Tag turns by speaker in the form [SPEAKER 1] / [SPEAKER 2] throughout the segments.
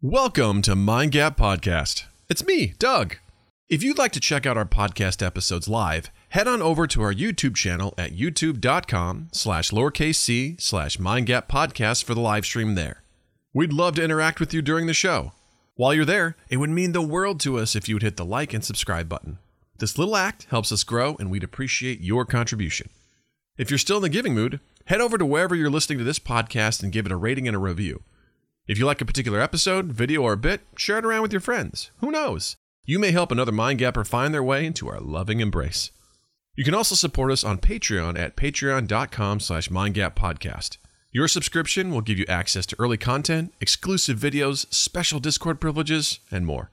[SPEAKER 1] Welcome to Mind Gap Podcast. It's me, Doug. If you'd like to check out our podcast episodes live, head on over to our YouTube channel at youtube.com slash lowercase c slash mindgap podcast for the live stream there. We'd love to interact with you during the show. While you're there, it would mean the world to us if you would hit the like and subscribe button. This little act helps us grow, and we'd appreciate your contribution. If you're still in the giving mood, head over to wherever you're listening to this podcast and give it a rating and a review. If you like a particular episode, video, or bit, share it around with your friends. Who knows? You may help another mind gapper find their way into our loving embrace. You can also support us on Patreon at patreon.com slash mindgappodcast. Your subscription will give you access to early content, exclusive videos, special Discord privileges, and more.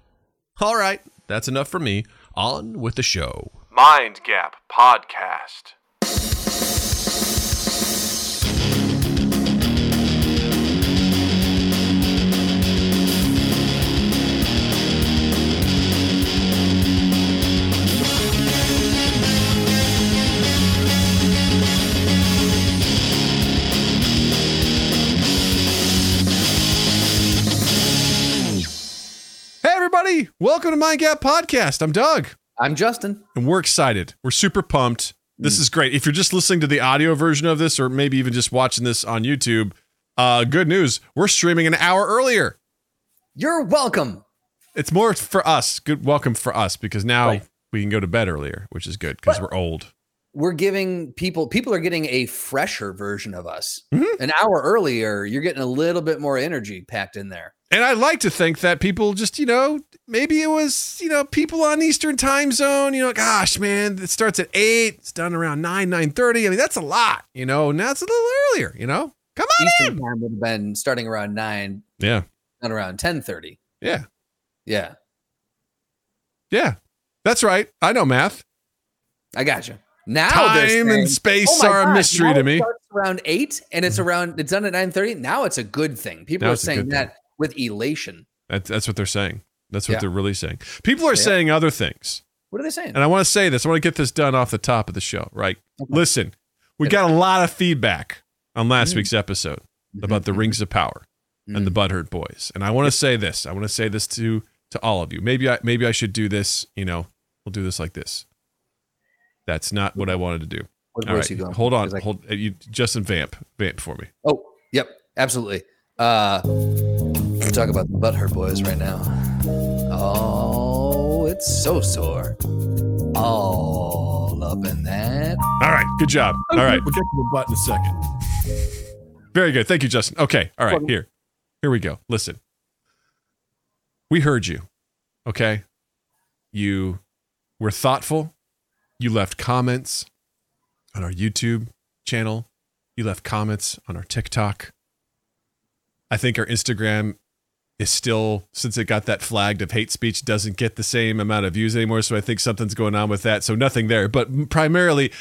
[SPEAKER 1] All right, that's enough for me. On with the show.
[SPEAKER 2] Mind Gap Podcast.
[SPEAKER 1] Everybody. Welcome to Mind Gap Podcast. I'm Doug.
[SPEAKER 3] I'm Justin.
[SPEAKER 1] and we're excited. We're super pumped. This is great. If you're just listening to the audio version of this, or maybe even just watching this on YouTube, uh, good news. We're streaming an hour earlier.
[SPEAKER 3] You're welcome.
[SPEAKER 1] It's more for us. Good welcome for us because now
[SPEAKER 3] Right.
[SPEAKER 1] we can go to bed earlier, which is good because we're old.
[SPEAKER 3] We're giving people people are getting a fresher version of us.
[SPEAKER 1] Mhm.
[SPEAKER 3] An hour earlier, you're getting a little bit more energy packed in there.
[SPEAKER 1] And I like to think that people just, you know, maybe it was, you know, people on Eastern time zone, you know, gosh, man, it starts at eight, it's done around nine, nine thirty. I mean, that's a lot, you know. Now it's a little earlier, you know. Come on
[SPEAKER 3] Eastern
[SPEAKER 1] in.
[SPEAKER 3] time would have been starting around nine,
[SPEAKER 1] Yeah.
[SPEAKER 3] not around ten thirty.
[SPEAKER 1] Yeah.
[SPEAKER 3] Yeah,
[SPEAKER 1] Yeah. That's right. I know math.
[SPEAKER 3] I got you. Now
[SPEAKER 1] Time and space
[SPEAKER 3] "Oh
[SPEAKER 1] are a mystery to
[SPEAKER 3] it
[SPEAKER 1] me.
[SPEAKER 3] starts around eight, and it's mm-hmm. around it's done at nine thirty. Now it's a good thing. People
[SPEAKER 1] Now
[SPEAKER 3] are saying that with elation.
[SPEAKER 1] That's, that's what they're saying. That's what
[SPEAKER 3] Yeah.
[SPEAKER 1] they're really saying. People are
[SPEAKER 3] Yeah.
[SPEAKER 1] saying other things.
[SPEAKER 3] What are they saying?
[SPEAKER 1] And I want to say this. I want to get this done off the top of the show, right?
[SPEAKER 3] Okay.
[SPEAKER 1] Listen, we got a lot of feedback on last
[SPEAKER 3] Mm.
[SPEAKER 1] week's episode about the. Rings of Power and the Butthurt Boys. And I want to say this. I want to say this to to all of you. Maybe I maybe I should do this, you know, we'll do this like this. That's not what I wanted to do.
[SPEAKER 3] What
[SPEAKER 1] All right. Hold on. Hold you Justin vamp. Vamp for me.
[SPEAKER 3] Oh, yep, absolutely. Uh talk about the butthurt boys right now. Oh, it's so sore. All up in that.
[SPEAKER 1] All right. Good job. All right.
[SPEAKER 4] We'll get to the butt in a second.
[SPEAKER 1] Very good. Thank you, Justin. Okay. All right. Here. Here we go. Listen. We heard you. Okay. You were thoughtful. You left comments on our YouTube channel. You left comments on our TikTok. I think our Instagram is still, since it got that flagged of hate speech, doesn't get the same amount of views anymore. So I think something's going on with that. So nothing there. But primarily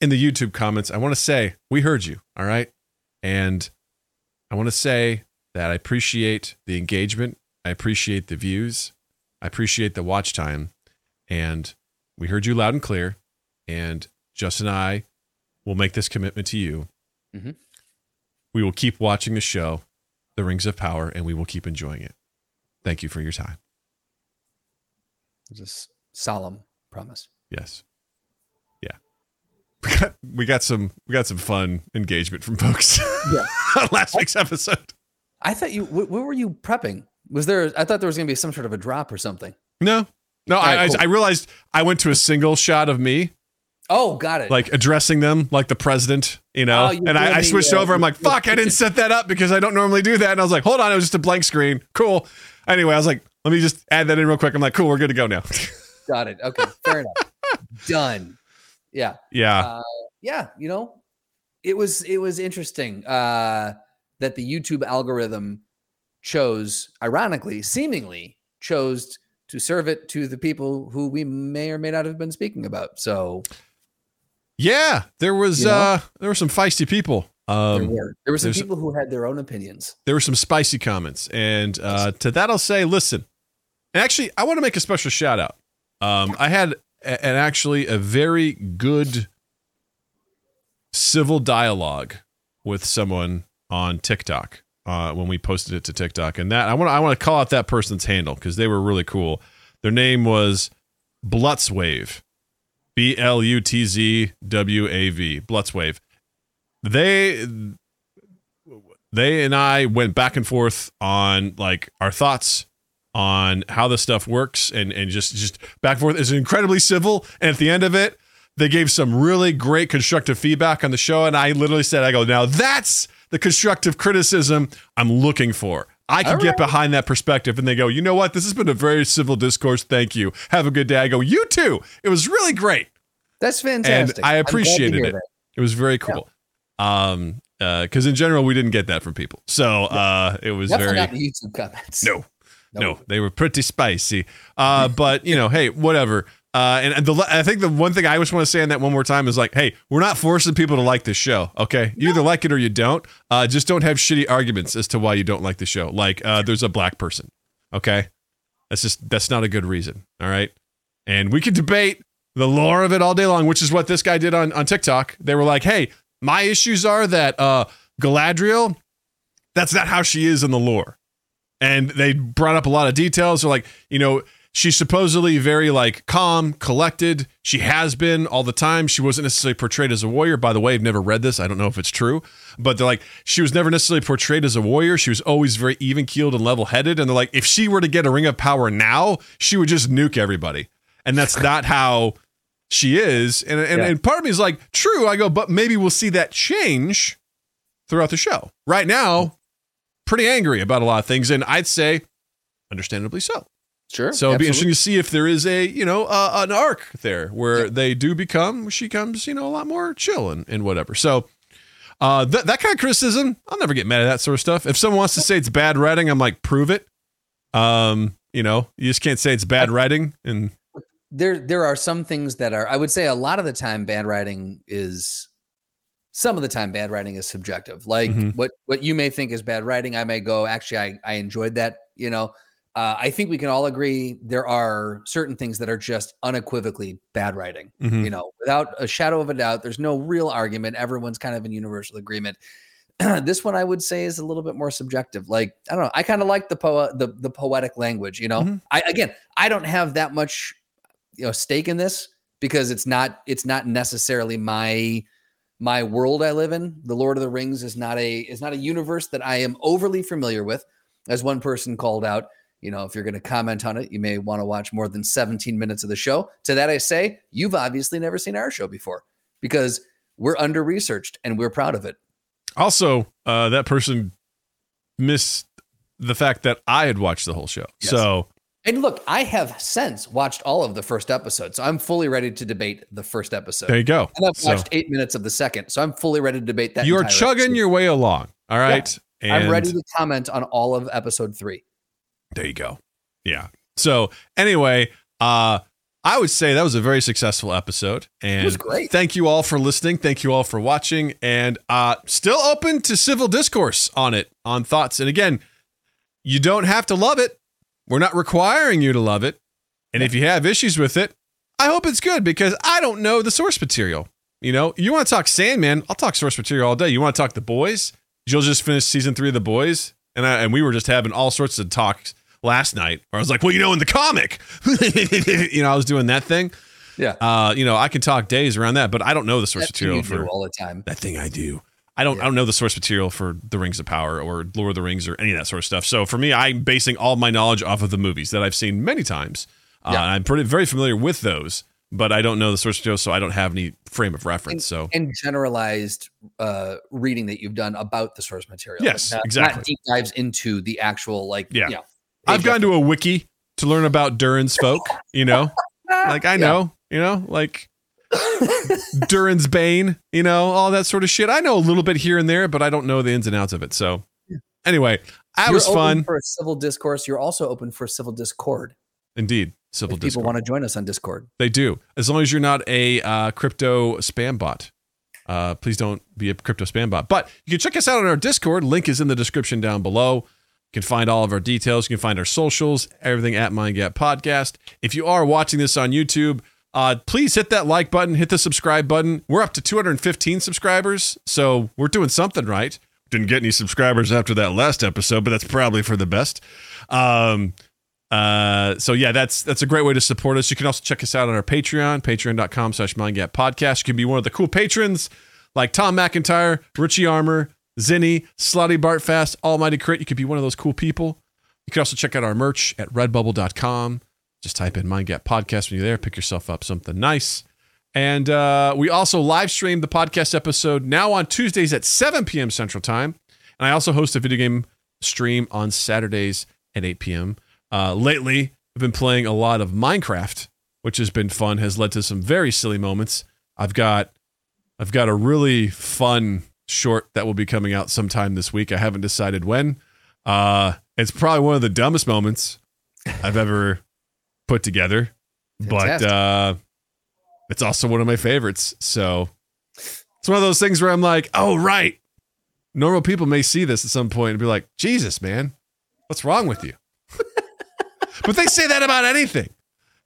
[SPEAKER 1] in the YouTube comments, I want to say we heard you. All right. And I want to say that I appreciate the engagement. I appreciate the views. I appreciate the watch time. And we heard you loud and clear. And Justin and I will make this commitment to you.
[SPEAKER 3] Mhm.
[SPEAKER 1] We will keep watching the show, The Rings of Power, and we will keep enjoying it. Thank you for your time.
[SPEAKER 3] It's a solemn promise.
[SPEAKER 1] Yes. Yeah. We got, we got some we got some fun engagement from folks
[SPEAKER 3] Yeah.
[SPEAKER 1] last week's episode.
[SPEAKER 3] I thought you. What, what were you prepping? Was there? I thought there was going to be some sort of a drop or something.
[SPEAKER 1] No, no.
[SPEAKER 3] All
[SPEAKER 1] I,
[SPEAKER 3] cool.
[SPEAKER 1] I I realized I went to a single shot of me,
[SPEAKER 3] Oh, got it.
[SPEAKER 1] like addressing them like the president, you know.
[SPEAKER 3] Oh,
[SPEAKER 1] and I, I switched
[SPEAKER 3] uh,
[SPEAKER 1] over. I'm like, fuck, I didn't set that up because I don't normally do that. And I was like, hold on, it was just a blank screen. Cool. Anyway, I was like, let me just add that in real quick. I'm like, cool, we're good to go now.
[SPEAKER 3] got it. Okay, fair enough. Done. Yeah.
[SPEAKER 1] yeah.
[SPEAKER 3] uh, yeah, you know, it was it was interesting uh, that the YouTube algorithm chose, ironically, seemingly chose to serve it to the people who we may or may not have been speaking about. So
[SPEAKER 1] yeah. There was
[SPEAKER 3] You know?
[SPEAKER 1] uh there were some feisty people.
[SPEAKER 3] there
[SPEAKER 1] Um
[SPEAKER 3] were there were some people who had their own opinions.
[SPEAKER 1] there were some spicy comments. And uh, to that, I'll say, listen. And actually, I want to make a special shout out. Um, I had a- an actually a very good civil dialogue with someone on TikTok uh, when we posted it to TikTok, and that I want I want to call out that person's handle because they were really cool. Their name was Blutzwave, B L U T Z W A V, Blutzwave. They they and I went back and forth on like our thoughts on how this stuff works and and just just back and forth. is incredibly civil, and at the end of it, they gave some really great constructive feedback on the show, and I literally said, "I go now that's the constructive criticism I'm looking for." I can
[SPEAKER 3] All
[SPEAKER 1] get
[SPEAKER 3] right.
[SPEAKER 1] behind that perspective, and they go, "You know what? This has been a very civil discourse. Thank you. Have a good day." I go, "You too. It was really great."
[SPEAKER 3] That's fantastic.
[SPEAKER 1] and I
[SPEAKER 3] I'm glad to
[SPEAKER 1] appreciated it.
[SPEAKER 3] that.
[SPEAKER 1] It was very cool. Um, because in general we didn't get that from people, so uh, it was
[SPEAKER 3] Definitely
[SPEAKER 1] very
[SPEAKER 3] not the YouTube comments.
[SPEAKER 1] no, no, they were pretty spicy. Uh, but you know, hey, whatever. Uh, and, and the I think the one thing I just want to say on that one more time is like, hey, we're not forcing people to like this show. Okay, you either like it or you don't. Uh, just don't have shitty arguments as to why you don't like the show. Like, uh, there's a black person. Okay, that's just that's not a good reason. All right, and we could debate the lore of it all day long, which is what this guy did on on TikTok. They were like, hey, my issues are that uh, Galadriel, that's not how she is in the lore and they brought up a lot of details. They're like, you know, she's supposedly very like calm, collected. She has been all the time. She wasn't necessarily portrayed as a warrior. By the way, I've never read this. I don't know if it's true, but they're like, she was never necessarily portrayed as a warrior. She was always very even keeled and level headed. And they're like, if she were to get a ring of power now, she would just nuke everybody. And that's not how she is. And, and,
[SPEAKER 3] Yeah.
[SPEAKER 1] and part of me is like, true. I go, but maybe we'll see that change throughout the show. Right now, pretty angry about a lot of things, and I'd say, understandably so.
[SPEAKER 3] Sure.
[SPEAKER 1] So it'd be interesting to see if there is a you know uh, an arc there where they do become she comes you know a lot more chill and, and whatever. So uh, that that kind of criticism, I'll never get mad at that sort of stuff. If someone wants to say it's bad writing, I'm like, prove it. Um, you know, you just can't say it's bad writing, and
[SPEAKER 3] there there are some things that are I would say a lot of the time bad writing is some of the time bad writing is subjective. Like
[SPEAKER 1] Mhm.
[SPEAKER 3] what what you may think is bad writing, I may go, actually I I enjoyed that, you know. Uh, I think we can all agree there are certain things that are just unequivocally bad writing.
[SPEAKER 1] Mhm.
[SPEAKER 3] You know, without a shadow of a doubt, there's no real argument. Everyone's kind of in universal agreement. this one I would say is a little bit more subjective. Like I don't know, I kind of like the po- the the poetic language. You know,
[SPEAKER 1] Mhm.
[SPEAKER 3] I again I don't have that much you know stake in this because it's not it's not necessarily my my world I live in. The Lord of the Rings is not a is not a universe that I am overly familiar with. As one person called out, you know, if you're going to comment on it, you may want to watch more than 17 minutes of the show. To that I say, you've obviously never seen our show before because we're under researched and we're proud of it.
[SPEAKER 1] also uh, that person missed the fact that I had watched the whole show.
[SPEAKER 3] Yes.
[SPEAKER 1] So
[SPEAKER 3] And look, I have since watched all of the first episode, so I'm fully ready to debate the first episode.
[SPEAKER 1] there you go.
[SPEAKER 3] And I've
[SPEAKER 1] So
[SPEAKER 3] watched eight minutes of the second, so I'm fully ready to debate that.
[SPEAKER 1] you are chugging
[SPEAKER 3] episode.
[SPEAKER 1] your way along. All right.
[SPEAKER 3] I'm ready to comment on all of episode three.
[SPEAKER 1] There you go. Yeah. So anyway, uh I would say that was a very successful episode. And it
[SPEAKER 3] was great.
[SPEAKER 1] thank you all for listening. Thank you all for watching. And uh still open to civil discourse on it, on thoughts. And again, you don't have to love it. We're not requiring you to love it. And if you have issues with it, I hope it's good because I don't know the source material. You know, you want to talk Sandman, I'll talk source material all day. You want to talk The Boys? Jill just finished season three of The Boys, and I, and we were just having all sorts of talks last night. Where I was like, well, you know, in the comic, you know, I was doing that thing.
[SPEAKER 3] Yeah.
[SPEAKER 1] Uh, you know, I can talk days around that, but I don't know the source material for
[SPEAKER 3] all the time.
[SPEAKER 1] that thing I do. I don't I don't know the source material for The Rings of Power or Lord of the Rings or any of that sort of stuff. So for me, I'm basing all my knowledge off of the movies that I've seen many times. Uh,
[SPEAKER 3] Yeah.
[SPEAKER 1] and I'm pretty very familiar with those, but I don't know the source material, so I don't have any frame of reference. So
[SPEAKER 3] And generalized uh, reading that you've done about the source material.
[SPEAKER 1] Yes,
[SPEAKER 3] Not-
[SPEAKER 1] exactly.
[SPEAKER 3] Not deep dives into the actual like.
[SPEAKER 1] Yeah.
[SPEAKER 3] You know,
[SPEAKER 1] I've gone to a wiki to learn about Durin's folk. You know, like I
[SPEAKER 3] Yeah.
[SPEAKER 1] know, you know, like Durin's Bane, you know, all that sort of shit. I know a little bit here and there, but I don't know the ins and outs of it. So anyway, that
[SPEAKER 3] You're
[SPEAKER 1] was
[SPEAKER 3] open
[SPEAKER 1] fun.
[SPEAKER 3] for a civil discourse. You're also open for a civil discord.
[SPEAKER 1] Indeed, civil
[SPEAKER 3] If people want to join us on Discord.
[SPEAKER 1] They do, as long as you're not a uh, crypto spam bot. Uh, please don't be a crypto spam bot. But you can check us out on our Discord. Link is in the description down below. You can find all of our details. You can find our socials, everything at Mind MindGap Podcast. If you are watching this on YouTube, uh, please hit that like button, hit the subscribe button. We're up to 215 subscribers, so we're doing something right. didn't get any subscribers after that last episode, but that's probably for the best. Um, uh, so yeah, that's that's a great way to support us. You can also check us out on our Patreon, patreon.com slash mindgap podcast. You can be one of the cool patrons like Tom McIntyre, Richie Armor, Zinni, Slotty Bartfast, Almighty Crit. You could be one of those cool people. You can also check out our merch at redbubble.com. Just type in mindgap podcast when you're there, pick yourself up something nice. And uh, we also live stream the podcast episode now on Tuesdays at 7 p.m. Central Time. And I also host a video game stream on Saturdays at 8 p.m. Uh, lately, I've been playing a lot of Minecraft, which has been fun, has led to some very silly moments. I've got I've got a really fun short that will be coming out sometime this week. I haven't decided when. Uh, it's probably one of the dumbest moments I've ever put together, but uh, it's also one of my favorites. So it's one of those things where I'm like, oh, right. Normal people may see this at some point and be like, Jesus, man, what's wrong with you? but they say that about anything.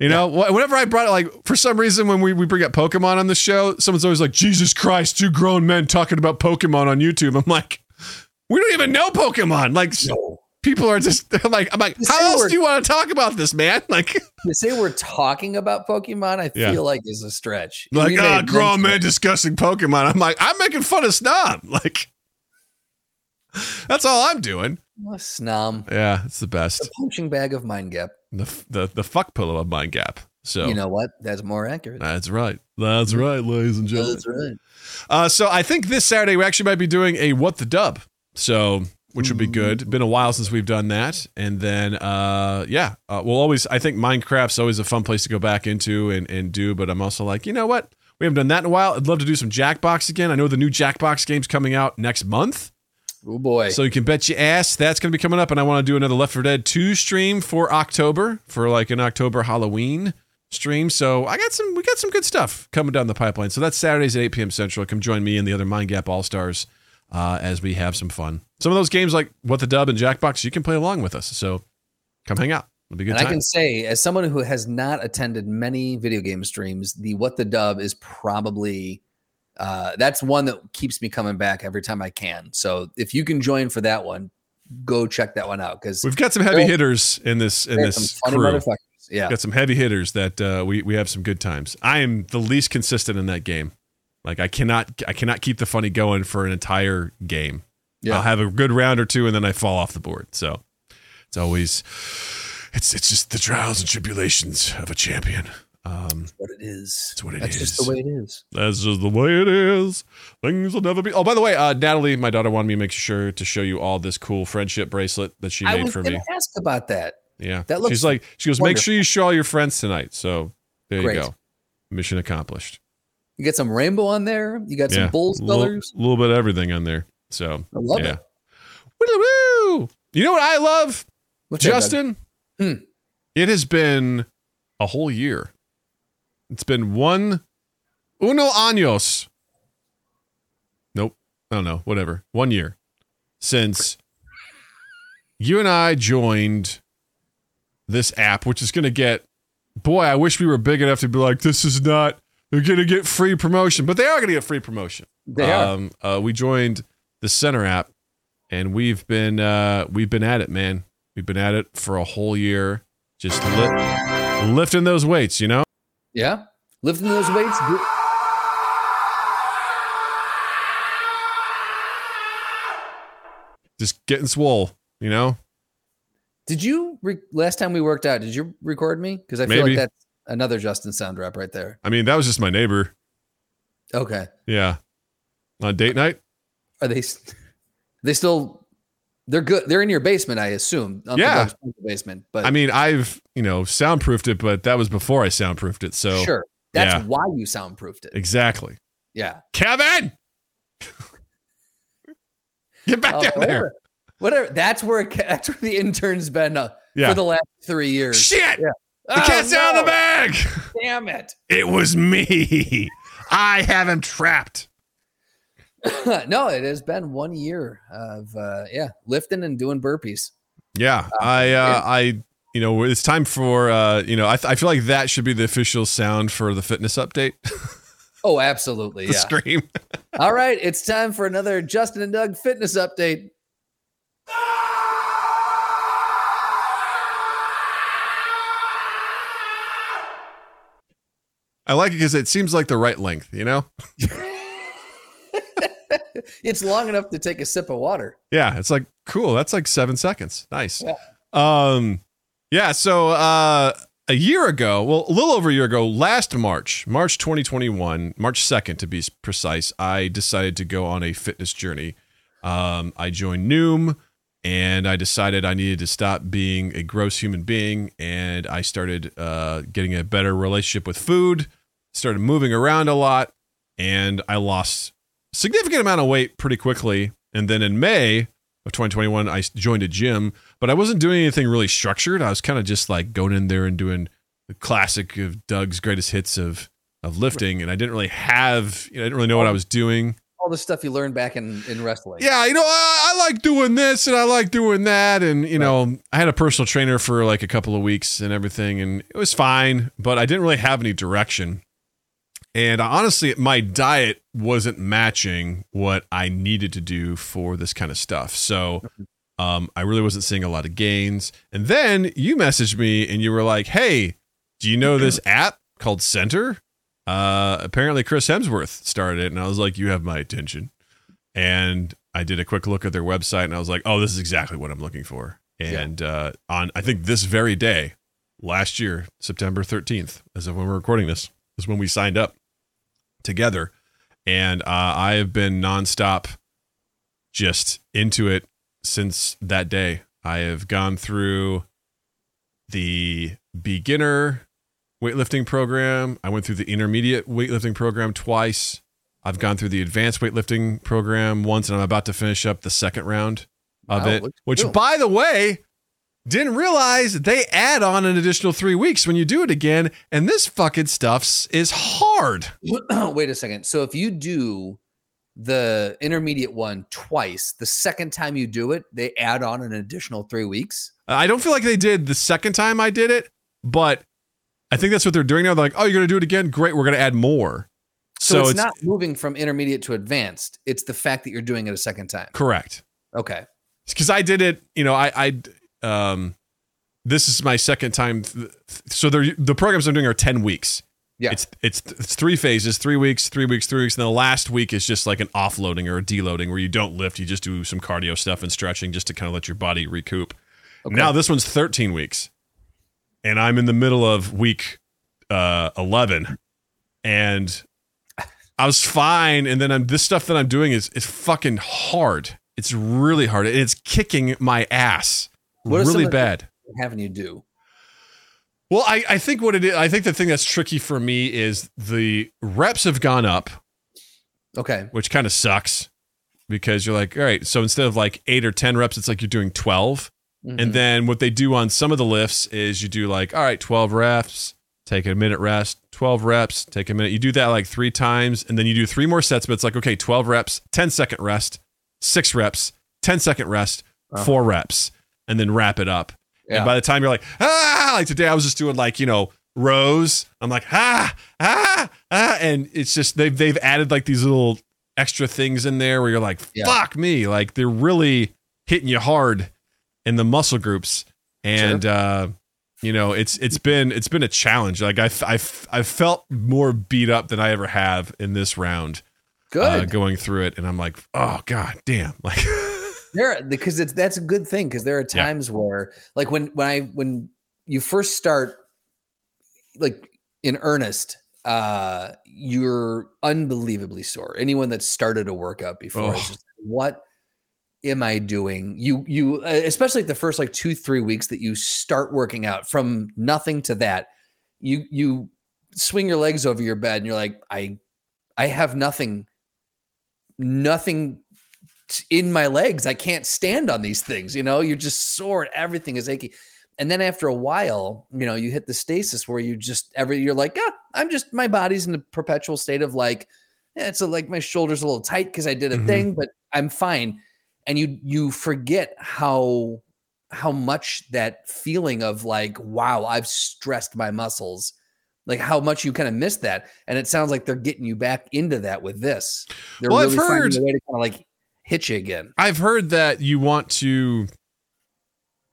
[SPEAKER 1] You know, wh- whenever I brought it, like, for some reason, when we, we bring up Pokemon on the show, someone's always like, Jesus Christ, two grown men talking about Pokemon on YouTube. I'm like, we don't even know Pokemon. Like,
[SPEAKER 3] No.
[SPEAKER 1] people are just like, I'm like,
[SPEAKER 3] You
[SPEAKER 1] how else do you want to talk about this, man? Like,
[SPEAKER 3] To say we're talking about Pokemon, I
[SPEAKER 1] Yeah.
[SPEAKER 3] feel like is a stretch.
[SPEAKER 1] like,
[SPEAKER 3] We
[SPEAKER 1] ah, grown men discussing Pokemon. I'm like, I'm making fun of Snom. Like, that's all I'm doing.
[SPEAKER 3] Snom.
[SPEAKER 1] Yeah, it's the best.
[SPEAKER 3] The punching bag of Mind Gap.
[SPEAKER 1] The the the fuck pillow of Mind Gap. So
[SPEAKER 3] You know what? That's more accurate.
[SPEAKER 1] that's right. That's right, ladies and gentlemen.
[SPEAKER 3] That's right.
[SPEAKER 1] Uh, so I think this Saturday we actually might be doing a what the dub. So which would be good. Been a while since we've done that, and then uh, yeah, uh, we'll always. I think Minecraft's always a fun place to go back into and and do. But I'm also like, you know what? We haven't done that in a while. I'd love to do some Jackbox again. I know the new Jackbox game's coming out next month.
[SPEAKER 3] Oh boy.
[SPEAKER 1] So you can bet your ass that's going to be coming up. And I want to do another Left 4 Dead 2 stream for October, for like an October Halloween stream. So I got some, we got some good stuff coming down the pipeline. So that's Saturdays at 8 p.m. Central. Come join me and the other Mind Gap All Stars uh, as we have some fun. Some of those games like What the Dub and Jackbox, you can play along with us. So come hang out. It'll be good
[SPEAKER 3] and I can say, as someone who has not attended many video game streams, the What the Dub is probably uh, that's one that keeps me coming back every time I can. So if you can join for that one, go check that one out because
[SPEAKER 1] We've got some heavy hitters in this in this
[SPEAKER 3] funny
[SPEAKER 1] crew.
[SPEAKER 3] Yeah,
[SPEAKER 1] got some heavy hitters that uh, we we have some good times. I am the least consistent in that game. Like I cannot I cannot keep the funny going for an entire game.
[SPEAKER 3] Yeah.
[SPEAKER 1] I'll have a good round or two and then I fall off the board. So it's always it's it's just the trials and tribulations of a champion. Um,
[SPEAKER 3] That's what it is.
[SPEAKER 1] That's what it
[SPEAKER 3] That's
[SPEAKER 1] is.
[SPEAKER 3] just the way it is.
[SPEAKER 1] that's just the way it is. Things will never be. Oh, by the way, uh, Natalie, my daughter, wanted me to make sure to show you all this cool friendship bracelet that she
[SPEAKER 3] I
[SPEAKER 1] made for me.
[SPEAKER 3] ask about that.
[SPEAKER 1] Yeah.
[SPEAKER 3] That looks
[SPEAKER 1] She's like, she goes, make sure you show all your friends tonight. So there
[SPEAKER 3] Great.
[SPEAKER 1] you go. Mission accomplished.
[SPEAKER 3] You got some rainbow on there. You got some
[SPEAKER 1] yeah.
[SPEAKER 3] Bulls
[SPEAKER 1] Little-
[SPEAKER 3] colors.
[SPEAKER 1] little bit of everything on there. So
[SPEAKER 3] I love
[SPEAKER 1] yeah.
[SPEAKER 3] it.
[SPEAKER 1] You know what I love,
[SPEAKER 3] What's that?
[SPEAKER 1] Justin?
[SPEAKER 3] Hmm.
[SPEAKER 1] It has been a whole year. It's been one uno años. Nope. I don't know. Whatever. One year since you and I joined this app, which is going to get. Boy, I wish we were big enough to be like, this is not. They're going to get free promotion, but they are going to get free promotion.
[SPEAKER 3] They are.
[SPEAKER 1] Um, uh, we joined the Centr app, and we've been uh, we've been at it, man. We've been at it for a whole year, just li- lifting those weights. You know,
[SPEAKER 3] Yeah, lifting those weights. do-
[SPEAKER 1] just getting swole. You know,
[SPEAKER 3] Did you re- last time we worked out? Did you record me? Because I feel
[SPEAKER 1] Maybe.
[SPEAKER 3] like that's another Justin sound rep right there.
[SPEAKER 1] I mean, that was just my neighbor.
[SPEAKER 3] Okay,
[SPEAKER 1] Yeah, on date night.
[SPEAKER 3] are they? s- They still? They're good. They're in your basement, I assume. Uncle
[SPEAKER 1] Yeah.
[SPEAKER 3] Basement. But
[SPEAKER 1] I mean, I've you know soundproofed it, but that was before I soundproofed it. So
[SPEAKER 3] sure, that's
[SPEAKER 1] yeah.
[SPEAKER 3] why you soundproofed it.
[SPEAKER 1] exactly,
[SPEAKER 3] Yeah.
[SPEAKER 1] Kevin, get back
[SPEAKER 3] Oh,
[SPEAKER 1] down there.
[SPEAKER 3] whatever. Whatever. That's where that's where the intern's been uh,
[SPEAKER 1] Yeah,
[SPEAKER 3] for the last three years.
[SPEAKER 1] shit,
[SPEAKER 3] Yeah.
[SPEAKER 1] the
[SPEAKER 3] Oh,
[SPEAKER 1] cat's out of the bag.
[SPEAKER 3] Damn it.
[SPEAKER 1] It was me. I have him trapped.
[SPEAKER 3] no, it has been one year of uh yeah, lifting and doing burpees.
[SPEAKER 1] Yeah, I, uh,
[SPEAKER 3] yeah.
[SPEAKER 1] I, you know, it's time for, uh, you know, I, th- I feel like that should be the official sound for the fitness update.
[SPEAKER 3] Oh, absolutely.
[SPEAKER 1] the
[SPEAKER 3] Yeah.
[SPEAKER 1] scream.
[SPEAKER 3] All right. It's time for another Justin and Doug fitness update.
[SPEAKER 1] I like it because it seems like the right length, you know?
[SPEAKER 3] It's long enough to take a sip of water.
[SPEAKER 1] Yeah, it's like cool. That's like seven seconds. Nice.
[SPEAKER 3] Yeah.
[SPEAKER 1] Um, yeah. So uh, a year ago, well, a little over a year ago, last March, March 2021, March 2nd to be precise, I decided to go on a fitness journey. Um, I joined Noom, and I decided I needed to stop being a gross human being, and I started uh, getting a better relationship with food. Started moving around a lot, and I lost significant amount of weight pretty quickly. And then in May of 2021, I joined a gym, but I wasn't doing anything really structured. I was kind of just like going in there and doing the classic of Doug's greatest hits of of lifting, and I didn't really have, you know, I didn't really know what I was doing.
[SPEAKER 3] All the stuff you learned back in, in wrestling.
[SPEAKER 1] Yeah, you know, I, I like doing this and I like doing that, and you know, I had a personal trainer for like a couple of weeks and everything, and it was fine, but I didn't really have any direction. And honestly, my diet wasn't matching what I needed to do for this kind of stuff. So um, I really wasn't seeing a lot of gains. And then you messaged me and you were like, hey, do you know this app called Centr? Uh, apparently, Chris Hemsworth started it. And I was like, you have my attention. And I did a quick look at their website and I was like, oh, this is exactly what I'm looking for. And uh, on, I think this very day, last year, September 13th, as of when we're recording this, is when we signed up together. And uh, I have been nonstop just into it since that day. I have gone through the beginner weightlifting program. I went through the intermediate weightlifting program twice. I've gone through the advanced weightlifting program once, and I'm about to finish up the second round of
[SPEAKER 3] Wow,
[SPEAKER 1] it. Which,
[SPEAKER 3] cool.
[SPEAKER 1] by the way, didn't realize they add on an additional three weeks when you do it again. And this fucking stuff is hard.
[SPEAKER 3] Wait a second. So if you do the intermediate one twice, the second time you do it, they add on an additional three weeks.
[SPEAKER 1] Uh, I don't feel like they did the second time I did it, but I think that's what they're doing now. They're like, oh, you're going to do it again? Great. We're going to add more.
[SPEAKER 3] So, it's, not moving from intermediate to advanced. It's the fact that you're doing it a second time.
[SPEAKER 1] correct.
[SPEAKER 3] Okay.
[SPEAKER 1] because I did it. You know, I, I, um, this is my second time. th- So the programs I'm doing are ten weeks.
[SPEAKER 3] Yeah.
[SPEAKER 1] It's it's it's three phases: three weeks, three weeks, three weeks. And the last week is just like an offloading or a deloading, where you don't lift, you just do some cardio stuff and stretching, just to kind of let your body recoup.
[SPEAKER 3] Okay.
[SPEAKER 1] Now this one's 13 weeks, and I'm in the middle of week uh, 11, and I was fine. And then I'm, this stuff that I'm doing is is fucking hard. It's really hard. and It's kicking my ass
[SPEAKER 3] What
[SPEAKER 1] really bad.
[SPEAKER 3] Having you do.
[SPEAKER 1] Well, I, I think what it is, I think the thing that's tricky for me is the reps have gone up,
[SPEAKER 3] Okay.
[SPEAKER 1] which kind of sucks because you're like, all right, so instead of like eight or 10 reps, it's like you're doing 12.
[SPEAKER 3] Mhm.
[SPEAKER 1] And then what they do on some of the lifts is you do like, all right, 12 reps, take a minute rest, 12 reps, take a minute. You do that like three times, and then you do three more sets, but it's like, okay, 12 reps, 10 second rest, six reps, 10 second rest,
[SPEAKER 3] Uh-huh.
[SPEAKER 1] four reps, and then wrap it up.
[SPEAKER 3] Yeah.
[SPEAKER 1] And by the time you're like, ah, like today I was just doing like, you know, rows. I'm like, ah, ah, ah. And it's just they've they've added like these little extra things in there where you're like,
[SPEAKER 3] Yeah.
[SPEAKER 1] fuck me. Like they're really hitting you hard in the muscle groups. And uh, you know, it's it's been it's been a challenge. Like I I I felt more beat up than I ever have in this round
[SPEAKER 3] Good.
[SPEAKER 1] uh, going through it. And I'm like, oh god damn. Like
[SPEAKER 3] there because it's that's a good thing because there are
[SPEAKER 1] Yeah.
[SPEAKER 3] times where like when when I when you first start like in earnest uh you're unbelievably sore anyone that started a workout before is
[SPEAKER 1] Oh.
[SPEAKER 3] just what am i doing you you uh, especially the first like 2 3 weeks that you start working out from nothing to that you you swing your legs over your bed and you're like i i have nothing nothing in my legs. I can't stand on these things. You know, you're just sore. Everything is achy. And then after a while, you know, you hit the stasis where you just every you're like, ah, I'm just my body's in a perpetual state of like, yeah, it's a, like my shoulders a little tight because I did a
[SPEAKER 1] Mhm.
[SPEAKER 3] thing, but I'm fine. And you you forget how how much that feeling of like, wow, I've stressed my muscles like how much you kind of missed that. And it sounds like they're getting you back into that with this. They're
[SPEAKER 1] Well, I've
[SPEAKER 3] really finding a way to kind of like hit you again.
[SPEAKER 1] I've heard that you want to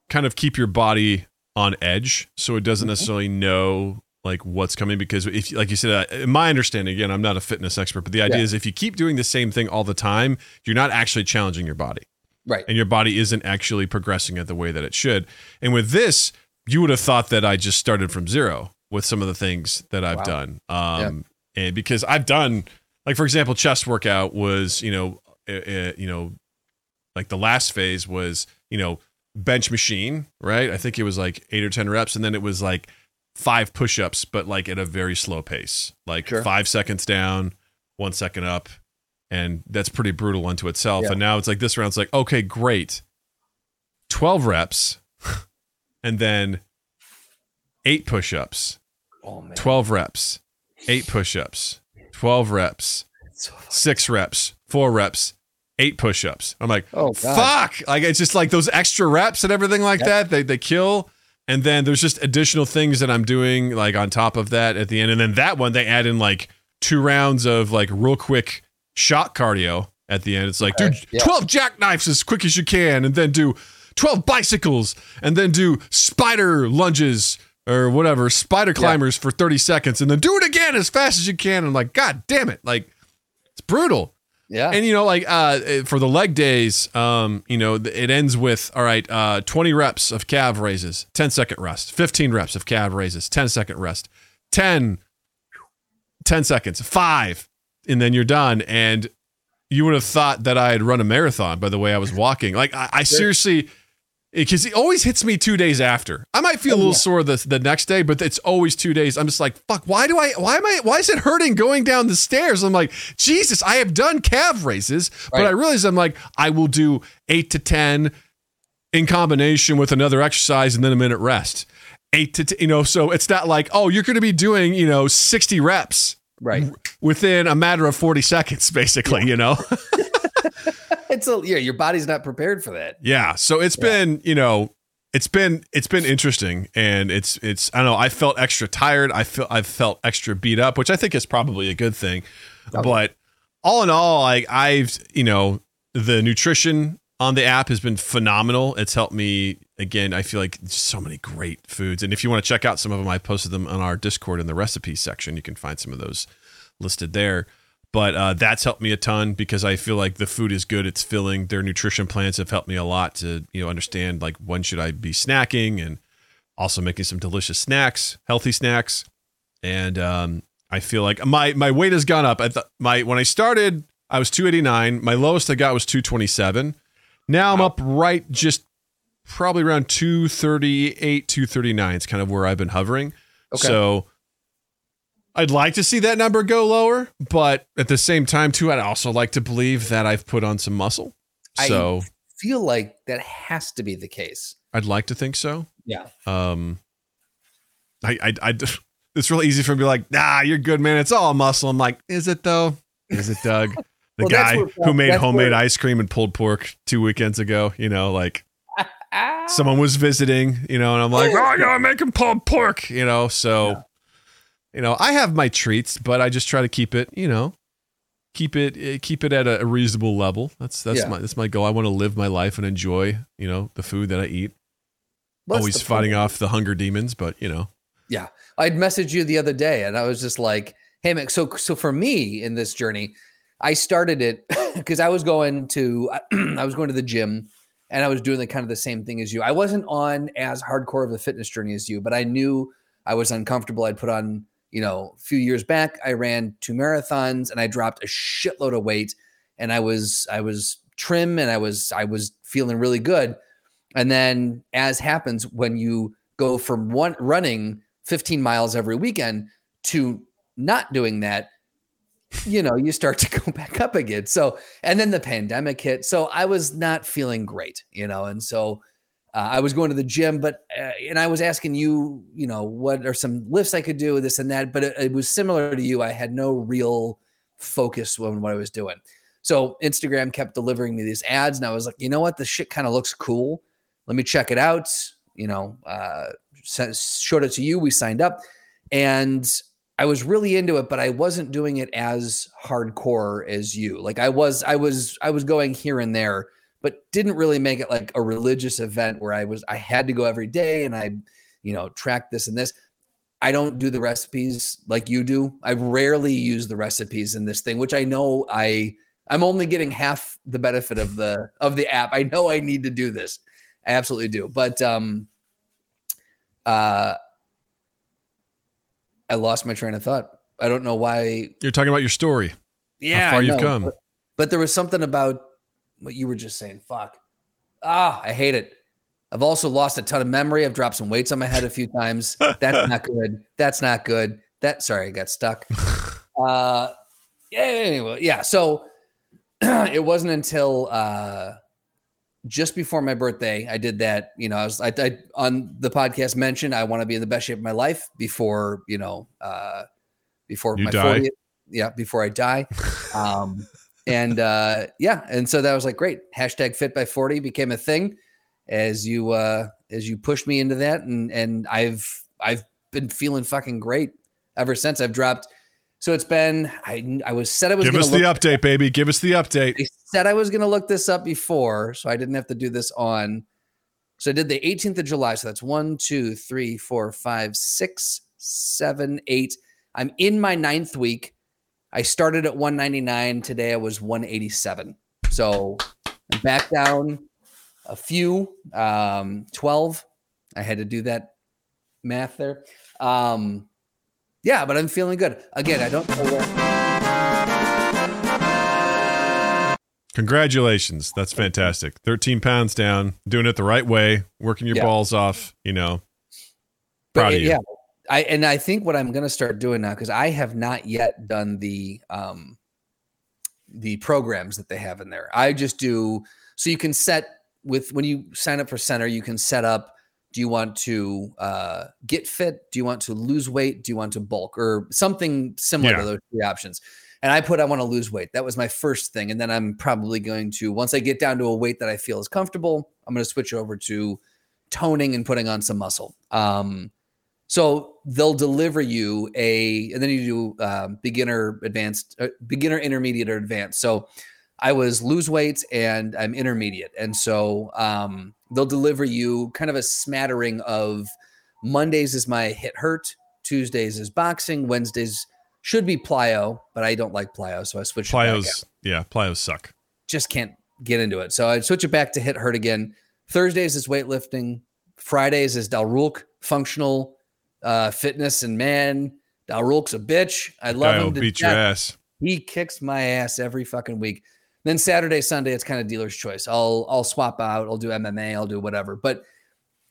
[SPEAKER 1] kind of keep your body on edge so it doesn't
[SPEAKER 3] Mhm.
[SPEAKER 1] necessarily know like what's coming because if like you said uh, in my understanding again I'm not a fitness expert but the idea
[SPEAKER 3] Yeah.
[SPEAKER 1] is if you keep doing the same thing all the time you're not actually challenging your body
[SPEAKER 3] Right.
[SPEAKER 1] and your body isn't actually progressing at the way that it should and with this you would have thought that I just started from zero with some of the things that I've
[SPEAKER 3] Wow.
[SPEAKER 1] done um and because I've done like for example chest workout was you know uh, uh, you know like the last phase was you know bench machine right? I think it was like eight or ten reps and then it was like five push-ups but like at a very slow pace. Like
[SPEAKER 3] Sure.
[SPEAKER 1] five seconds down one second up and that's pretty brutal unto itself.
[SPEAKER 3] Yeah.
[SPEAKER 1] and now it's like this round's like okay great. 12 reps and then eight push-ups.
[SPEAKER 3] Oh
[SPEAKER 1] 12 reps eight push-ups. 12 reps
[SPEAKER 3] So-
[SPEAKER 1] six reps, four reps, eight push-ups. I'm like,
[SPEAKER 3] Oh, God.
[SPEAKER 1] fuck! Like it's just like those extra reps and everything like
[SPEAKER 3] Yep.
[SPEAKER 1] that. They they kill. And then there's just additional things that I'm doing like on top of that at the end. And then that one they add in like two rounds of like real quick shot cardio at the end. It's like,
[SPEAKER 3] Okay.
[SPEAKER 1] dude,
[SPEAKER 3] Yeah.
[SPEAKER 1] 12 jackknives as quick as you can, and then do 12 bicycles, and then do spider lunges or whatever, spider climbers for 30 seconds, and then do it again as fast as you can. I'm like, God damn it. Like it's brutal.
[SPEAKER 3] Yeah.
[SPEAKER 1] And you know, like uh, for the leg days, um, you know, it ends with all right, uh, 20 reps of calf raises, 10 second rest, 15 reps of calf raises, 10 second rest, 10, 10 seconds, five, and then you're done. And you would have thought that I had run a marathon by the way I was walking. Like I, I seriously, Eh, because it always hits me two days after. I might feel a
[SPEAKER 3] Oh,
[SPEAKER 1] little
[SPEAKER 3] yeah.
[SPEAKER 1] sore the, the next day, but it's always two days. I'm just like, fuck, why do I, why am I, why is it hurting going down the stairs? I'm like, Jesus, I have done calf raises, but I realize I'm like, I will do eight to 10 in combination with another exercise and then a minute rest. Eight to, t- you know, so it's not like, oh, you're going to be doing, you know, 60 reps
[SPEAKER 3] right.
[SPEAKER 1] within a matter of 40 seconds, basically, you know?
[SPEAKER 3] It's a yeah, your body's not prepared for that.
[SPEAKER 1] Yeah. So it's been, you know, it's been it's been interesting and it's it's I don't know, I felt extra tired. I feel I've felt extra beat up, which I think is probably a good thing.
[SPEAKER 3] Okay.
[SPEAKER 1] But all in all, like I've, you know, the nutrition on the app has been phenomenal. It's helped me again, I feel like so many great foods. And if you want to check out some of them, I posted them on our Discord in the recipe section. You can find some of those listed there. But uh, that's helped me a ton because I feel like the food is good. It's filling. Their nutrition plans have helped me a lot to you know understand like when should I be snacking and also making some delicious snacks, healthy snacks. And um, I feel like my my weight has gone up. I th- my when I started, I was 289. My lowest I got was 227. Now I'm up right just probably around 238, 239. It's kind of where I've been hovering.
[SPEAKER 3] Okay.
[SPEAKER 1] So I'd like to see that number go lower, but at the same time, too, I'd also like to believe that I've put on some muscle.
[SPEAKER 3] I-
[SPEAKER 1] So
[SPEAKER 3] Feel like that has to be the case.
[SPEAKER 1] I'd like to think so.
[SPEAKER 3] Yeah.
[SPEAKER 1] Um, I, I, I, it's really easy for me to be like, nah, you're good, man. It's all muscle. I'm like, is it though? Is it Doug? The
[SPEAKER 3] Well,
[SPEAKER 1] guy
[SPEAKER 3] where-
[SPEAKER 1] who made homemade
[SPEAKER 3] where-
[SPEAKER 1] ice cream and pulled pork two weekends ago, you know, like someone was visiting, you know, and I'm like, oh, I gotta make him pulled pork, you know. So,
[SPEAKER 3] Yeah.
[SPEAKER 1] You know, I have my treats, but I just try to keep it, you know, keep it eh, keep it at a, reasonable level. That's that's
[SPEAKER 3] Yeah.
[SPEAKER 1] my that's my goal. I want to live my life and enjoy, you know, the food that I eat.
[SPEAKER 3] What's
[SPEAKER 1] Always fighting off the hunger demons, but you know, Yeah.
[SPEAKER 3] I'd messaged you the other day and I was just like, hey man, so so for me in this journey, I started it because I was going to I was going to the gym and I was doing the kind of the same thing as you. I wasn't on as hardcore of a fitness journey as you, but I knew I was uncomfortable. I'd put on, you know, a few years back, I ran two marathons and I dropped a shitload of weight and I was I was trim and I was I was feeling really good. And then as happens when you go from one running 15 miles every weekend to not doing that, you know, you start to go back up again. So, and then the pandemic hit. So I was not feeling great, you know, and so uh, I was going to the gym, but, uh, and I was asking you, you know, what are some lifts I could do, this and that, but it, it was similar to you. I had no real focus on what I was doing. So Instagram kept delivering me these ads, and I was like, you know what, this shit kind of looks cool. Let me check it out. You know, uh, showed it to you. We signed up, and I was really into it, but I wasn't doing it as hardcore as you. Like I was, I was, I was going here and there, but didn't really make it like a religious event where I was, I had to go every day and I, you know, track this and this. I don't do the recipes like you do. I rarely use the recipes in this thing, which I know I I'm only getting half the benefit of the of the app. I know I need to do this. I absolutely do. But um uh I lost my train of thought. I don't know why.
[SPEAKER 1] You're talking about your story.
[SPEAKER 3] Yeah,
[SPEAKER 1] How far
[SPEAKER 3] I
[SPEAKER 1] you've
[SPEAKER 3] know,
[SPEAKER 1] come.
[SPEAKER 3] But, but there was something about what you were just saying. Fuck. Ah, I hate it. I've also lost a ton of memory. I've dropped some weights on my head a few times. That's not good. That's not good. That sorry, I got stuck. Uh yeah, anyway, yeah. So it wasn't until uh just before my birthday I did that. You know, I was I, I on the podcast mentioned I want to be in the best shape of my life before you know uh before
[SPEAKER 1] You
[SPEAKER 3] my
[SPEAKER 1] die.
[SPEAKER 3] 40th. Yeah, before I die. Um and uh yeah, and so that was like great. Hashtag fit by 40 became a thing as you uh as you pushed me into that and and I've I've been feeling fucking great ever since I've dropped so it's been I I was said I was
[SPEAKER 1] Give
[SPEAKER 3] gonna
[SPEAKER 1] us
[SPEAKER 3] look,
[SPEAKER 1] the update, baby. Give us the update.
[SPEAKER 3] I said I was gonna look this up before so I didn't have to do this on so I did the 18th of July so that's one two three four five six seven eight I'm in my ninth week I started at 199 today I was 187 so I'm back down a few um 12 i had to do that math there um yeah but i'm feeling good again i don't know where
[SPEAKER 1] Congratulations. That's fantastic. 13 pounds down, doing it the right way, working your
[SPEAKER 3] Yeah.
[SPEAKER 1] balls off, you know. Proud
[SPEAKER 3] it-
[SPEAKER 1] of you.
[SPEAKER 3] yeah i and i think what i'm going to start doing now because i have not yet done the um the programs that they have in there. I just do so you can set with when you sign up for Centr you can set up do you want to uh, get fit? Do you want to lose weight? Do you want to bulk? Or something similar
[SPEAKER 1] Yeah.
[SPEAKER 3] to those three options. And i put i want to lose weight. That was my first thing. And then i'm probably going to once i get down to a weight that i feel is comfortable i'm going to switch over to toning and putting on some muscle. Um, so they'll deliver you a, and then you do um, beginner, advanced, uh, beginner, intermediate, or advanced. So I was lose weight and I'm intermediate, and so um, they'll deliver you kind of a smattering of Mondays is my hit hurt, Tuesdays is boxing, Wednesdays should be plyo, but I don't like plyo, so I switched. it back
[SPEAKER 1] Plyos, yeah, plyos suck.
[SPEAKER 3] just can't get into it. So I switch it back to hit hurt again. Thursdays is weightlifting. Fridays is Dalrulk functional uh, fitness. And man, Dalrulk's a bitch. I love
[SPEAKER 1] Guy
[SPEAKER 3] him. to
[SPEAKER 1] beat your ass.
[SPEAKER 3] He kicks my ass every fucking week. Then Saturday, Sunday, it's kind of dealer's choice. I'll I'll swap out. I'll do MMA. I'll do whatever. But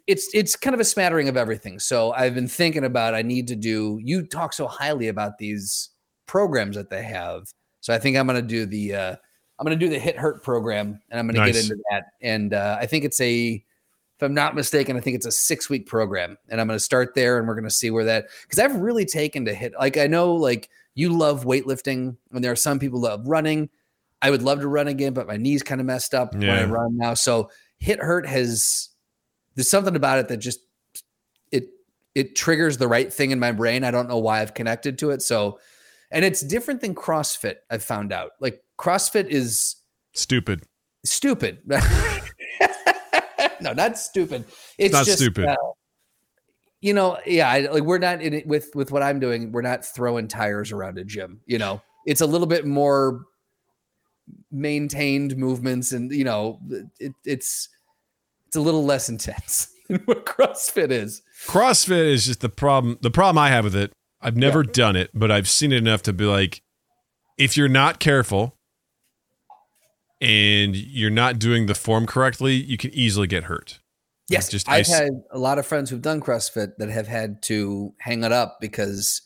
[SPEAKER 3] it's it's kind of a smattering of everything. So I've been thinking about. I need to do. You talk so highly about these programs that they have. So I think I'm going to do the. Uh, I'm to do the hit hurt program, and I'm going to
[SPEAKER 1] Nice.
[SPEAKER 3] get into that. And uh, I think it's a. If I'm not mistaken, I think it's a six week program, and I'm going to start there, and we're going to see where that. Because I've really taken to HIIT. Like I know, like you love weightlifting, and there are some people that love running. I would love to run again, but my knees kind of messed up when I run now. So hit hurt has there's something about it that just it it triggers the right thing in my brain. I don't know why I've connected to it. So and it's different than CrossFit, I've found out. Like CrossFit is
[SPEAKER 1] Stupid.
[SPEAKER 3] stupid. no, not stupid. It's
[SPEAKER 1] Not
[SPEAKER 3] just,
[SPEAKER 1] stupid.
[SPEAKER 3] uh, you know, yeah, I, like we're not in it with with what I'm doing. We're not throwing tires around a gym. You know, it's a little bit more maintained movements, and you know, it, it's it's a little less intense than what CrossFit is.
[SPEAKER 1] CrossFit is just the problem. The problem I have with it, I've never done it, but I've seen it enough to be like, if you're not careful and you're not doing the form correctly, you can easily get hurt.
[SPEAKER 3] Yes,
[SPEAKER 1] just
[SPEAKER 3] I've
[SPEAKER 1] ice-
[SPEAKER 3] had a lot of friends who've done CrossFit that have had to hang it up because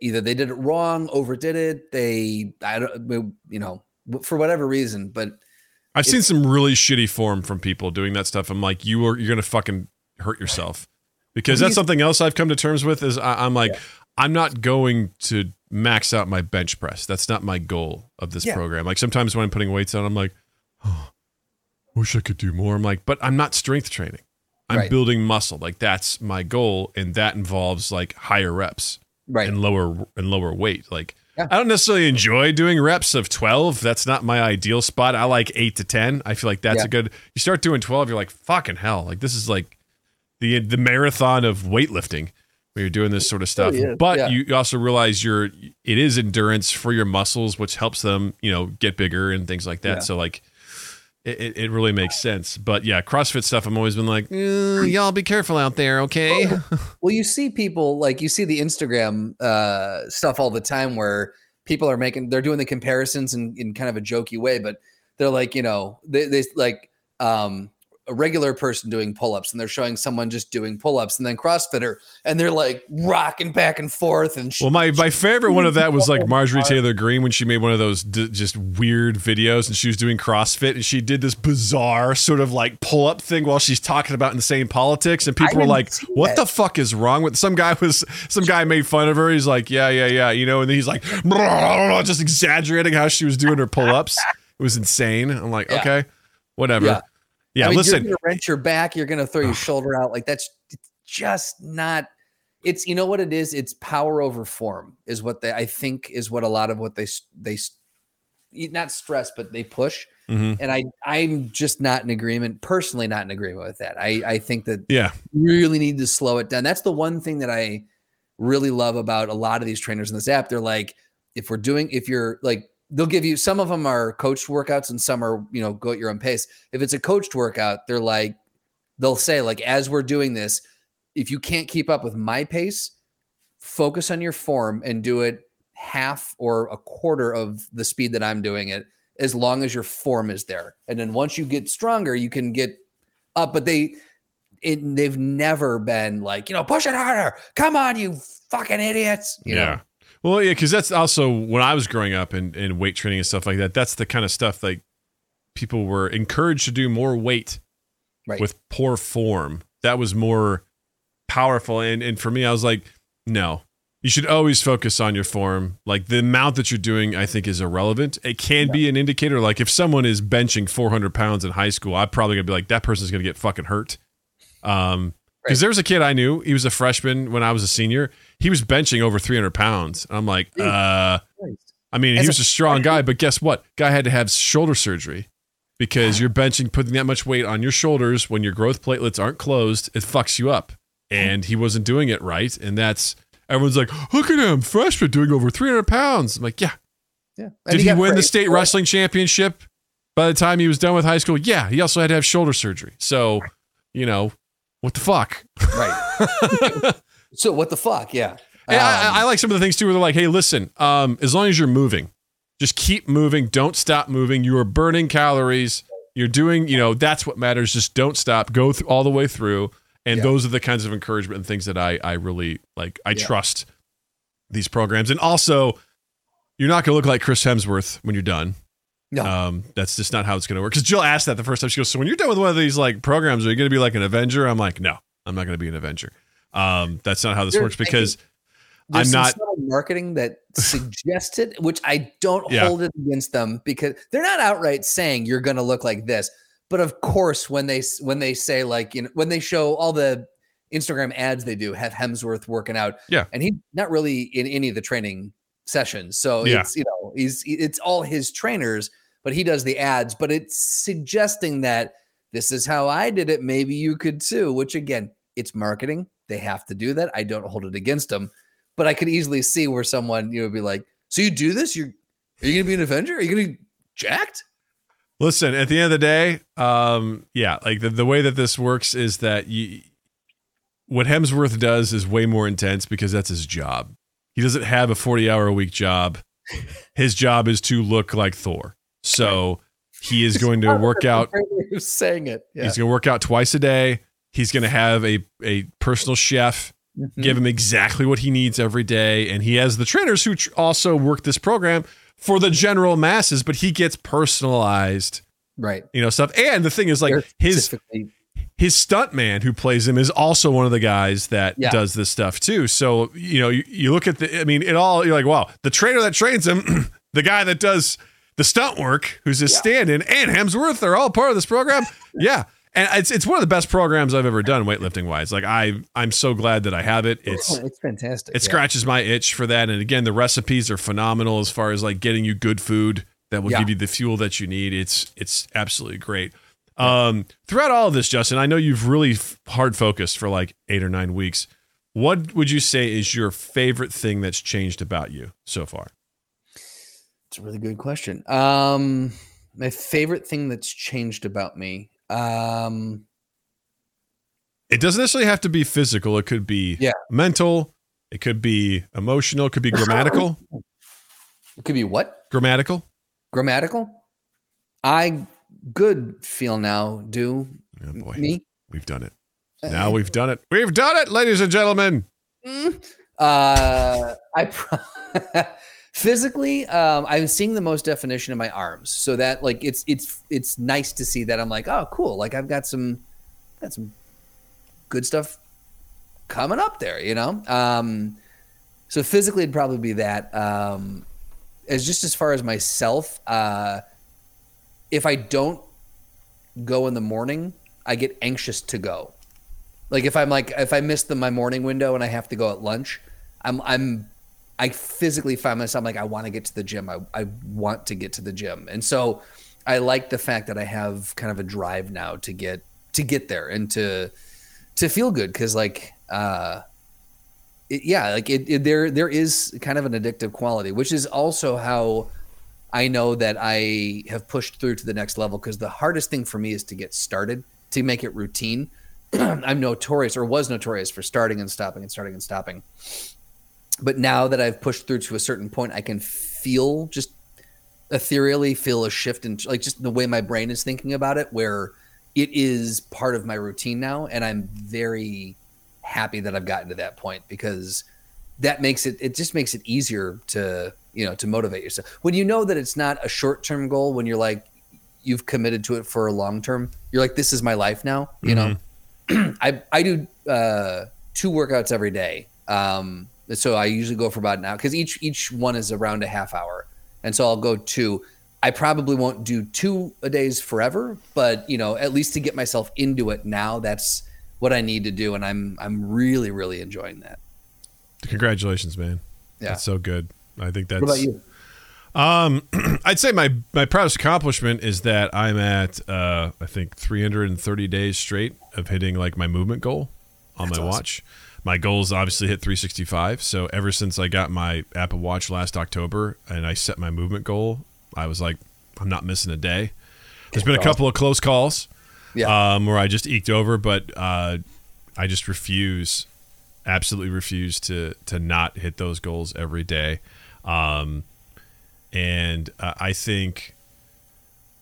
[SPEAKER 3] either they did it wrong, overdid it, they I don't you know for whatever reason, but
[SPEAKER 1] I've seen some really shitty form from people doing that stuff. I'm like, you are you're gonna fucking hurt yourself because that's something else I've come to terms with. Is I, I'm like, I'm not going to max out my bench press. That's not my goal of this
[SPEAKER 3] Yeah.
[SPEAKER 1] program. Like sometimes when I'm putting weights on, I'm like, oh, wish I could do more. I'm like, but I'm not strength training. I'm
[SPEAKER 3] Right.
[SPEAKER 1] building muscle. Like that's my goal, and that involves like higher reps
[SPEAKER 3] Right.
[SPEAKER 1] and lower and lower weight. Like
[SPEAKER 3] Yeah.
[SPEAKER 1] I don't necessarily enjoy doing reps of 12. That's not my ideal spot. I like 8 to 10. I feel like that's
[SPEAKER 3] Yeah.
[SPEAKER 1] a good. You start doing 12, you're like fucking hell. Like this is like the the marathon of weightlifting where you're doing this sort of stuff.
[SPEAKER 3] really
[SPEAKER 1] but
[SPEAKER 3] yeah.
[SPEAKER 1] you also realize you're it is endurance for your muscles which helps them, you know, get bigger and things like that.
[SPEAKER 3] Yeah.
[SPEAKER 1] So like it, it- really makes sense. But yeah, CrossFit stuff, I'm always been like, "Eh, y'all be careful out there, okay?
[SPEAKER 3] Well, you see people like you see the Instagram uh, stuff all the time where people are making they're doing the comparisons in, in kind of a jokey way, but they're like, you know, they, they like um, a regular person doing pull-ups and they're showing someone just doing pull-ups and then CrossFitter and they're like rocking back and forth and sh-
[SPEAKER 1] Well, my my favorite one of that was like Marjorie Taylor Greene when she made one of those d- just weird videos and she was doing CrossFit and she did this bizarre sort of like pull up thing while she's talking about insane politics and people were like, "What
[SPEAKER 3] that.
[SPEAKER 1] the fuck is wrong with?" Some guy was some guy made fun of her. He's like, "Yeah, yeah, yeah," you know, and then he's like, just exaggerating how she was doing her pull ups. It was insane. I'm like,
[SPEAKER 3] Yeah.
[SPEAKER 1] okay, whatever.
[SPEAKER 3] Yeah.
[SPEAKER 1] Yeah,
[SPEAKER 3] I mean,
[SPEAKER 1] listen,
[SPEAKER 3] you're gonna wrench your back, you're gonna throw your shoulder out. Like that's just not. It's you know what it is. It's power over form is what they I think is what a lot of what they they not stress but they push.
[SPEAKER 1] Mhm.
[SPEAKER 3] And I I'm just not in agreement personally. Not in agreement with that. I I think that
[SPEAKER 1] yeah,
[SPEAKER 3] really need to slow it down. That's the one thing that I really love about a lot of these trainers in this app. They're like, if we're doing, if you're like, they'll give you some of them are coached workouts and some are, you know, go at your own pace. If it's a coached workout, they're like, they'll say, like, as we're doing this, if you can't keep up with my pace, focus on your form and do it half or a quarter of the speed that I'm doing it, as long as your form is there. And then once you get stronger, you can get up. But they, it, they've never been like, you know, push it harder. Come on, you fucking idiots. You
[SPEAKER 1] yeah.
[SPEAKER 3] know?
[SPEAKER 1] Well, yeah, because that's also when I was growing up in, in weight training and stuff like that. That's the kind of stuff like people were encouraged to do more weight
[SPEAKER 3] Right.
[SPEAKER 1] with poor form. That was more powerful. And and for me, I was like, no, you should always focus on your form. Like the amount that you're doing, I think is irrelevant. It can be an indicator. Like if someone is benching 400 pounds in high school, I'm probably gonna be like, that person's gonna get fucking hurt. Um, because there was a kid I knew. He was a freshman when I was a senior. He was benching over 300 pounds. I'm like,
[SPEAKER 3] Dude.
[SPEAKER 1] uh, I mean,
[SPEAKER 3] As
[SPEAKER 1] he was a strong guy, but guess what? Guy had to have shoulder surgery because you're benching, putting that much weight on your shoulders when your growth platelets aren't closed. It fucks you up. And he wasn't doing it right. And that's everyone's like, look at him, freshman doing over 300 pounds. I'm like, yeah.
[SPEAKER 3] Yeah.
[SPEAKER 1] Did he win the state wrestling championship by the time he was done with high school? Yeah. He also had to have shoulder surgery. So, you know, what the fuck?
[SPEAKER 3] Right. so what the fuck? Yeah. Um,
[SPEAKER 1] I, I like some of the things too where they're like, hey, listen, um, as long as you're moving, just keep moving. Don't stop moving. You are burning calories. You're doing, you know, that's what matters. Just don't stop. Go th- all the way through. And
[SPEAKER 3] Yeah.
[SPEAKER 1] those are the kinds of encouragement and things that I, I really like. I
[SPEAKER 3] Yeah.
[SPEAKER 1] trust these programs. And also, you're not going to look like Chris Hemsworth when you're done.
[SPEAKER 3] No.
[SPEAKER 1] Um, that's just not how it's going to work. Because Jill asked that the first time. She goes, "So when you're done with one of these like programs, are you going to be like an Avenger?" I'm like, "No, I'm not going to be an Avenger. Um, that's not how this
[SPEAKER 3] You're
[SPEAKER 1] works because
[SPEAKER 3] There's
[SPEAKER 1] I'm
[SPEAKER 3] some
[SPEAKER 1] not-
[SPEAKER 3] marketing that suggests it, which I don't
[SPEAKER 1] Yeah.
[SPEAKER 3] hold it against them because they're not outright saying you're going to look like this. But of course, when they when they say like you know when they show all the Instagram ads they do have Hemsworth working out,
[SPEAKER 1] Yeah.
[SPEAKER 3] and he's not really in any of the training sessions, so
[SPEAKER 1] Yeah.
[SPEAKER 3] it's you know he's it's all his trainers, but he does the ads, but it's suggesting that this is how I did it. Maybe you could too. Which again, it's marketing. They have to do that. I don't hold it against them, but I could easily see where someone you know would be like, "So you do this? You're are you going to be an Avenger? Are you going to be jacked?"
[SPEAKER 1] Listen, at the end of the day, um, yeah, like the, the way that this works is that you, what Hemsworth does is way more intense because that's his job. He doesn't have a 40 hour a week job. His job is to look like Thor. So he is going to work out.
[SPEAKER 3] Who's saying it? Yeah.
[SPEAKER 1] He's going to work out twice a day. He's going to have a, a personal chef
[SPEAKER 3] Mhm.
[SPEAKER 1] give him exactly what he needs every day. And he has the trainers who tr- also work this program for the general masses, but he gets personalized
[SPEAKER 3] right.
[SPEAKER 1] you know stuff and the thing is like
[SPEAKER 3] They're
[SPEAKER 1] his his stunt man who plays him is also one of the guys that
[SPEAKER 3] Yeah.
[SPEAKER 1] does this stuff too so you know you, you look at the i mean it all you're like wow the trainer that trains him the guy that does the stunt work who's his
[SPEAKER 3] Yeah.
[SPEAKER 1] stand-in and hemsworth are all part of this program yeah and it's it's one of the best programs I've ever done weightlifting wise. Like I I'm so glad that I have it. Oh, it's
[SPEAKER 3] it's fantastic.
[SPEAKER 1] it
[SPEAKER 3] yeah.
[SPEAKER 1] scratches my itch for that. And again, the recipes are phenomenal as far as like getting you good food that will give you the fuel that you need. It's it's absolutely great. Um, throughout all of this, Justin, I know you've really f- hard focused for like eight or nine weeks. What would you say is your favorite thing that's changed about you so far?
[SPEAKER 3] It's a really good question. Um, my favorite thing that's changed about me. Um,
[SPEAKER 1] It doesn't necessarily have to be physical. It could be
[SPEAKER 3] Yeah.
[SPEAKER 1] mental. It could be emotional. It could be grammatical.
[SPEAKER 3] it could be what
[SPEAKER 1] grammatical.
[SPEAKER 3] grammatical. I good feel now. Do
[SPEAKER 1] Oh boy,
[SPEAKER 3] me?
[SPEAKER 1] we've done it. Now we've done it. We've done it, ladies and gentlemen.
[SPEAKER 3] Mm. Uh, I pro- physically, um, I'm seeing the most definition in my arms. So that like it's it's it's nice to see that I'm like, oh, cool. Like I've got some got some good stuff coming up there. You know. Um, so physically, it'd probably be that. Um, as just as far as myself, uh, if I don't go in the morning, I get anxious to go. Like if I'm like if I miss the my morning window and I have to go at lunch, I'm I'm I physically find myself like I want to get to the gym. I I want to get to the gym. And so I like the fact that I have kind of a drive now to get to get there and to to feel good cuz like uh it, yeah, like it, it there there is kind of an addictive quality, which is also how I know that I have pushed through to the next level because the hardest thing for me is to get started, to make it routine. I'm notorious or was notorious for starting and stopping and starting and stopping. But now that I've pushed through to a certain point, I can feel just ethereally feel a shift in like just the way my brain is thinking about it, where it is part of my routine now. And I'm very happy that I've gotten to that point because that makes it, it just makes it easier to, you know, to motivate yourself. When you know that it's not a short term goal, when you're like, you've committed to it for a long term, you're like, this is my life now, you know? I I do uh, two workouts every day. Um, so I usually go for about an hour because each each one is around a half hour, and so I'll go two. I probably won't do two a days forever, but you know, at least to get myself into it now, that's what I need to do, and I'm I'm really really enjoying that.
[SPEAKER 1] Congratulations, man.
[SPEAKER 3] Yeah.
[SPEAKER 1] That's so good. I think that's
[SPEAKER 3] What about you?
[SPEAKER 1] Um, I'd say my my proudest accomplishment is that I'm at uh, I think 330 days straight of hitting like my movement goal on my watch. My goal is obviously hit 365. So ever since I got my Apple Watch last October and I set my movement goal, I was like, I'm not missing a day. There's been a couple of close calls
[SPEAKER 3] Yeah.
[SPEAKER 1] um, where I just eked over, but uh, I just refuse, absolutely refuse to to not hit those goals every day. Um, and uh, I think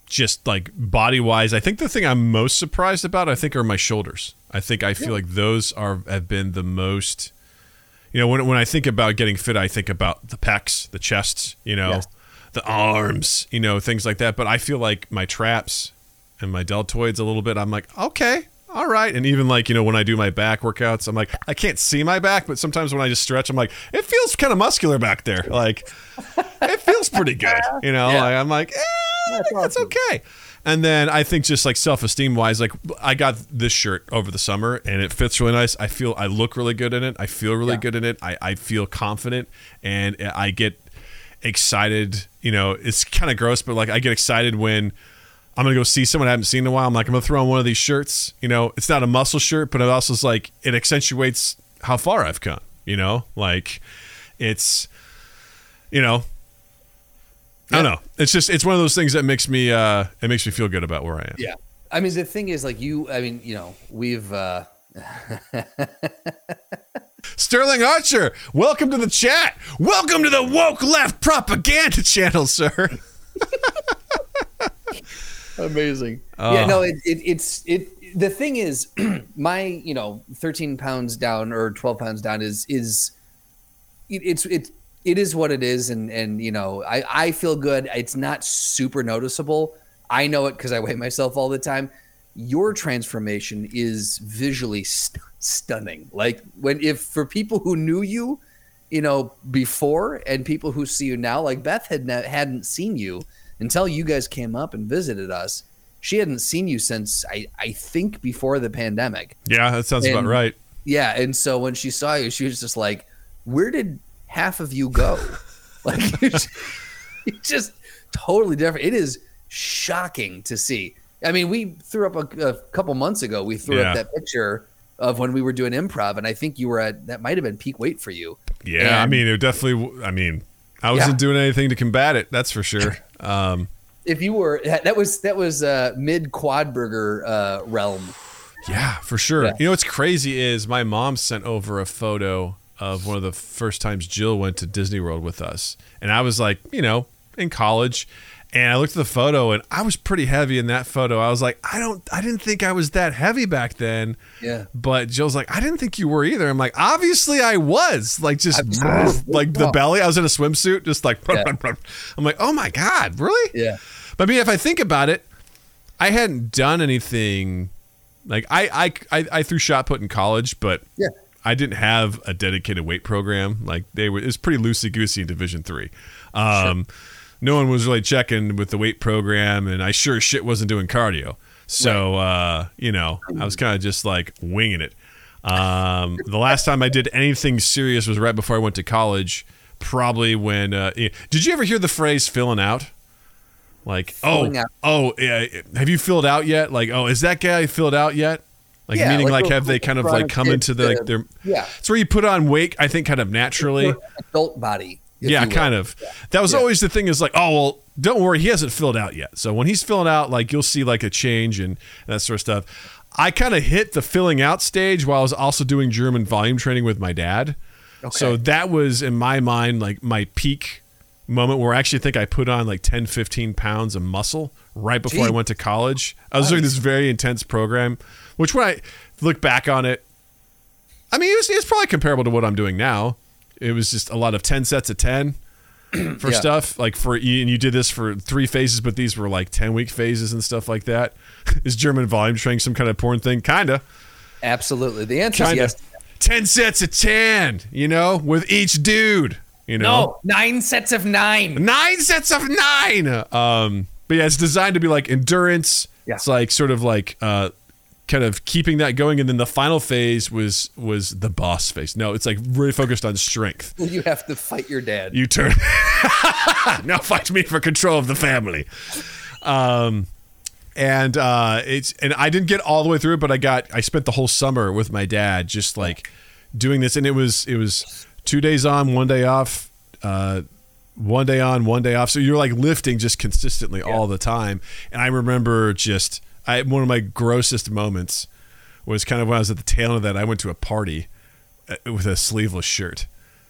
[SPEAKER 1] just like body wise, I think the thing I'm most surprised about, I think, are my shoulders. I think I feel like those are have been the most. You know, when when I think about getting fit, I think about the pecs, the chests, you know,
[SPEAKER 3] Yes.
[SPEAKER 1] the arms, you know, things like that. But I feel like my traps and my deltoids a little bit. I'm like, okay, all right. And even like, you know, when I do my back workouts, I'm like, I can't see my back, but sometimes when I just stretch, I'm like, it feels kind of muscular back there. Like, it feels pretty good. You know,
[SPEAKER 3] Yeah.
[SPEAKER 1] like, I'm like, eh, I think that's okay. And then I think just like self esteem wise, like I got this shirt over the summer and it fits really nice. I feel I look really good in it. I feel really
[SPEAKER 3] Yeah.
[SPEAKER 1] good in it. I, I feel confident and I get excited. You know, it's kind of gross, but like I get excited when I'm gonna go see someone I haven't seen in a while. I'm like, I'm gonna throw on one of these shirts. You know, it's not a muscle shirt, but it also is like it accentuates how far I've come. You know, like it's, you know, I don't know. It's just it's one of those things that makes me uh it makes me feel good about where I am.
[SPEAKER 3] Yeah. I mean, the thing is, like you, I mean, you know, we've, uh,
[SPEAKER 1] Sterling Archer, welcome to the chat. Welcome to the woke left propaganda channel, sir.
[SPEAKER 3] amazing. yeah, no, it, it, it's it. The thing is, my you know, thirteen pounds down or twelve pounds down is is it, it's it it is what it is, and and you know, I I feel good. It's not super noticeable. I know it because I weigh myself all the time. Your transformation is visually st- stunning. Like when if for people who knew you, you know, before and people who see you now, like Beth had ne- hadn't seen you until you guys came up and visited us. she hadn't seen you since I I think before the pandemic.
[SPEAKER 1] Yeah, that sounds about right.
[SPEAKER 3] Yeah, and so when she saw you, she was just like, "Where did half of you go?" like you're just, totally different. It is shocking to see. I mean, we threw up a, a couple months ago. We threw
[SPEAKER 1] Yeah.
[SPEAKER 3] up that picture of when we were doing improv, and I think you were at that might have been peak weight for you.
[SPEAKER 1] Yeah, I mean, it definitely. I mean, I wasn't doing anything to combat it. That's for sure. Um,
[SPEAKER 3] If you were that was that was uh, mid quad burger uh, realm.
[SPEAKER 1] yeah, for sure.
[SPEAKER 3] Yeah.
[SPEAKER 1] You know what's crazy is my mom sent over a photo of one of the first times Jill went to Disney World with us, and I was like, you know, in college. And I looked at the photo, and I was pretty heavy in that photo. I was like, I don't, I didn't think I was that heavy back then.
[SPEAKER 3] Yeah.
[SPEAKER 1] But Jill's like, I didn't think you were either. I'm like, obviously I was. Like just like the belly. I was in a swimsuit, just like.
[SPEAKER 3] Yeah.
[SPEAKER 1] I'm like, oh my god, really?
[SPEAKER 3] Yeah.
[SPEAKER 1] But I mean, if I think about it, I hadn't done anything. Like I, I, I, I threw shot put in college, but
[SPEAKER 3] Yeah.
[SPEAKER 1] I didn't have a dedicated weight program. Like they were, it was pretty loosey goosey in Division three. Um, No one was really checking with the weight program, and I sure shit wasn't doing cardio. So uh, you know, I was kind of just like winging it. Um, the last time I did anything serious was right before I went to college. Probably when uh, did you ever hear the phrase "filling out"? Like,
[SPEAKER 3] Filling
[SPEAKER 1] oh,
[SPEAKER 3] out.
[SPEAKER 1] oh, yeah, have you filled out yet? Like, oh, is that guy filled out yet? Like,
[SPEAKER 3] Yeah,
[SPEAKER 1] meaning,
[SPEAKER 3] like
[SPEAKER 1] like, have they kind of like come into the like their?
[SPEAKER 3] Yeah.
[SPEAKER 1] It's where you put on weight. I think kind of naturally.
[SPEAKER 3] Adult body.
[SPEAKER 1] Yeah, kind of. That was
[SPEAKER 3] Yeah.
[SPEAKER 1] always the thing. Is like, oh well, don't worry, he hasn't filled out yet. So when he's filling out, like you'll see like a change and that sort of stuff. I kind of hit the filling out stage while I was also doing German volume training with my dad. So that was in my mind like my peak moment where I actually think I put on like 10, 15 pounds of muscle right before I went to college. I was doing this very intense program, which when I look back on it, I mean, it was, it's probably comparable to what I'm doing now. It was just a lot of 10 sets of 10 for
[SPEAKER 3] Yeah.
[SPEAKER 1] stuff like for you and you did this for three phases but these were like 10 week phases and stuff like that is german volume training some kind of porn thing kinda
[SPEAKER 3] Absolutely. The answer
[SPEAKER 1] kinda
[SPEAKER 3] yes.
[SPEAKER 1] 10 sets of 10 you know with each dude you know
[SPEAKER 3] No, nine sets of nine.
[SPEAKER 1] nine sets of nine um but yeah it's designed to be like endurance
[SPEAKER 3] Yeah.
[SPEAKER 1] it's like sort of like uh kind of keeping that going. And then the final phase was was the boss phase. No it's like really focused on strength.
[SPEAKER 3] You have to fight your dad.
[SPEAKER 1] you turn now fight me for control of the family. Um and uh it's and i didn't get all the way through it but i got i spent the whole summer with my dad just like doing this. And it was it was two days on one day off uh one day on one day off. So you're like lifting just consistently all the time. And i remember just i one of my grossest moments was kind of when i was at the tail end of that i went to a party uh, with a sleeveless shirt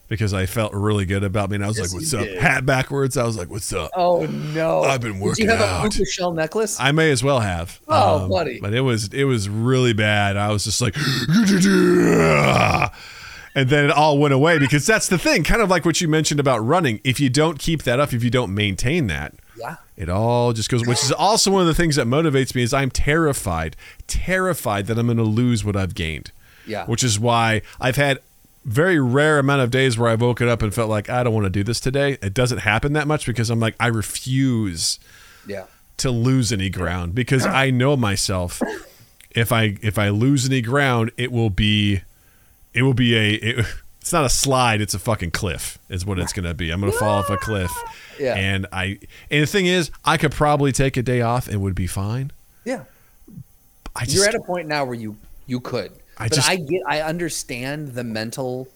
[SPEAKER 1] because I felt really good about me, and I was
[SPEAKER 3] Yes,
[SPEAKER 1] like, "What's up?"
[SPEAKER 3] did.
[SPEAKER 1] Hat backwards. I was like, "What's up?"
[SPEAKER 3] Oh no!
[SPEAKER 1] I've been working.
[SPEAKER 3] Did
[SPEAKER 1] working
[SPEAKER 3] you have
[SPEAKER 1] out.
[SPEAKER 3] a puka shell necklace?
[SPEAKER 1] I may as well have. Um,
[SPEAKER 3] Oh, buddy.
[SPEAKER 1] But it was it was really bad. I was just like, and then it all went away because that's the thing. Kind of like what you mentioned about running. If you don't keep that up, if you don't maintain that,
[SPEAKER 3] yeah.
[SPEAKER 1] it all just goes. Which is also one of the things that motivates me. Is I'm terrified, terrified that I'm going to lose what I've gained.
[SPEAKER 3] Yeah.
[SPEAKER 1] Which is why I've had very rare amount of days where I've woken up and felt like I don't want to do this today. It doesn't happen that much because I'm like I refuse
[SPEAKER 3] Yeah.
[SPEAKER 1] to lose any ground because I know myself. If I if I lose any ground, it will be it will be a it, it's not a slide, it's a fucking cliff. Is what it's going to be. I'm going to fall off a cliff.
[SPEAKER 3] Yeah.
[SPEAKER 1] And I and the thing is, I could probably take a day off and would be fine.
[SPEAKER 3] Yeah.
[SPEAKER 1] I just
[SPEAKER 3] You're at a point now where you you could.
[SPEAKER 1] I
[SPEAKER 3] but
[SPEAKER 1] just-
[SPEAKER 3] I get I understand the mental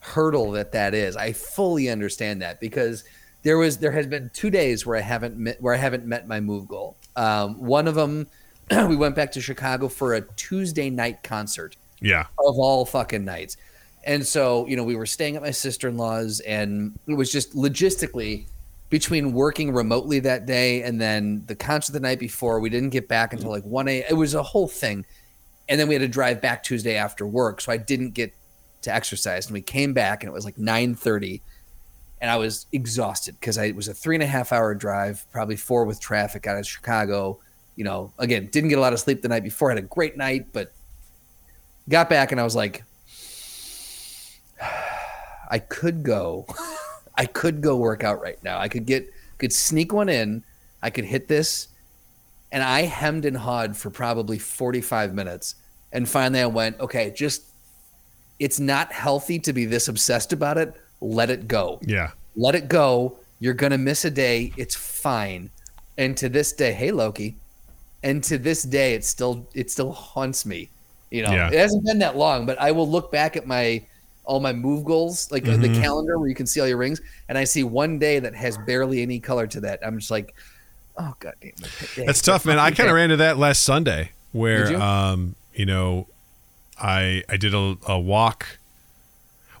[SPEAKER 3] hurdle that that is. I fully understand that because there was there has been two days where I haven't met where I haven't met my move goal. Um, one of them, we went back to Chicago for a Tuesday night concert
[SPEAKER 1] yeah.
[SPEAKER 3] of all fucking nights. And so, you know, we were staying at my sister in law's, and it was just logistically between working remotely that day and then the concert the night before, we didn't get back until like 1 a. It was a whole thing. And then we had to drive back Tuesday after work. So I didn't get to exercise. And we came back and it was like 9 30. And I was exhausted because it was a three and a half hour drive, probably four with traffic out of Chicago. You know, again, didn't get a lot of sleep the night before. Had a great night, but got back and I was like, I could go, I could go work out right now. I could get, could sneak one in. I could hit this And I hemmed and hawed for probably 45 minutes. And finally I went, okay, just it's not healthy to be this obsessed about it. Let it go.
[SPEAKER 1] Yeah.
[SPEAKER 3] Let it go. You're gonna miss a day. It's fine. And to this day, hey Loki. And to this day, it still it still haunts me. You know,
[SPEAKER 1] Yeah.
[SPEAKER 3] it hasn't been that long, but I will look back at my all my move goals, like uh the calendar where you can see all your rings, and I see one day that has barely any color to that. I'm just like, oh god damn it.
[SPEAKER 1] That's tough, man. I kind of ran into that last Sunday where,
[SPEAKER 3] you?
[SPEAKER 1] um, you know, I I did a, a walk.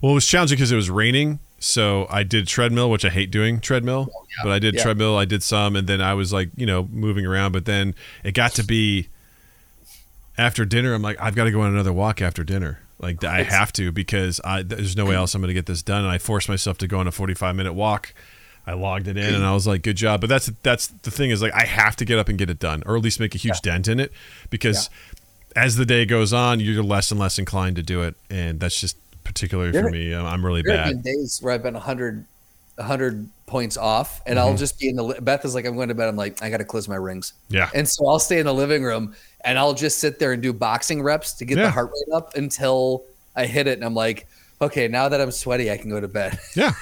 [SPEAKER 1] Well, it was challenging because it was raining, so I did treadmill, which I hate doing treadmill. But I did
[SPEAKER 3] Oh, Yeah.
[SPEAKER 1] treadmill. I did some, and then I was like, you know, moving around. But then it got to be after dinner. I'm like, I've got to go on another walk after dinner. Like I
[SPEAKER 3] It's-
[SPEAKER 1] have to because I there's no way else I'm going to get this done. And I forced myself to go on a 45 minute walk. I logged it in and I was like, good job. But that's that's the thing is like I have to get up and get it done, or at least make a huge dent in it, because as the day goes on, you're less and less inclined to do it, and that's just particularly for me. I'm really
[SPEAKER 3] There have
[SPEAKER 1] bad.
[SPEAKER 3] been days where I've been 100, 100 points off, and I'll mm-hmm. just be in the. Beth is like, I'm going to bed. I'm like, I got to close my rings.
[SPEAKER 1] Yeah.
[SPEAKER 3] And so I'll stay in the living room and I'll just sit there and do boxing reps to get
[SPEAKER 1] Yeah.
[SPEAKER 3] the heart rate up until I hit it. And I'm like, okay, now that I'm sweaty, I can go to bed.
[SPEAKER 1] Yeah,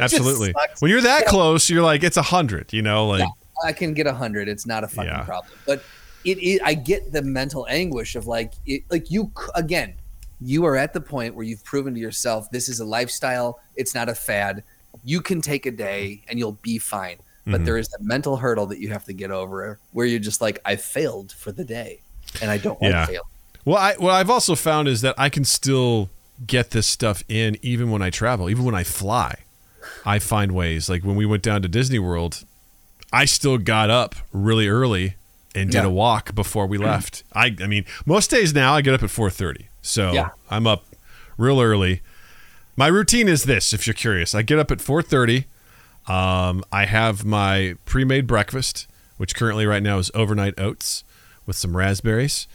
[SPEAKER 1] absolutely. When you're that close, you're like it's a hundred. You know, like
[SPEAKER 3] I can get a hundred. It's not a fucking
[SPEAKER 1] Yeah.
[SPEAKER 3] problem. But it, it, I get the mental anguish of like, it, like you again, you are at the point where you've proven to yourself this is a lifestyle. It's not a fad. You can take a day and you'll be fine. But
[SPEAKER 1] Mhm.
[SPEAKER 3] there is a mental hurdle that you have to get over, where you're just like, I failed for the day, and I don't want
[SPEAKER 1] Yeah.
[SPEAKER 3] to fail.
[SPEAKER 1] Well, I, what I've also found is that I can still get this stuff in even when I travel, even when I fly. I find ways. Like when we went down to Disney World, I still got up really early and did
[SPEAKER 3] Yeah.
[SPEAKER 1] a walk before we left. I, I mean, most days now I get up at four thirty, so
[SPEAKER 3] Yeah.
[SPEAKER 1] I'm up real early. My routine is this: if you're curious, I get up at four thirty. Um, I have my pre-made breakfast, which currently right now is overnight oats with some raspberries.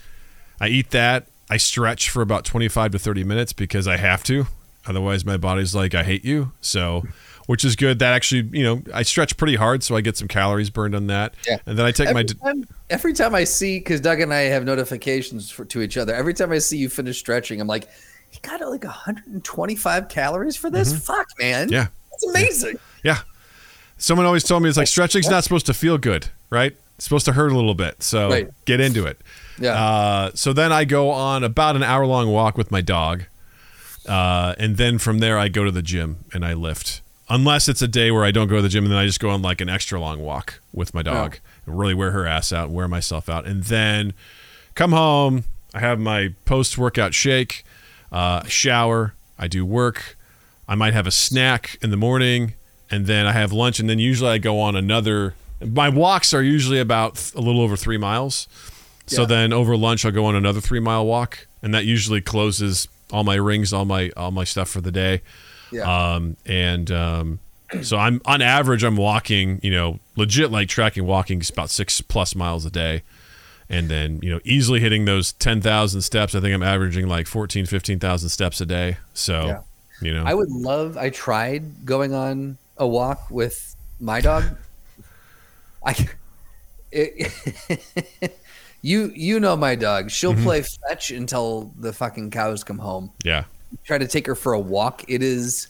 [SPEAKER 1] I eat that. I stretch for about 25 to 30 minutes because I have to. Otherwise, my body's like, I hate you. So, which is good. That actually, you know, I stretch pretty hard, so I get some calories burned on that.
[SPEAKER 3] Yeah.
[SPEAKER 1] And then I take my.
[SPEAKER 3] Every time, every time I see, because Doug and I have notifications for, to each other. Every time I see you finish stretching, I'm like, you got like 125 calories for this? Fuck, man.
[SPEAKER 1] Mm-hmm. Yeah.
[SPEAKER 3] that's amazing.
[SPEAKER 1] Yeah. Someone always told me it's like stretching's not supposed to feel good, right? It's supposed to hurt a little bit. So
[SPEAKER 3] Right.
[SPEAKER 1] get into it.
[SPEAKER 3] Yeah.
[SPEAKER 1] Uh, so then I go on about an hour long walk with my dog. Uh, and then from there, I go to the gym and I lift. Unless it's a day where I don't go to the gym and then I just go on like an extra long walk with my dog and really wear her ass out and wear myself out. And then come home. I have my post workout shake, uh, shower. I do work. I might have a snack in the morning and then I have lunch. And then usually I go on another. My walks are usually about th- a little over three miles. So
[SPEAKER 3] Yeah.
[SPEAKER 1] then over lunch, I'll go on another three mile walk. And that usually closes all my rings, all my all my stuff for the day.
[SPEAKER 3] Yeah.
[SPEAKER 1] Um, and um, so I'm on average, I'm walking, you know, legit like tracking walking is about six plus miles a day. And then, you know, easily hitting those 10,000 steps. I think I'm averaging like 14, 15,000 steps a day. So,
[SPEAKER 3] Yeah.
[SPEAKER 1] you know,
[SPEAKER 3] I would love. I tried going on a walk with my dog. I, it, you you know my dog. She'll
[SPEAKER 1] Mm-hmm.
[SPEAKER 3] play fetch until the fucking cows come home.
[SPEAKER 1] yeah.
[SPEAKER 3] Try to take her for a walk. It is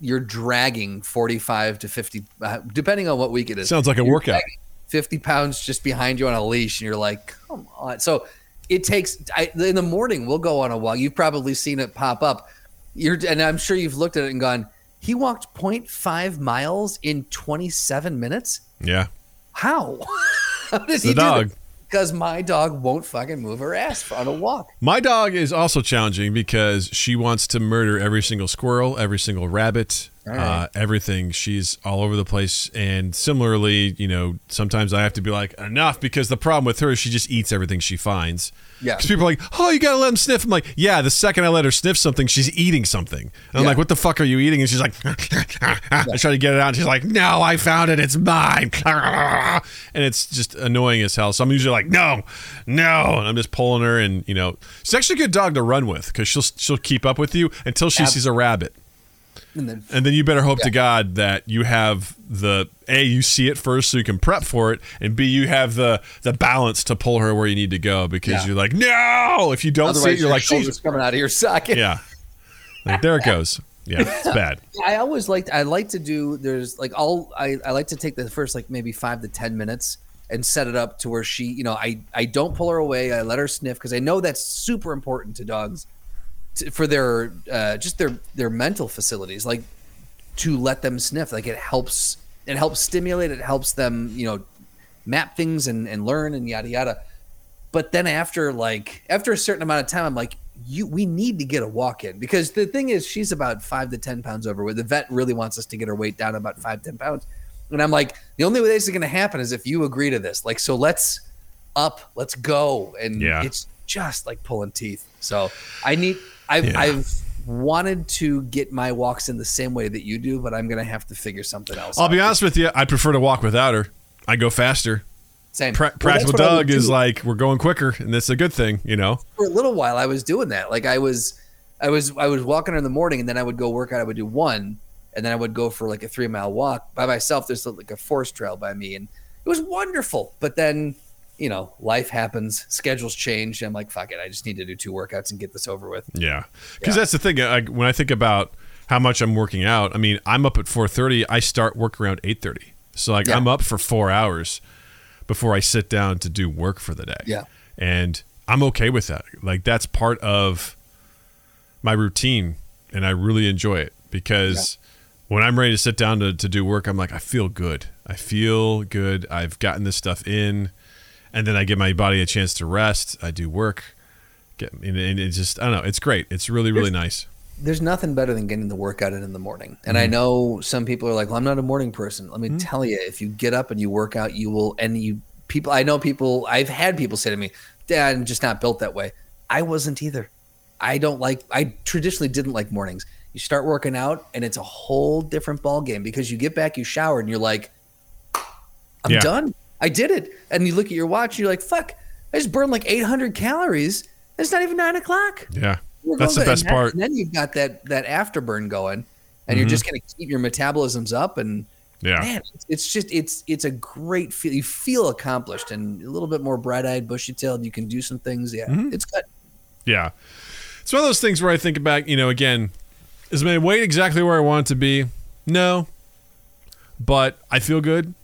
[SPEAKER 3] you're dragging forty five to fifty, uh, depending on what week it is.
[SPEAKER 1] Sounds like a workout.
[SPEAKER 3] Fifty pounds just behind you on a leash, and you're like, come on. So it takes. I, in the morning, we'll go on a walk. You've probably seen it pop up. You're, and I'm sure you've looked at it and gone. He walked 0.5 miles in 27 minutes.
[SPEAKER 1] Yeah.
[SPEAKER 3] How? How does
[SPEAKER 1] The
[SPEAKER 3] he
[SPEAKER 1] dog.
[SPEAKER 3] do that? Because my dog won't fucking move her ass on a walk.
[SPEAKER 1] My dog is also challenging because she wants to murder every single squirrel, every single rabbit,
[SPEAKER 3] All
[SPEAKER 1] uh, everything. She's all over the place. And similarly, you know, sometimes I have to be like, enough, because the problem with her is she just eats everything she finds.
[SPEAKER 3] Yeah.
[SPEAKER 1] Because people are like, oh, you got to let him sniff. I'm like, yeah, the second I let her sniff something, she's eating something. And I'm
[SPEAKER 3] Yeah.
[SPEAKER 1] like, what the fuck are you eating? And she's like, I try to get it out. And she's like, no, I found it. It's mine. And it's just annoying as hell. So I'm usually like, no, no. And I'm just pulling her. And, you know, she's actually a good dog to run with because she'll, she'll keep up with you until she
[SPEAKER 3] Ab-
[SPEAKER 1] sees a rabbit.
[SPEAKER 3] And then
[SPEAKER 1] And then you better hope to God that you have the A, you see it first so you can prep for it, and B, you have the the balance to pull her where you need to go because
[SPEAKER 3] Yeah.
[SPEAKER 1] you're like, no. If you don't see it, you're like, Jesus.
[SPEAKER 3] coming out of your socket.
[SPEAKER 1] Yeah. Like, there it goes. Yeah, it's bad.
[SPEAKER 3] I always like I like to do there's like all I, I like to take the first like maybe five to ten minutes and set it up to where she you know I I don't pull her away I let her sniff because I know that's super important to dogs for their uh, just their their mental facilities like to let them sniff. Like it helps it helps stimulate it helps them you know map things and and learn and yada yada. But then after like after a certain amount of time i'm like you we need to get a walk in. Because the thing is she's about five to ten pounds overweight the vet really wants us to get her weight down about five ten pounds. And i'm like the only way this is going to happen is if you agree to this. Like so let's up let's go. And
[SPEAKER 1] Yeah.
[SPEAKER 3] it's just like pulling teeth so i need i've
[SPEAKER 1] Yeah.
[SPEAKER 3] i've wanted to get my walks in the same way that you do but i'm going to have to figure something else
[SPEAKER 1] I'll be honest with you. I prefer to walk without her. I go faster.
[SPEAKER 3] same
[SPEAKER 1] Pra-
[SPEAKER 3] well,
[SPEAKER 1] Practical Doug is like, we're going quicker, and that's a good thing, you know?
[SPEAKER 3] for a little while I was doing that. Like I was I was I was walking her in the morning and then I would go work out. I would do one and then I would go for like a three mile walk by myself. There's like a forest trail by me and it was wonderful. But then, you know, life happens, schedules change. I'm like, fuck it. I just need to do two workouts and get this over with.
[SPEAKER 1] Yeah, because
[SPEAKER 3] Yeah.
[SPEAKER 1] that's the thing. I, when I think about how much I'm working out, I mean, I'm up at 4:30. I start work around 8:30, so like
[SPEAKER 3] Yeah.
[SPEAKER 1] I'm up for four hours before I sit down to do work for the day.
[SPEAKER 3] Yeah.
[SPEAKER 1] and I'm okay with that. Like that's part of my routine, and I really enjoy it because when I'm ready to sit down to, to do work, I'm like, I feel good. I feel good. I've gotten this stuff in, and then I give my body a chance to rest. I do work. Get and, and it just I don't know. It's great. It's really really nice.
[SPEAKER 3] There's nothing better than getting the workout in in the morning. And I mm-hmm. know some people are like, well, I'm not a morning person. Let me mm-hmm. tell you, if you get up and you work out, you will, and you people, I know people, I've had people say to me, Dad, I'm just not built that way. I wasn't either. I don't like, I traditionally didn't like mornings. You start working out and it's a whole different ball game because you get back, you shower, and you're like, I'm
[SPEAKER 1] Yeah.
[SPEAKER 3] done. I did it. And you look at your watch, and you're like, fuck, I just burned like 800 calories. It's not even nine o'clock.
[SPEAKER 1] Yeah,
[SPEAKER 3] We're
[SPEAKER 1] that's the best
[SPEAKER 3] that-
[SPEAKER 1] part.
[SPEAKER 3] Then you've got that that afterburn going, and you're just going to keep your metabolisms up. And
[SPEAKER 1] Yeah,
[SPEAKER 3] man, it's, just it's it's a great feel. You feel accomplished and a little bit more bright eyed, bushy tailed. You can do some things. Yeah,
[SPEAKER 1] Mm-hmm.
[SPEAKER 3] it's good.
[SPEAKER 1] yeah. It's one of those things where I think about, you know, again, is my weight exactly where I want it to be? No, but I feel good,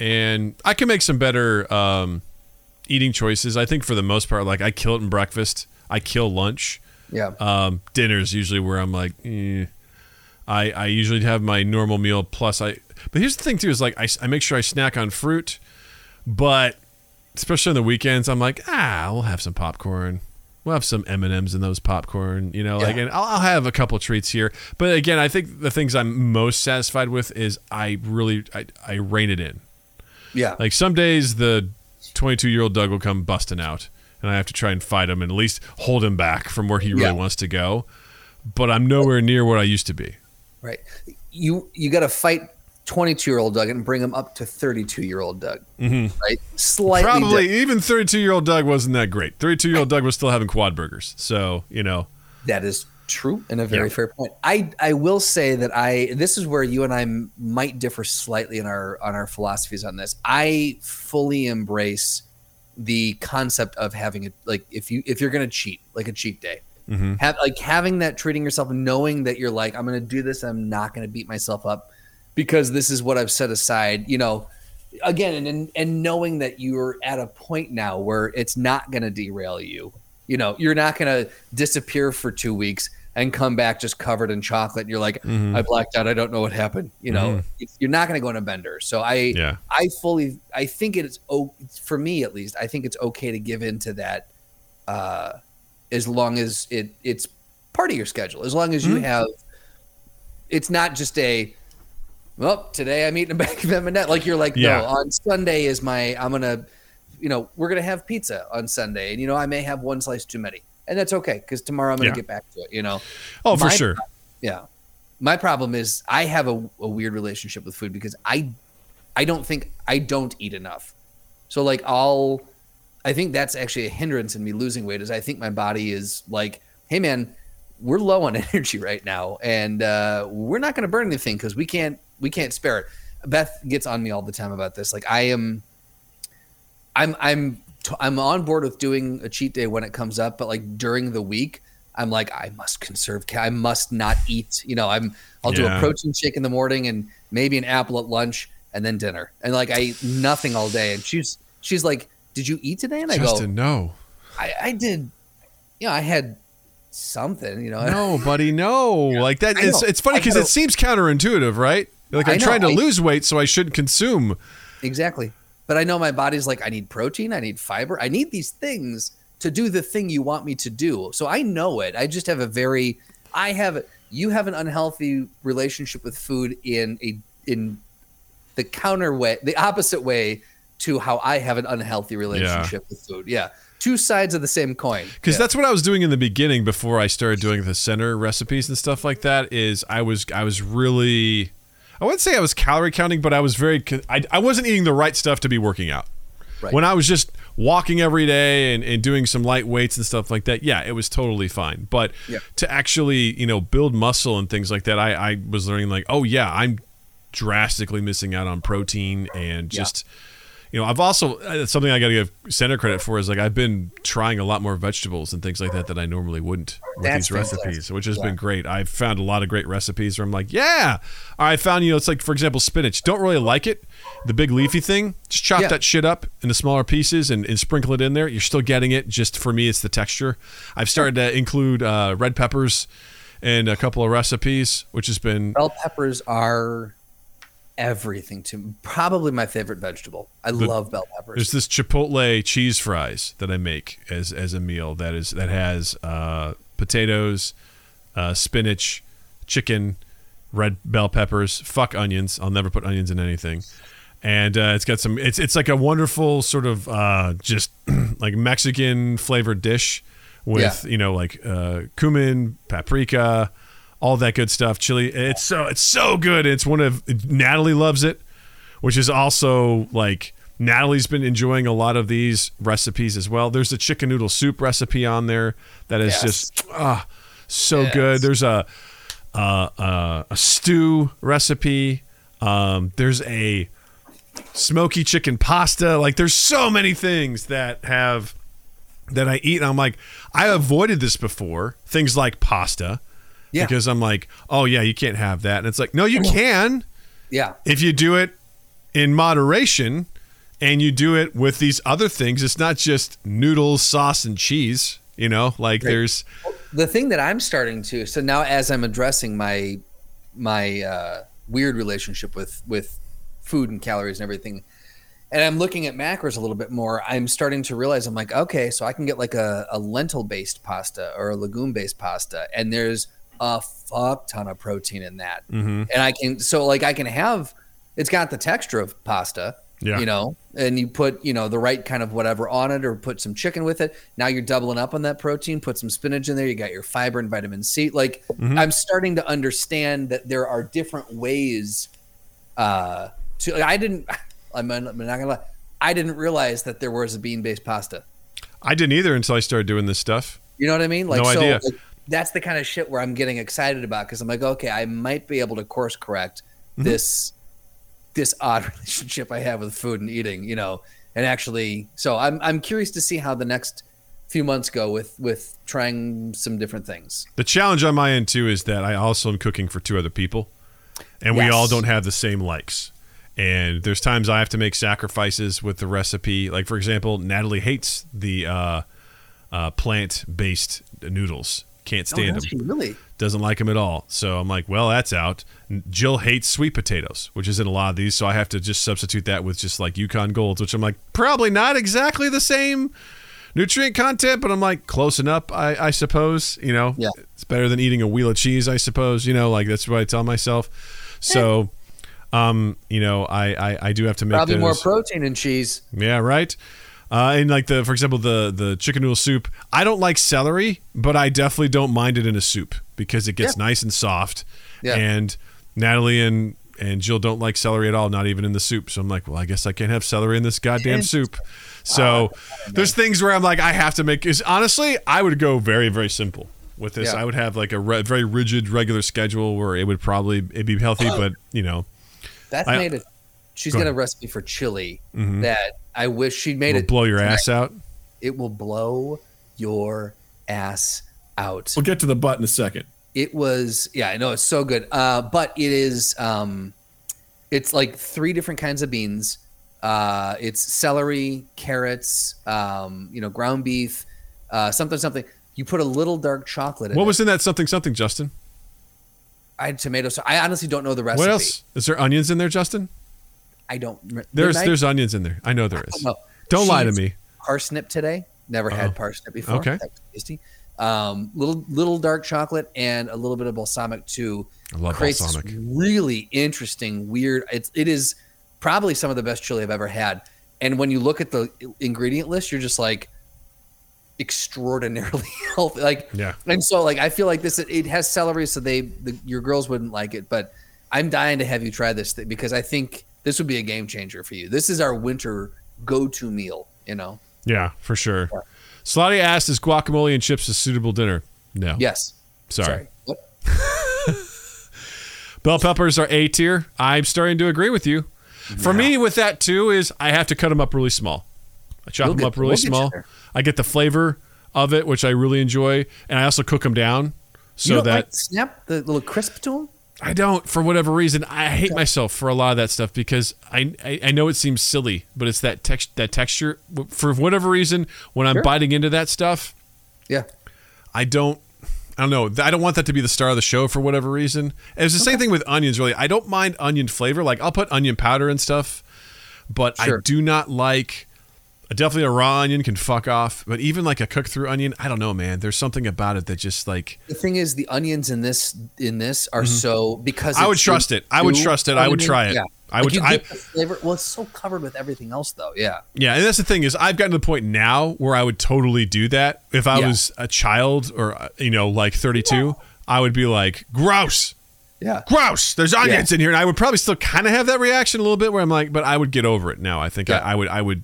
[SPEAKER 1] and I can make some better um, eating choices. I think for the most part, like I kill it in breakfast. I kill lunch.
[SPEAKER 3] Yeah,
[SPEAKER 1] Um, is usually where I'm like, eh. I I usually have my normal meal plus I. But here's the thing too is like I, I make sure I snack on fruit, but especially on the weekends I'm like ah we'll have some popcorn. We'll have some M and M's in those popcorn, you know. Like,
[SPEAKER 3] Yeah.
[SPEAKER 1] and I'll, I'll have a couple treats here. But again, I think the things I'm most satisfied with is I really I, I rein it in.
[SPEAKER 3] Yeah.
[SPEAKER 1] Like some days the 22 year old Doug will come busting out, and I have to try and fight him and at least hold him back from where he really
[SPEAKER 3] Yeah.
[SPEAKER 1] wants to go. But I'm nowhere near what I used to be.
[SPEAKER 3] right. You you got to fight 22 year old Doug and bring him up to 32 year old Doug. Mm-hmm. Right. Slightly
[SPEAKER 1] Probably
[SPEAKER 3] different.
[SPEAKER 1] even 32 year old Doug wasn't that great. 32 year old Doug was still having quad burgers. So you know,
[SPEAKER 3] That is true and a very
[SPEAKER 1] Yeah.
[SPEAKER 3] fair point. I I will say that I this is where you and I m- might differ slightly in our on our philosophies on this. I fully embrace the concept of having it like if you if you're gonna cheat like a cheat day, mm-hmm. have like having that treating yourself knowing that you're like I'm gonna do this. I'm not gonna beat myself up because this is what I've set aside. You know, again and and knowing that you're at a point now where it's not going to derail you you know you're not going to disappear for two weeks and come back just covered in chocolate and you're like i blacked out. I don't know what happened you know? It's- you're not going to go in a bender. So i
[SPEAKER 1] Yeah.
[SPEAKER 3] i fully i think it's oh for me at least i think it's okay to give in to that uh as long as it it's part of your schedule. As long as you have it's not just a well today i'm eating a bag of m&m like you're like
[SPEAKER 1] Yeah.
[SPEAKER 3] no on sunday is my i'm gonna you know we're gonna have pizza on sunday and you know i may have one slice too many and that's okay because tomorrow i'm gonna
[SPEAKER 1] Yeah.
[SPEAKER 3] get back to it you know
[SPEAKER 1] Oh, for
[SPEAKER 3] My-
[SPEAKER 1] sure.
[SPEAKER 3] yeah my problem is i have a, a weird relationship with food because i i don't think i don't eat enough so like i'll i think that's actually a hindrance in me losing weight is i think my body is like hey man we're low on energy right now, and uh, we're not going to burn anything because we can't we can't spare it. Beth gets on me all the time about this. Like I am, I'm I'm t- I'm on board with doing a cheat day when it comes up, but like during the week, I'm like I must conserve. ca- I must not eat. You know, I'm I'll do a protein shake in the morning and maybe an apple at lunch and then dinner, and like I eat nothing all day. And she's she's like, "Did you eat today?" And I go,
[SPEAKER 1] no.
[SPEAKER 3] I, I did. You know, I had something. You know,
[SPEAKER 1] No, buddy, no. Like that it's it's funny because it seems counterintuitive, right? Like I'm trying to
[SPEAKER 3] I-
[SPEAKER 1] lose weight, so I shouldn't consume.
[SPEAKER 3] exactly. But I know my body's like, I need protein, I need fiber, I need these things to do the thing you want me to do. So I know it. I just have a very, I have. You have an unhealthy relationship with food in a in the counter way, the opposite way to how I have an unhealthy relationship with food. Yeah, two sides of the same coin.
[SPEAKER 1] Because
[SPEAKER 3] yeah.
[SPEAKER 1] that's what I was doing in the beginning before I started doing the Centr recipes and stuff like that. Is I was I was really I wouldn't say I was calorie counting, but I was very. I, I wasn't eating the right stuff to be working out.
[SPEAKER 3] Right.
[SPEAKER 1] When I was just walking every day and, and doing some light weights and stuff like that, yeah, it was totally fine. But
[SPEAKER 3] Yeah.
[SPEAKER 1] to actually, you know, build muscle and things like that, I, I was learning like, oh yeah, I'm drastically missing out on protein and
[SPEAKER 3] Yeah.
[SPEAKER 1] You know, I've also uh, something I got to give Centr credit for is like I've been trying a lot more vegetables and things like that that I normally wouldn't with
[SPEAKER 3] That's
[SPEAKER 1] these recipes, which has
[SPEAKER 3] Yeah.
[SPEAKER 1] been great. I've found a lot of great recipes where I'm like, yeah, I found you know, it's like for example, spinach. Don't really like it, the big leafy thing. Just chop
[SPEAKER 3] Yeah.
[SPEAKER 1] that shit up into smaller pieces and, and sprinkle it in there. You're still getting it. Just for me, it's the texture. I've started to include uh, red peppers in a couple of recipes, which has been
[SPEAKER 3] bell peppers are everything to me. Probably my favorite vegetable. I love bell peppers.
[SPEAKER 1] There's this chipotle cheese fries that I make as as a meal that is that has uh, potatoes, uh, spinach, chicken, red bell peppers. Fuck onions. I'll never put onions in anything. And uh, it's got some. It's it's like a wonderful sort of uh, just like Mexican flavored dish with you know like uh, cumin, paprika, all that good stuff. Chili. It's so it's so good. It's one of Natalie loves it which is also like Natalie's been enjoying a lot of these recipes as well. There's a chicken noodle soup recipe on there that is
[SPEAKER 3] Yes.
[SPEAKER 1] just ah so
[SPEAKER 3] Yes.
[SPEAKER 1] good. There's a uh, uh, a stew recipe. Um, there's a smoky chicken pasta. Like there's so many things that have that I eat. And I'm like, I avoided this before. Things like pasta.
[SPEAKER 3] Yeah.
[SPEAKER 1] Because I'm like, oh yeah, you can't have that. And it's like, no, you can
[SPEAKER 3] yeah.
[SPEAKER 1] if you do it in moderation and you do it with these other things, it's not just noodles, sauce, and cheese. You know, like
[SPEAKER 3] Right.
[SPEAKER 1] there's
[SPEAKER 3] the thing that I'm starting to so now as I'm addressing my my uh, weird relationship with with food and calories and everything, and I'm looking at macros a little bit more. I'm starting to realize I'm like, okay, so I can get like a, a lentil based pasta or a legume based pasta, and there's a fuck ton of protein in that,
[SPEAKER 1] Mhm.
[SPEAKER 3] and I can so like I can have it's got the texture of pasta,
[SPEAKER 1] Yeah.
[SPEAKER 3] you know, and you put, you know, the right kind of whatever on it or put some chicken with it. Now you're doubling up on that protein, put some spinach in there, you got your fiber and vitamin C. Like
[SPEAKER 1] Mm-hmm.
[SPEAKER 3] I'm starting to understand that there are different ways uh to I didn't I'm not, I'm not gonna lie. I didn't realize that there was a bean based pasta.
[SPEAKER 1] I didn't either until I started doing this stuff.
[SPEAKER 3] You know what I mean? Like
[SPEAKER 1] No
[SPEAKER 3] so
[SPEAKER 1] idea.
[SPEAKER 3] like, that's the kind of shit where I'm getting excited about because I'm like, okay, I might be able to course correct
[SPEAKER 1] Mm-hmm.
[SPEAKER 3] this this odd relationship I have with food and eating, you know, and actually so I'm I'm curious to see how the next few months go with with trying some different things.
[SPEAKER 1] The challenge on my end too is that I also am cooking for two other people, and we all don't have the same likes. And there's times I have to make sacrifices with the recipe. Like for example, Natalie hates the uh, uh, plant-based noodles. Can't stand
[SPEAKER 3] does
[SPEAKER 1] them.
[SPEAKER 3] really?
[SPEAKER 1] doesn't like them at all. So I'm like, well, that's out. Jill hates sweet potatoes, which is in a lot of these. So I have to just substitute that with just like Yukon Golds, which I'm like, probably not exactly the same nutrient content, but I'm like, close enough, I, I suppose. You know,
[SPEAKER 3] Yeah.
[SPEAKER 1] it's better than eating a wheel of cheese, I suppose. You know, like that's what I tell myself. So, um, you know, I, I, I do have to make
[SPEAKER 3] Probably more protein and cheese.
[SPEAKER 1] yeah, right. Uh, and like the, for example, the the chicken noodle soup. I don't like celery, but I definitely don't mind it in a soup because it gets
[SPEAKER 3] Yeah.
[SPEAKER 1] nice and soft.
[SPEAKER 3] Yeah.
[SPEAKER 1] And Natalie and and Jill don't like celery at all, not even in the soup. So I'm like, well, I guess I can't have celery in this goddamn soup. So there's things where I'm like, I have to make. Is honestly, I would go very very simple. with this.
[SPEAKER 3] Yeah.
[SPEAKER 1] I would have like a re- very rigid, regular schedule where it would probably it'd be healthy, but you know,
[SPEAKER 3] that's
[SPEAKER 1] I-
[SPEAKER 3] made it. She's
[SPEAKER 1] Go
[SPEAKER 3] got a
[SPEAKER 1] ahead.
[SPEAKER 3] recipe for chili
[SPEAKER 1] Mhm.
[SPEAKER 3] that I wish she'd made
[SPEAKER 1] it'll
[SPEAKER 3] it.
[SPEAKER 1] blow your
[SPEAKER 3] tonight.
[SPEAKER 1] ass out.
[SPEAKER 3] It will blow your ass out.
[SPEAKER 4] We'll get to the butt in a second.
[SPEAKER 3] It was yeah, I know it's so good. Uh, but it is um, it's like three different kinds of beans. Uh, it's celery, carrots, um, you know, ground beef, uh, something something. You put a little dark chocolate in
[SPEAKER 1] What
[SPEAKER 3] it.
[SPEAKER 1] was in that something something, Justin?
[SPEAKER 3] I had tomato sauce. I honestly don't know the recipe.
[SPEAKER 1] What else? Is there onions in there, Justin?
[SPEAKER 3] I don't.
[SPEAKER 1] There's
[SPEAKER 3] midnight?
[SPEAKER 1] there's onions in there. I know there is. Don't lie to me.
[SPEAKER 3] Parsnip today. Never had
[SPEAKER 1] Oh.
[SPEAKER 3] parsnip before.
[SPEAKER 1] Okay.
[SPEAKER 3] That was tasty. Um, little little dark chocolate and a little bit of balsamic too.
[SPEAKER 1] I love
[SPEAKER 3] creates
[SPEAKER 1] balsamic.
[SPEAKER 3] really interesting, weird. It's it is probably some of the best chili I've ever had. And when you look at the ingredient list, you're just like extraordinarily healthy. Like
[SPEAKER 1] Yeah.
[SPEAKER 3] and so like I feel like this it has celery, so they the, your girls wouldn't like it. But I'm dying to have you try this thing because I think this would be a game changer for you. This is our winter go to meal. You know.
[SPEAKER 1] Yeah, for sure. Slotty asked, "Is guacamole and chips a suitable dinner?" No.
[SPEAKER 3] Yes.
[SPEAKER 1] Sorry.
[SPEAKER 3] What?
[SPEAKER 1] Bell peppers are A tier. I'm starting to agree with you. For me, with that too, is I have to cut them up really small. I chop
[SPEAKER 3] We'll
[SPEAKER 1] them
[SPEAKER 3] get-
[SPEAKER 1] up really
[SPEAKER 3] we'll
[SPEAKER 1] small. I get the flavor of it, which I really enjoy, and I also cook them down so that
[SPEAKER 3] like snap the little crisp to them.
[SPEAKER 1] I don't, for whatever reason, I hate myself for a lot of that stuff because I I, I know it seems silly, but it's that text that texture. For whatever reason, when I'm
[SPEAKER 3] Sure.
[SPEAKER 1] biting into that stuff,
[SPEAKER 3] Yeah.
[SPEAKER 1] I don't. I don't know. I don't want that to be the star of the show for whatever reason. And it's the same thing with onions. Really, I don't mind onion flavor. Like I'll put onion powder and stuff, but I do not like. Definitely a raw onion can fuck off, but even like a cooked through onion, I don't know, man. There's something about it that just like
[SPEAKER 3] The thing is, the onions in this in this are so because
[SPEAKER 1] Mm-hmm. I would trust it. I would trust it. I would try it.
[SPEAKER 3] Yeah.
[SPEAKER 1] I
[SPEAKER 3] Like,
[SPEAKER 1] would-
[SPEAKER 3] You
[SPEAKER 1] I-
[SPEAKER 3] flavor. Well, it's so covered with everything else, though. Yeah.
[SPEAKER 1] Yeah, and that's the thing is I've gotten to the point now where I would totally do that. If I
[SPEAKER 3] Yeah.
[SPEAKER 1] was a child or you know like 32, I would be like, "Gross.
[SPEAKER 3] Yeah.
[SPEAKER 1] Gross. There's onions in here." And I would probably still kind of have that reaction a little bit where I'm like, but I would get over it now. I think
[SPEAKER 3] Yeah.
[SPEAKER 1] I, I would I would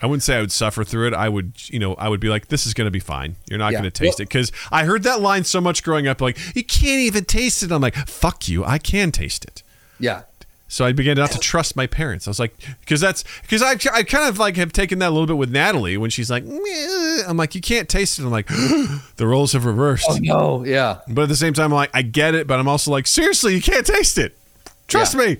[SPEAKER 1] I wouldn't say I would suffer through it. I would, you know, I would be like, this is going to be fine. You're not
[SPEAKER 3] Yeah.
[SPEAKER 1] going to taste
[SPEAKER 3] Well-
[SPEAKER 1] it. Because I heard that line so much growing up, like, you can't even taste it. I'm like, fuck you. I can taste it.
[SPEAKER 3] Yeah.
[SPEAKER 1] So I began not to trust my parents. I was like, because that's because I, I kind of like have taken that a little bit with Natalie when she's like, "Meh." I'm like, you can't taste it. I'm like, the roles have reversed.
[SPEAKER 3] Oh no. Yeah.
[SPEAKER 1] But at the same time, I'm like, I get it, but I'm also like, seriously, you can't taste it. Trust
[SPEAKER 3] Yeah.
[SPEAKER 1] me.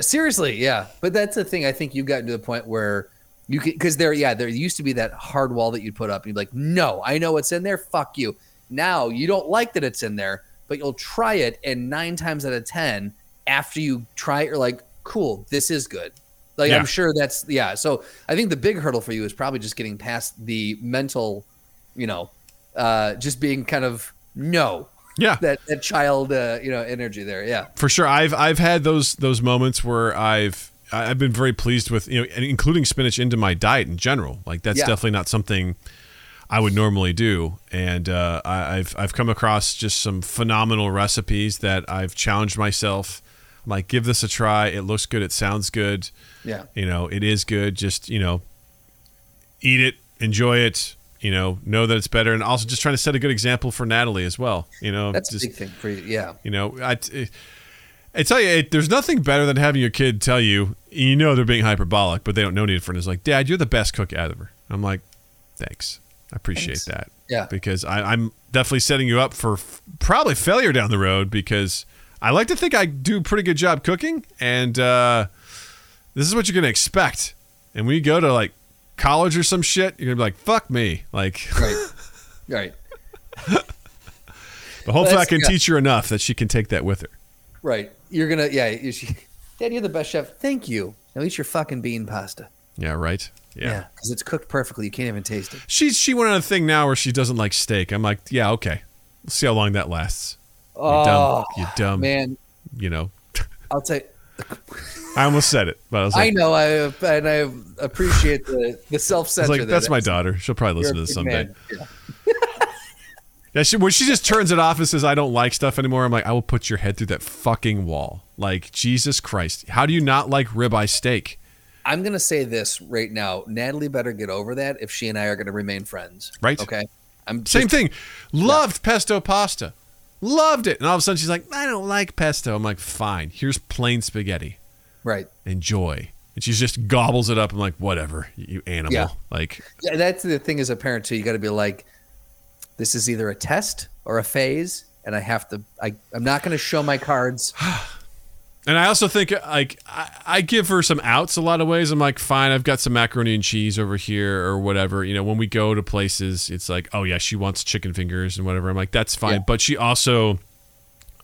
[SPEAKER 3] Seriously. Yeah. But that's the thing. I think you've gotten to the point where you can because there. Yeah. There used to be that hard wall that you'd put up. And you'd be like, no, I know what's in there. Fuck you. Now you don't like that it's in there, but you'll try it, and nine times out of ten, after you try it, you're like, cool, this is good. Like
[SPEAKER 1] Yeah.
[SPEAKER 3] I'm sure that's yeah. So I think the big hurdle for you is probably just getting past the mental, you know, uh, just being kind of no
[SPEAKER 1] Yeah.
[SPEAKER 3] that that child uh, you know energy there. Yeah.
[SPEAKER 1] for sure i've i've had those those moments where i've i've been very pleased with you know including spinach into my diet in general like that's
[SPEAKER 3] Yeah.
[SPEAKER 1] definitely not something i would normally do and uh, I, i've i've come across just some phenomenal recipes that i've challenged myself I'm like give this a try it looks good it sounds good
[SPEAKER 3] Yeah.
[SPEAKER 1] you know it is good just you know eat it enjoy it you know know that it's better and also just trying to set a good example for natalie as well you know
[SPEAKER 3] That's
[SPEAKER 1] just
[SPEAKER 3] a big thing for you. Yeah.
[SPEAKER 1] you know, I, I tell you, it, there's nothing better than having your kid tell you, you know, they're being hyperbolic, but they don't know any different. It's like, Dad, you're the best cook ever. I'm like, thanks, I appreciate
[SPEAKER 3] Thanks.
[SPEAKER 1] that.
[SPEAKER 3] Yeah.
[SPEAKER 1] because I, I'm definitely setting you up for f- probably failure down the road because I like to think I do a pretty good job cooking, and uh, this is what you're gonna expect. And when you go to like college or some shit, you're gonna be like, fuck me, like.
[SPEAKER 3] Right. right.
[SPEAKER 1] But hopefully, I can
[SPEAKER 3] yeah.
[SPEAKER 1] teach her enough that she can take that with her.
[SPEAKER 3] Right. You're gonna yeah. You should, Dad, you're the best chef. Thank you. Now eat your fucking bean pasta.
[SPEAKER 1] Yeah, right.
[SPEAKER 3] Yeah. Because it's cooked perfectly. You can't even taste it.
[SPEAKER 1] She's she went on a thing now where she doesn't like steak. I'm like, yeah, okay. Let's see how long that lasts. You oh, dumb, you dumb,
[SPEAKER 3] Oh, man.
[SPEAKER 1] you know.
[SPEAKER 3] I'll tell you.
[SPEAKER 1] I almost said it, but I was
[SPEAKER 3] I know. I and I appreciate the the self censor.
[SPEAKER 1] like that's my daughter. She'll probably listen to this someday.
[SPEAKER 3] Yeah.
[SPEAKER 1] Yeah, she, when she just turns it off and says, "I don't like stuff anymore," I'm like, "I will put your head through that fucking wall." Like Jesus Christ, how do you not like ribeye steak?
[SPEAKER 3] I'm gonna say this right now. Natalie better get over that if she and I are gonna remain friends.
[SPEAKER 1] Right.
[SPEAKER 3] Okay. I'm
[SPEAKER 1] Same
[SPEAKER 3] just-
[SPEAKER 1] thing. Loved pesto pasta. Loved it. And all of a sudden she's like, I don't like pesto. I'm like, fine. Here's plain spaghetti.
[SPEAKER 3] Right.
[SPEAKER 1] Enjoy. And she just gobbles it up. I'm like, whatever, you animal.
[SPEAKER 3] Yeah.
[SPEAKER 1] Like,
[SPEAKER 3] Yeah, that's the thing as a parent too. You got to be like, this is either a test or a phase, and I have to. I I'm not going to show my cards.
[SPEAKER 1] and I also think like I, I give her some outs a lot of ways. I'm like, fine, I've got some macaroni and cheese over here or whatever. You know, when we go to places, it's like, oh yeah, she wants chicken fingers and whatever. I'm like, that's fine.
[SPEAKER 3] Yeah.
[SPEAKER 1] But she also,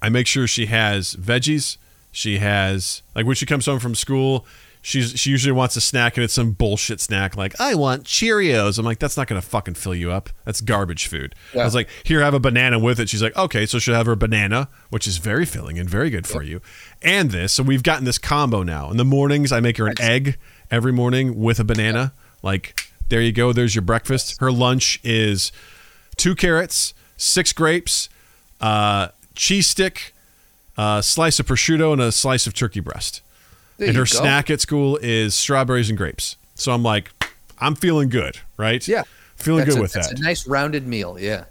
[SPEAKER 1] I make sure she has veggies. She has like when she comes home from school, she's she usually wants a snack and it's some bullshit snack like I want Cheerios. I'm like, that's not gonna fucking fill you up. That's garbage food. I was like, here, have a banana with it. She's like, okay, so she'll have her banana, which is very filling and very good for you, and this. So we've gotten this combo now. In the mornings, I make her an egg every morning with a banana. Like, there you go. There's your breakfast. Her lunch is two carrots, six grapes, uh, cheese stick, a slice of prosciutto, and a slice of turkey breast.
[SPEAKER 3] There
[SPEAKER 1] and her
[SPEAKER 3] go.
[SPEAKER 1] snack at school is strawberries and grapes. So I'm like, I'm feeling good, right?
[SPEAKER 3] Yeah.
[SPEAKER 1] Feeling
[SPEAKER 3] That's
[SPEAKER 1] good
[SPEAKER 3] a,
[SPEAKER 1] with
[SPEAKER 3] that's
[SPEAKER 1] that.
[SPEAKER 3] a nice rounded meal. Yeah.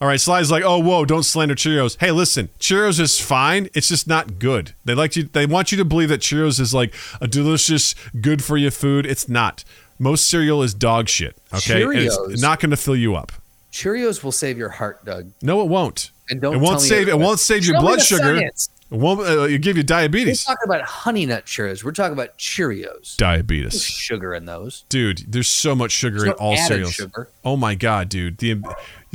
[SPEAKER 1] All right, Sly's like, oh, whoa, don't slander Cheerios. Hey, listen, Cheerios is fine. It's just not good. They like you. They want you to believe that Cheerios is like a delicious, good for you food. It's not. Most cereal is dog shit. Okay,
[SPEAKER 3] Cheerios-
[SPEAKER 1] it's not going to fill you up.
[SPEAKER 3] Cheerios will save your heart, Doug.
[SPEAKER 1] No, it won't.
[SPEAKER 3] And don't
[SPEAKER 1] It won't
[SPEAKER 3] tell me
[SPEAKER 1] save. It
[SPEAKER 3] otherwise.
[SPEAKER 1] won't save your blood sugar.
[SPEAKER 3] science.
[SPEAKER 1] It won't. Uh, it give you diabetes.
[SPEAKER 3] We're talking about honey nut Cheerios. We're talking about Cheerios. There's
[SPEAKER 1] Diabetes,
[SPEAKER 3] sugar in those.
[SPEAKER 1] dude. There's so much sugar
[SPEAKER 3] There's
[SPEAKER 1] in
[SPEAKER 3] no
[SPEAKER 1] all cereals.
[SPEAKER 3] sugar.
[SPEAKER 1] Oh my god, dude. The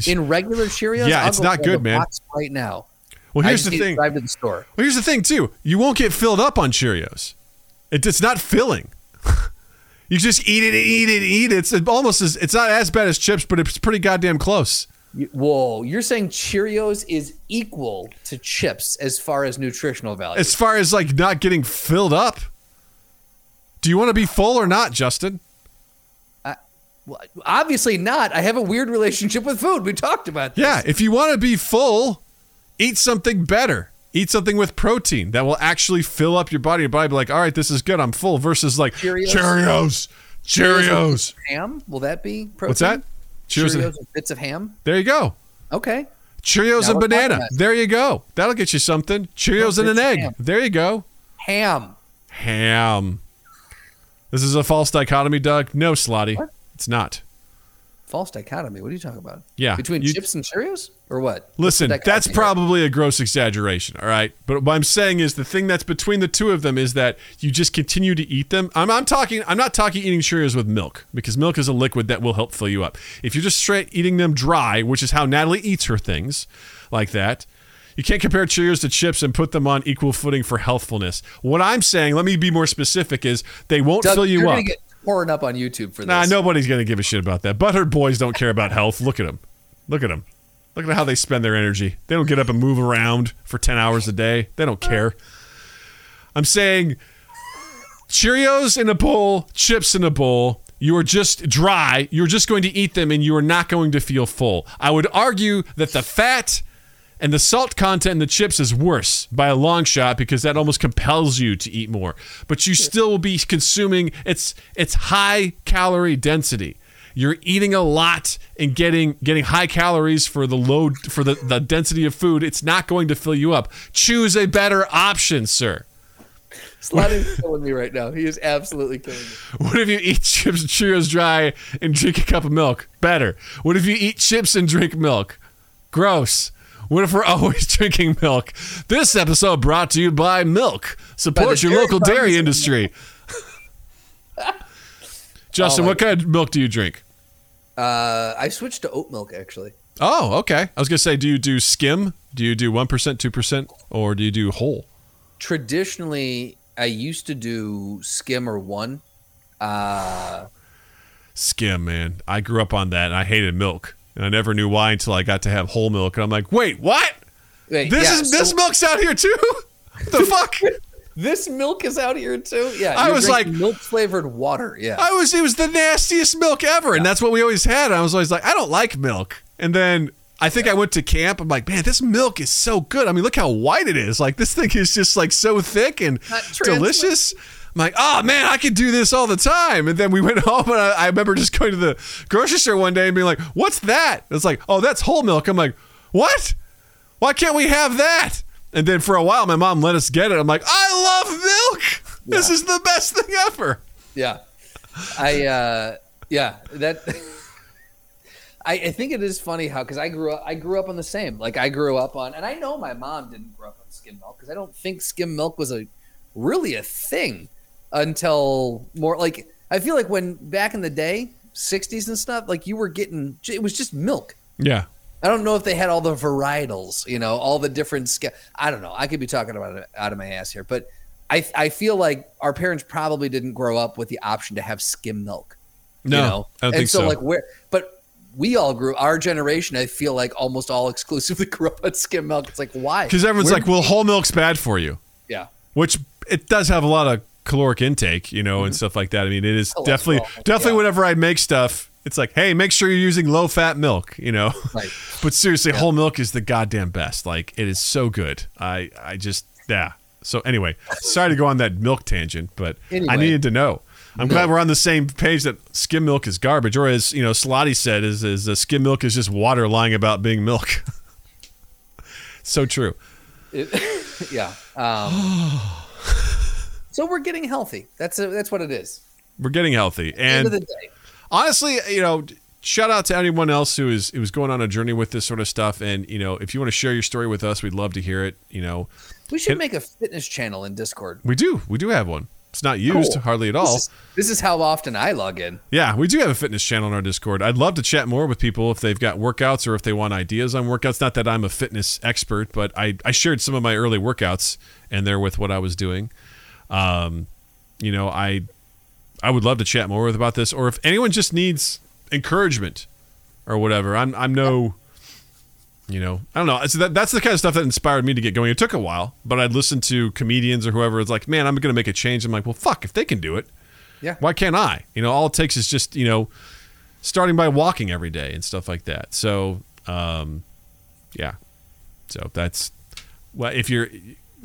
[SPEAKER 3] In regular Cheerios,
[SPEAKER 1] Yeah,
[SPEAKER 3] I'll
[SPEAKER 1] it's not good, man.
[SPEAKER 3] Right now.
[SPEAKER 1] well, here's the thing.
[SPEAKER 3] Drive to the store.
[SPEAKER 1] Well, here's the thing too. You won't get filled up on Cheerios. It, it's not filling. you just eat it, eat it, eat it. It's almost as it's not as bad as chips, but it's pretty goddamn close.
[SPEAKER 3] Whoa, you're saying Cheerios is equal to chips as far as nutritional value?
[SPEAKER 1] As far as like not getting filled up. Do you want to be full or not, Justin?
[SPEAKER 3] Well, obviously not. I have a weird relationship with food. We talked about this.
[SPEAKER 1] Yeah, if you want to be full, eat something better. Eat something with protein that will actually fill up your body. Your body be like, all right, this is good. I'm full. Versus like
[SPEAKER 3] Cheerios?
[SPEAKER 1] Cheerios, Cheerios.
[SPEAKER 3] Ham? Will that be protein?
[SPEAKER 1] What's that? Cheerios
[SPEAKER 3] Cheerios,
[SPEAKER 1] and-
[SPEAKER 3] with bits of ham?
[SPEAKER 1] There you go.
[SPEAKER 3] Okay.
[SPEAKER 1] Cheerios
[SPEAKER 3] Now
[SPEAKER 1] and banana. There you go. That'll get you something. Cheerios and an egg.
[SPEAKER 3] ham.
[SPEAKER 1] There you go.
[SPEAKER 3] Ham.
[SPEAKER 1] Ham. This is a false dichotomy, Doug. No, Slotty.
[SPEAKER 3] What?
[SPEAKER 1] It's not.
[SPEAKER 3] False dichotomy. What are you talking about?
[SPEAKER 1] Yeah,
[SPEAKER 3] Between
[SPEAKER 1] you-
[SPEAKER 3] chips and Cheerios? Or what?
[SPEAKER 1] Listen, that's probably a gross exaggeration, all right? But what I'm saying is the thing that's between the two of them is that you just continue to eat them. I'm, I'm talking I'm not talking eating Cheerios with milk because milk is a liquid that will help fill you up. If you're just straight eating them dry, which is how Natalie eats her things like that, you can't compare Cheerios to chips and put them on equal footing for healthfulness. What I'm saying, let me be more specific, is they won't
[SPEAKER 3] Doug,
[SPEAKER 1] fill you up.
[SPEAKER 3] get torn up on YouTube for this.
[SPEAKER 1] Nah, nobody's gonna give a shit about that. Butthurt boys don't care about health. Look at them. Look at them. Look at how they spend their energy. They don't get up and move around for ten hours a day. They don't care. I'm saying Cheerios in a bowl, chips in a bowl. You are just dry. You're just going to eat them, and you are not going to feel full. I would argue that the fat and the salt content in the chips is worse by a long shot because that almost compels you to eat more. But you still will be consuming it's it's high calorie density. You're eating a lot and getting getting high calories for the load for the, the density of food. It's not going to fill you up. Choose a better option, sir.
[SPEAKER 3] Slotty's killing me right now. He is absolutely killing me.
[SPEAKER 1] What if you eat chips and Cheerios dry and drink a cup of milk? Better. What if you eat chips and drink milk? Gross. What if we're always drinking milk? This episode brought to you by Milk. Support
[SPEAKER 3] the
[SPEAKER 1] your local dairy industry. Justin,
[SPEAKER 3] Oh,
[SPEAKER 1] what kind of milk do you drink?
[SPEAKER 3] Uh, I switched to oat milk actually.
[SPEAKER 1] Oh, okay. I was gonna say, do you do skim? Do you do one percent, two percent, or do you do whole?
[SPEAKER 3] Traditionally, I used to do skim or one. Uh,
[SPEAKER 1] Skim, man. I grew up on that, and I hated milk, and I never knew why until I got to have whole milk, and I'm like, wait, what?
[SPEAKER 3] wait,
[SPEAKER 1] This
[SPEAKER 3] yeah,
[SPEAKER 1] is this milk's out here too. the fuck?
[SPEAKER 3] This milk is out here too. Yeah,
[SPEAKER 1] I was like-
[SPEAKER 3] milk flavored water. Yeah,
[SPEAKER 1] I was. It was the nastiest milk ever, and that's what we always had. I was always like, I don't like milk, and then. I think I went to camp. I'm like, man, this milk is so good. I mean, look how white it is. Like this thing is just like so thick and delicious. I'm like, oh man, I could do this all the time. And then we went home, and I, I remember just going to the grocery store one day and being like, what's that? It's like, oh, that's whole milk. I'm like, what? Why can't we have that? And then for a while, my mom let us get it. I'm like, I love milk. This is the best thing ever.
[SPEAKER 3] Yeah. I uh yeah, that I, I think it is funny how because I grew up I grew up on the same. Like I grew up on and I know my mom didn't grow up on skim milk because I don't think skim milk was a really a thing until more like I feel like when back in the day, 60s and stuff, like you were getting it was just milk.
[SPEAKER 1] Yeah.
[SPEAKER 3] I don't know if they had all the varietals, you know, all the different. I don't know. I could be talking about it out of my ass here, but I I feel like our parents probably didn't grow up with the option to have skim milk.
[SPEAKER 1] No,
[SPEAKER 3] you know?
[SPEAKER 1] I don't
[SPEAKER 3] and
[SPEAKER 1] think
[SPEAKER 3] so.
[SPEAKER 1] so.
[SPEAKER 3] Like where, but we all grew. Our generation, I feel like almost all exclusively grew up on skim milk. It's like why?
[SPEAKER 1] Because everyone's
[SPEAKER 3] Where-
[SPEAKER 1] like, well, whole milk's bad for you,
[SPEAKER 3] yeah,
[SPEAKER 1] which it does have a lot of caloric intake, you know, and stuff like that. I mean, it is
[SPEAKER 3] Cholesterol,
[SPEAKER 1] definitely, definitely
[SPEAKER 3] Mm-hmm. yeah.
[SPEAKER 1] whenever I make stuff, it's like, hey, make sure you're using low fat milk, you know.
[SPEAKER 3] Right.
[SPEAKER 1] but seriously, whole milk is the goddamn best. Like, it is so good. I, I just, yeah. So anyway, sorry to go on that milk tangent, but I needed to know. I'm glad we're on the same page that skim milk is garbage, or as you know, Slotty said, is is uh, skim milk is just water lying about being milk. so true.
[SPEAKER 3] It- yeah. Um, so we're getting healthy. That's a, that's what it is.
[SPEAKER 1] We're getting healthy, and honestly, you know, shout out to anyone else who is who is going on a journey with this sort of stuff. And you know, if you want to share your story with us, we'd love to hear it. You know,
[SPEAKER 3] We should
[SPEAKER 1] Hit-
[SPEAKER 3] make a fitness channel in Discord.
[SPEAKER 1] we do, we do have one. It's not used
[SPEAKER 3] Cool.
[SPEAKER 1] hardly at all.
[SPEAKER 3] This is, this is how often I log in.
[SPEAKER 1] Yeah, we do have a fitness channel in our Discord. I'd love to chat more with people if they've got workouts or if they want ideas on workouts. Not that I'm a fitness expert, but I, I shared some of my early workouts and they're with what I was doing. Um, you know, I I would love to chat more with about this, or if anyone just needs encouragement or whatever. I'm I'm no you know, I don't know. So that, that's the kind of stuff that inspired me to get going. It took a while, but I'd listen to comedians or whoever. It's like, man, I'm going to make a change. I'm like, well, fuck, if they can do it,
[SPEAKER 3] Yeah.
[SPEAKER 1] why can't I? You know, all it takes is just you know, starting by walking every day and stuff like that. So, um, yeah. So that's well. If you're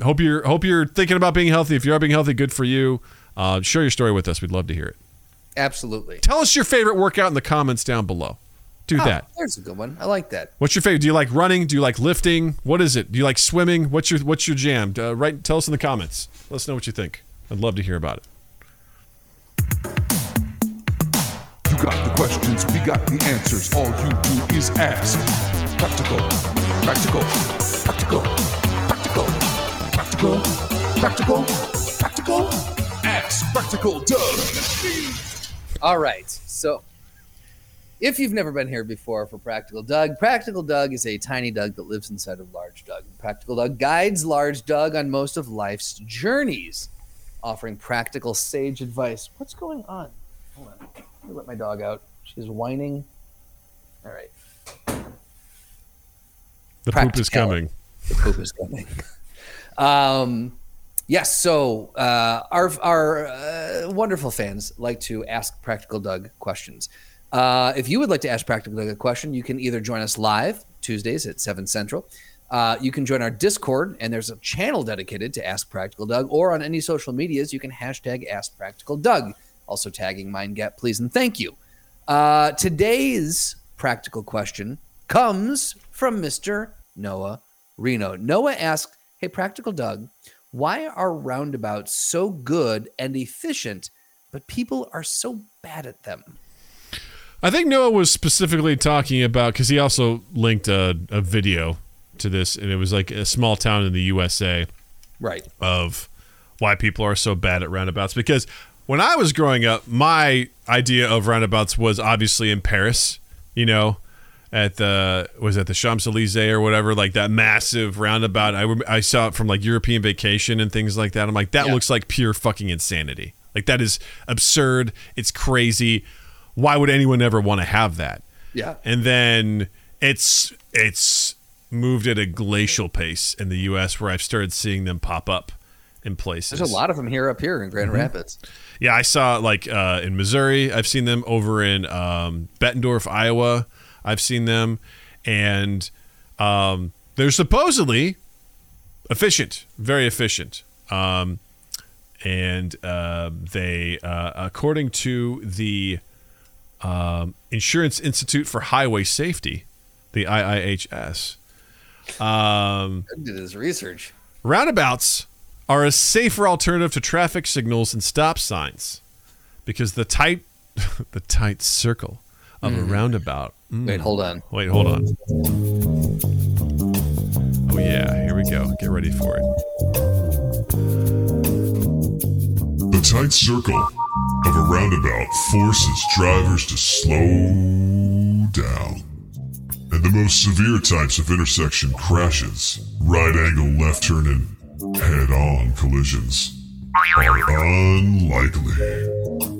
[SPEAKER 1] hope you're hope you're thinking about being healthy. If you are being healthy, good for you. Uh, share your story with us. We'd love to hear it.
[SPEAKER 3] Absolutely.
[SPEAKER 1] Tell us your favorite workout in the comments down below. Do
[SPEAKER 3] Oh,
[SPEAKER 1] that.
[SPEAKER 3] There's a good one. I like that.
[SPEAKER 1] What's your favorite? Do you like running? Do you like lifting? What is it? Do you like swimming? What's your What's your jam? Uh, write. Tell us in the comments. Let us know what you think. I'd love to hear about it.
[SPEAKER 5] You got the questions, we got the answers. All you do is ask. Practical, practical, practical, practical, practical, practical, practical. Ask Practical Doug.
[SPEAKER 3] All right. So, if you've never been here before for Practical Doug, Practical Doug is a tiny Doug that lives inside of Large Doug. Practical Doug guides Large Doug on most of life's journeys, offering practical sage advice. What's going on? Hold on. Let me let my dog out. She's whining. All right.
[SPEAKER 1] The poop is coming.
[SPEAKER 3] the poop is coming. um, yes. So uh, our our uh, wonderful fans like to ask Practical Doug questions. Uh, if you would like to ask Practical Doug a question, you can either join us live Tuesdays at seven central. Uh, you can join our Discord, and there's a channel dedicated to Ask Practical Doug. Or on any social medias, you can hashtag Ask Practical Doug, also tagging MindGap, please and thank you. Uh, today's practical question comes from Mr. Noah Reno. Noah asked, Hey, Practical Doug, why are roundabouts so good and efficient, but people are so bad at them?
[SPEAKER 1] I think Noah was specifically talking about because he also linked a, a video to this, and it was like a small town in the USA
[SPEAKER 3] Right.
[SPEAKER 1] of why people are so bad at roundabouts. Because when I was growing up, my idea of roundabouts was obviously in Paris, you know, at the was at the Champs Elysees or whatever, like that massive roundabout. I I saw it from like European Vacation and things like that. I'm like, that
[SPEAKER 3] Yeah.
[SPEAKER 1] looks like pure fucking insanity. Like that is absurd. It's crazy. Why would anyone ever want to have that?
[SPEAKER 3] Yeah.
[SPEAKER 1] and then it's it's moved at a glacial pace in the U.S. where I've started seeing them pop up in places.
[SPEAKER 3] There's a lot of them here up here in Grand Rapids.
[SPEAKER 1] Yeah, I saw like uh, in Missouri. I've seen them over in um, Bettendorf, Iowa. I've seen them, and um, they're supposedly efficient, very efficient. Um, and uh, they, uh, according to the um, Insurance Institute for Highway Safety, the IIHS, um,
[SPEAKER 3] Did his research.
[SPEAKER 1] roundabouts are a safer alternative to traffic signals and stop signs because the tight, the tight circle of a roundabout. Mm.
[SPEAKER 3] Wait, hold on.
[SPEAKER 1] Wait, hold on. Oh yeah, here we go. Get ready for it.
[SPEAKER 5] The tight circle of a roundabout forces drivers to slow down. And the most severe types of intersection crashes, right angle left turn and head on collisions, are unlikely.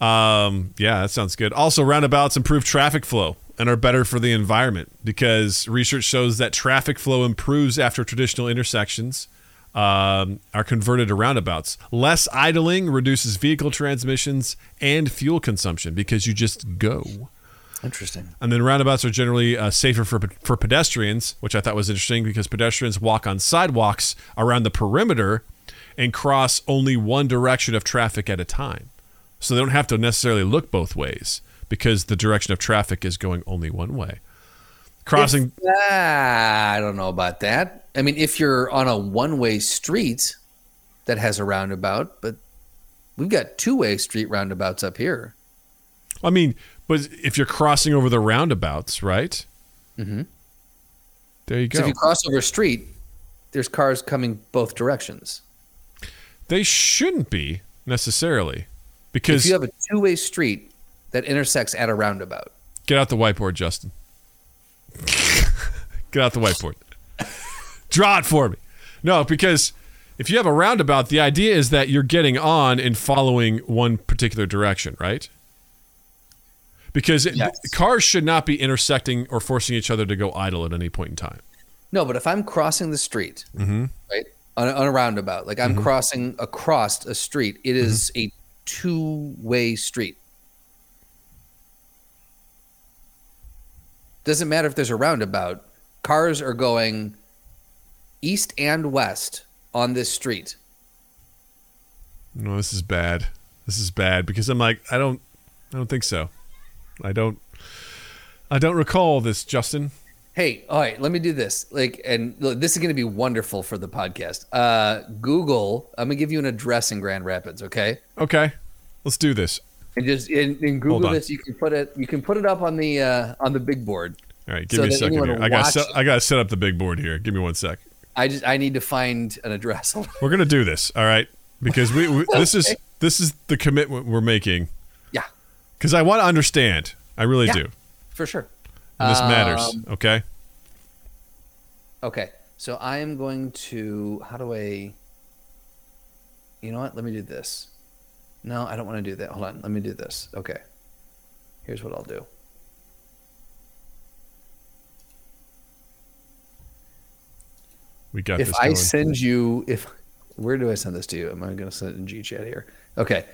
[SPEAKER 1] Um, yeah, that sounds good. Also, roundabouts improve traffic flow and are better for the environment because research shows that traffic flow improves after traditional intersections um, are converted to roundabouts. Less idling reduces vehicle transmissions and fuel consumption because you just go.
[SPEAKER 3] Interesting.
[SPEAKER 1] And then roundabouts are generally uh, safer for for pedestrians, which I thought was interesting because pedestrians walk on sidewalks around the perimeter and cross only one direction of traffic at a time. So they don't have to necessarily look both ways because the direction of traffic is going only one way. Crossing
[SPEAKER 3] Ah, I don't know about that. I mean, if you're on a one-way street that has a roundabout, but we've got two-way street roundabouts up here.
[SPEAKER 1] I mean, but if you're crossing over the roundabouts, right?
[SPEAKER 3] Mm-hmm.
[SPEAKER 1] There you
[SPEAKER 3] So
[SPEAKER 1] go.
[SPEAKER 3] if you cross over a street, there's cars coming both directions.
[SPEAKER 1] they shouldn't be necessarily
[SPEAKER 3] If you have a two-way street that intersects at a roundabout,
[SPEAKER 1] Get out the whiteboard, Justin. Get out the whiteboard. Draw it for me. No, because if you have a roundabout, the idea is that you're getting on and following one particular direction, right? Because it,
[SPEAKER 3] Yes.
[SPEAKER 1] cars should not be intersecting or forcing each other to go idle at any point in time.
[SPEAKER 3] no. But if I'm crossing the street,
[SPEAKER 1] Mm-hmm.
[SPEAKER 3] right on a, on a roundabout, like I'm crossing across a street, it is a two-way street. Doesn't matter if there's a roundabout. Cars are going east and west on this street.
[SPEAKER 1] No, this is bad. This is bad because I'm like, I don't, I don't think so. I don't, I don't recall this, Justin.
[SPEAKER 3] Hey, all right, let me do this. Like, and look, this is going to be wonderful for the podcast. Uh, Google, I'm going to give you an address in Grand Rapids, okay?
[SPEAKER 1] Okay, let's do this.
[SPEAKER 3] And just in, in Google this, you can put it, you can put it up on the uh, on the big board.
[SPEAKER 1] All right, give
[SPEAKER 3] So
[SPEAKER 1] me a second here. I got
[SPEAKER 3] watching-
[SPEAKER 1] I got to set up the big board here. Give me one sec.
[SPEAKER 3] I just I need to find an address.
[SPEAKER 1] We're gonna do this, all right? Because we, we this is this is the commitment we're making.
[SPEAKER 3] yeah,
[SPEAKER 1] Because I want to understand. I really
[SPEAKER 3] Yeah.
[SPEAKER 1] do,
[SPEAKER 3] for sure.
[SPEAKER 1] And this matters.
[SPEAKER 3] Um,
[SPEAKER 1] Okay.
[SPEAKER 3] Okay, so I am going to. How do I? You know what? Let me do this. No, I don't want to do that. Hold on. Let me do this. Okay. Here's what I'll do.
[SPEAKER 1] We got
[SPEAKER 3] if
[SPEAKER 1] this.
[SPEAKER 3] I send you, if where do I send this to you? Am I going to send it in GChat here? Okay,